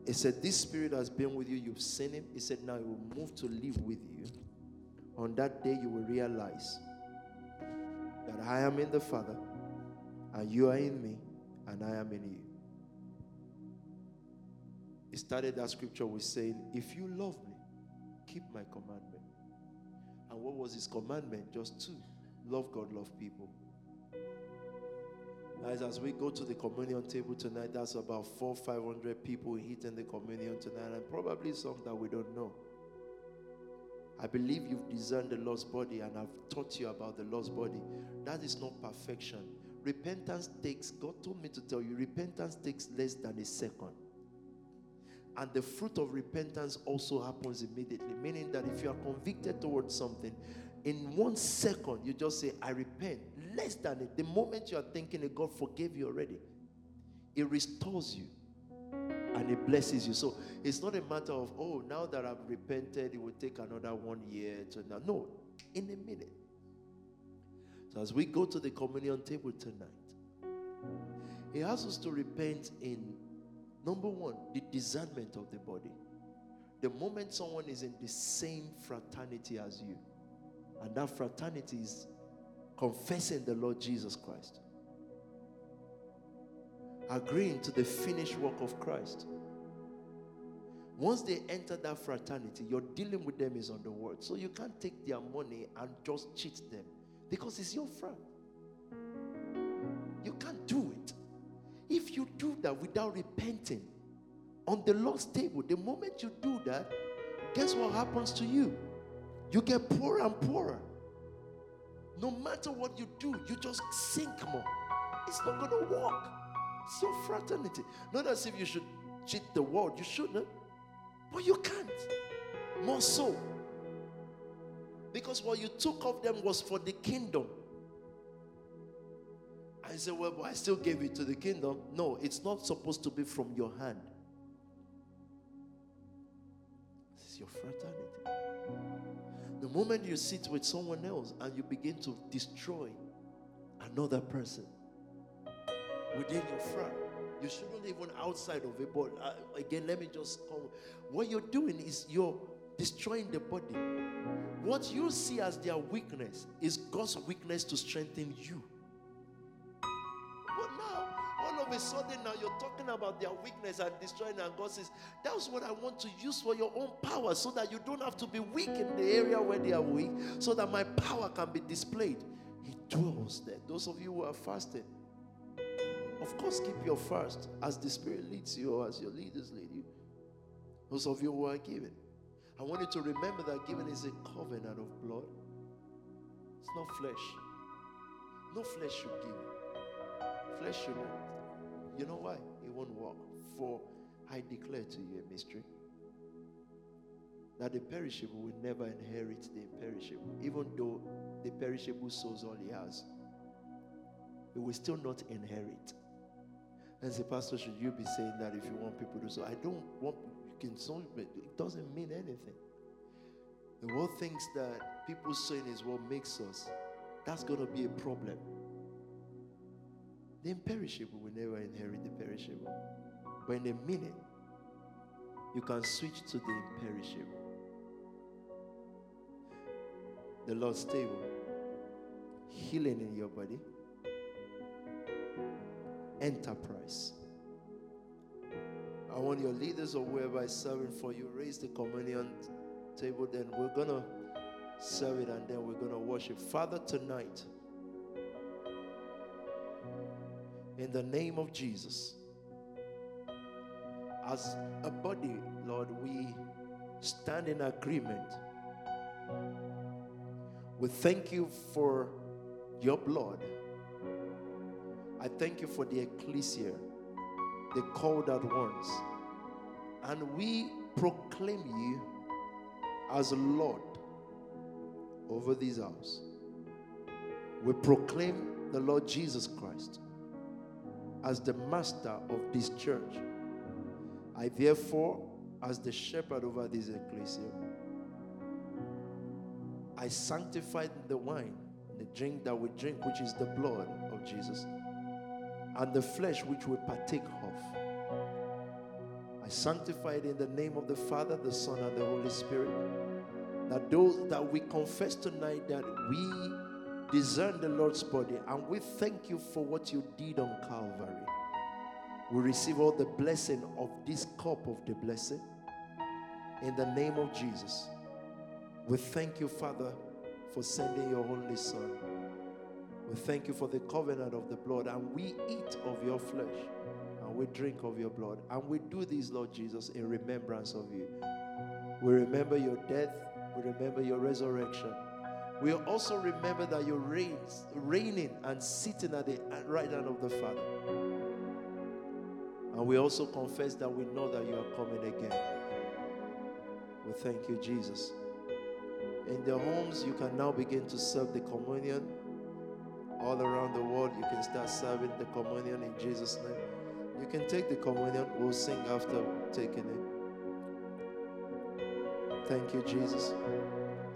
He said, This spirit has been with you, you've seen him. He said, Now he will move to live with you on that day you will realize that I am in the Father, and you are in me, and I am in you. He started that scripture with saying, If you love me, keep my commandment. And what was his commandment? Just two love God, love people. Guys, as we go to the communion table tonight, that's about four, five hundred people eating the communion tonight, and probably some that we don't know. I believe you've discerned the lost body and I've taught you about the lost body. That is not perfection. Repentance takes, God told me to tell you, repentance takes less than a second. And the fruit of repentance also happens immediately, meaning that if you are convicted towards something, in one second you just say, I repent. Less than it. The moment you are thinking that God forgave you already, it restores you and it blesses you. So it's not a matter of, oh, now that I've repented, it will take another one year to now. No, in a minute. So as we go to the communion table tonight, he asks us to repent in number one, the discernment of the body. The moment someone is in the same fraternity as you, and that fraternity is confessing the Lord Jesus Christ agreeing to the finished work of Christ. Once they enter that fraternity, your dealing with them is on the word. So you can't take their money and just cheat them because it's your friend. You can't do it. If you do that without repenting on the Lord's table, the moment you do that, guess what happens to you? You get poorer and poorer. No matter what you do, you just sink more. It's not going to work. Your fraternity. Not as if you should cheat the world. You shouldn't. But you can't. More so. Because what you took of them was for the kingdom. I said, Well, but I still gave it to the kingdom. No, it's not supposed to be from your hand. This is your fraternity. The moment you sit with someone else and you begin to destroy another person, within your front. You shouldn't even outside of it. But uh, again, let me just come. What you're doing is you're destroying the body. What you see as their weakness is God's weakness to strengthen you. Of a sudden, now you're talking about their weakness and destroying, and God says, That's what I want to use for your own power so that you don't have to be weak in the area where they are weak, so that my power can be displayed. He dwells there. Those of you who are fasting, of course, keep your fast as the Spirit leads you or as your leaders lead you. Those of you who are giving. I want you to remember that giving is a covenant of blood. It's not flesh. No flesh should give. Flesh should not. You know why? It won't work. For I declare to you a mystery that the perishable will never inherit the imperishable, even though the perishable sows all he has. It will still not inherit. And say, Pastor, should you be saying that if you want people to so? I don't want you can sow, but it doesn't mean anything. The world thinks that people sowing is what makes us. That's gonna be a problem. The imperishable will never inherit the perishable. But in a minute, you can switch to the imperishable. The Lord's table, healing in your body, enterprise. I want your leaders or whoever is serving for you raise the communion table. Then we're gonna serve it and then we're gonna worship. Father, tonight, in the name of Jesus, as a body, Lord, we stand in agreement. We thank you for your blood. I thank you for the ecclesia, the called out ones. And we proclaim you as Lord over this house. We proclaim the Lord Jesus Christ as the master of this church. I therefore, as the shepherd over this ecclesia, I sanctified the wine, the drink that we drink, which is the blood of Jesus, and the flesh which we partake of. I sanctified in the name of the Father, the Son, and the Holy Spirit. That those that we confess tonight that we discern the Lord's body, and we thank you for what you did on Calvary. We receive all the blessing of this cup of the blessing in the name of Jesus. We thank you, Father, for sending your only Son. We thank you for the covenant of the blood, and we eat of your flesh, and we drink of your blood. And we do this, Lord Jesus, in remembrance of you. We remember your death, we remember your resurrection. We also remember that you're reigns, reigning and sitting at the right hand of the Father. And we also confess that we know that you are coming again. We thank you, Jesus. In the homes, you can now begin to serve the communion. All around the world, you can start serving the communion in Jesus' name. You can take the communion. We'll sing after taking it. Thank you, Jesus.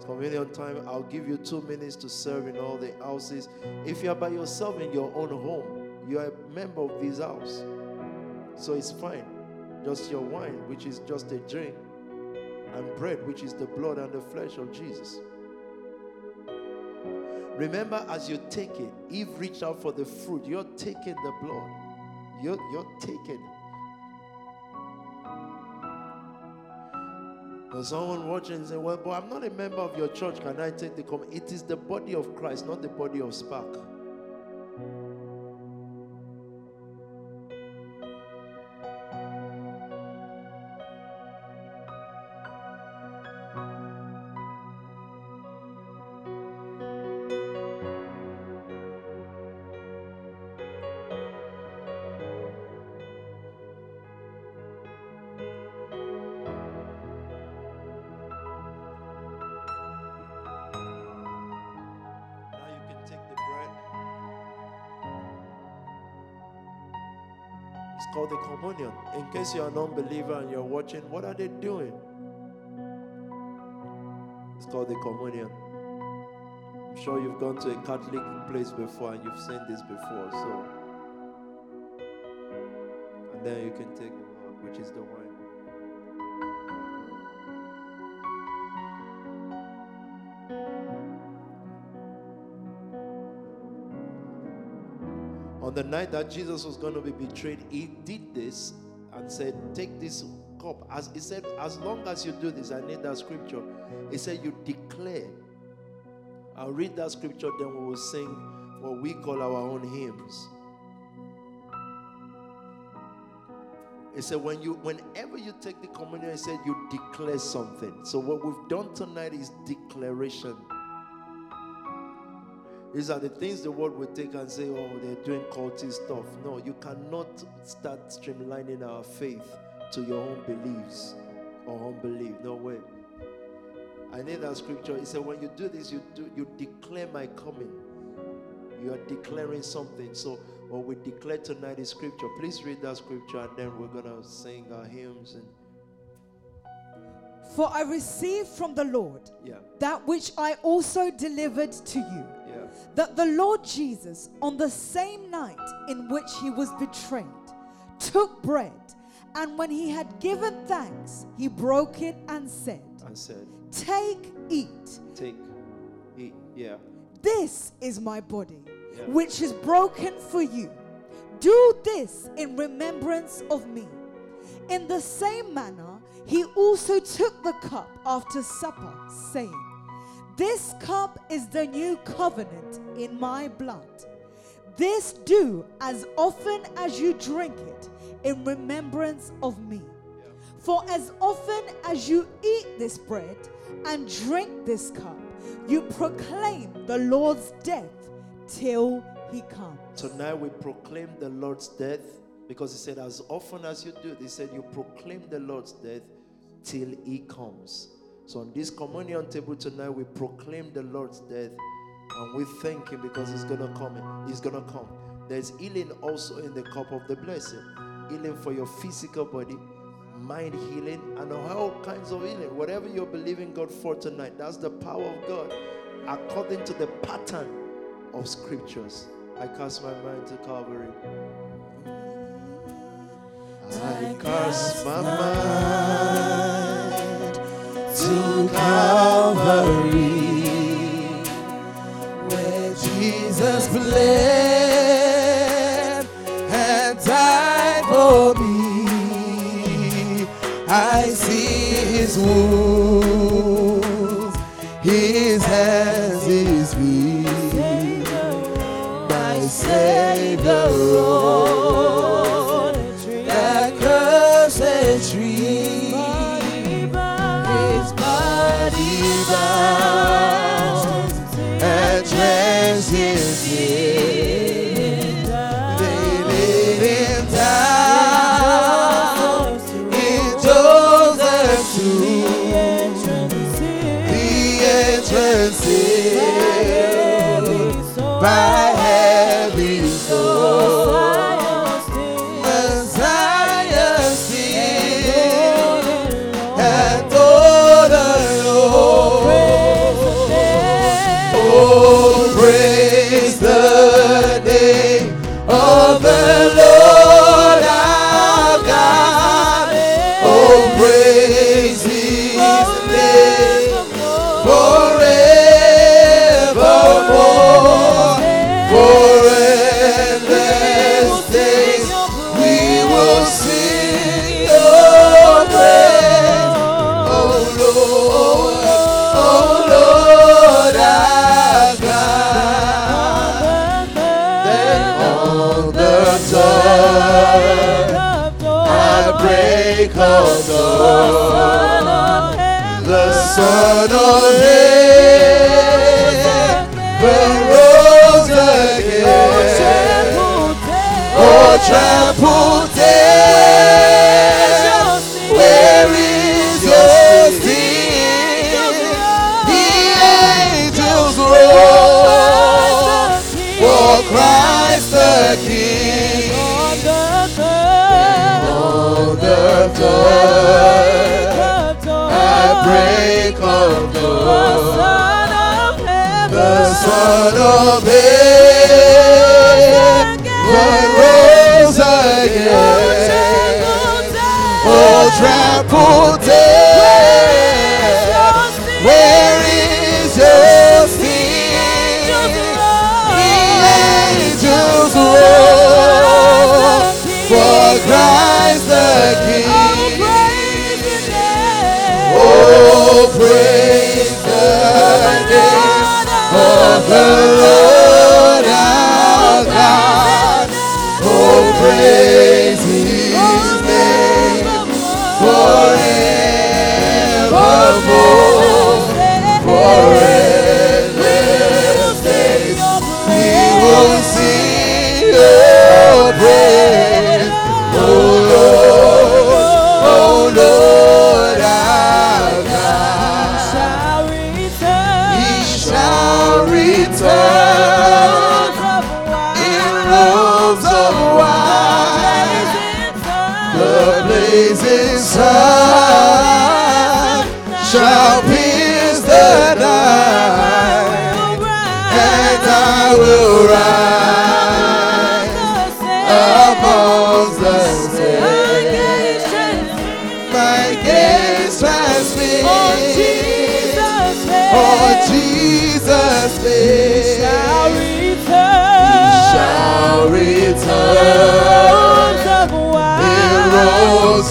Communion time. I'll give you two minutes to serve in all the houses. If you are by yourself in your own home, you are a member of this house. So it's fine. Just your wine, which is just a drink, and bread, which is the blood and the flesh of Jesus. Remember, as you take it, Eve reached out for the fruit. You're taking the blood. You're, you're taking. There's someone watching and saying, Well, but I'm not a member of your church. Can I take the com? It is the body of Christ, not the body of SPAC. In case you're an unbeliever and you're watching, what are they doing? It's called the communion. I'm sure you've gone to a Catholic place before and you've seen this before. So, and then you can take the which is the wine. The night that Jesus was going to be betrayed, he did this and said, Take this cup. As he said, as long as you do this, I need that scripture. He said, You declare. I'll read that scripture, then we will sing what we call our own hymns. He said, when you whenever you take the communion, he said you declare something. So what we've done tonight is declaration. These are the things the world will take and say, oh, they're doing culty stuff. No, you cannot start streamlining our faith to your own beliefs or unbelief. No way. I need that scripture. He said, when you do this, you do you declare my coming. You are declaring something. So what we declare tonight is scripture. Please read that scripture and then we're gonna sing our hymns and For I received from the Lord yeah, that which I also delivered to you. That the Lord Jesus, on the same night in which he was betrayed, took bread, and when he had given thanks, he broke it and said, And said, Take, eat. take, eat. Yeah. This is my body, Yeah. which is broken for you. Do this in remembrance of me. In the same manner, he also took the cup after supper, saying, This cup is the new covenant in my blood. This do as often as you drink it in remembrance of me. For as often as you eat this bread and drink this cup, you proclaim the Lord's death till he comes. Tonight we proclaim the Lord's death because he said, as often as you do, he said, you proclaim the Lord's death till he comes. So on this communion table tonight, we proclaim the Lord's death and we thank him because he's gonna come. He's gonna come. There's healing also in the cup of the blessed. Healing for your physical body, mind healing, and all kinds of healing. Whatever you're believing God for tonight, that's the power of God according to the pattern of scriptures. I cast my mind to Calvary. I cast my mind to Calvary, where Jesus bled and died for me. I see His wounds,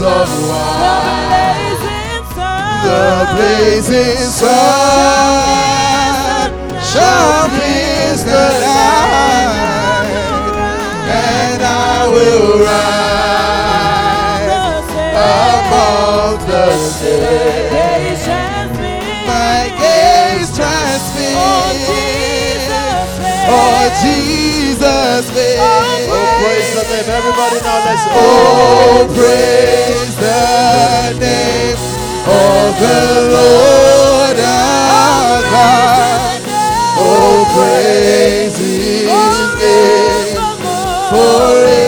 of. The blazing sun shall pierce the night, and I will rise among the saints. Jesus' face. Oh, praise the name. Everybody now let's Oh, praise the name of the Lord our God. Oh, praise His oh, name forevermore,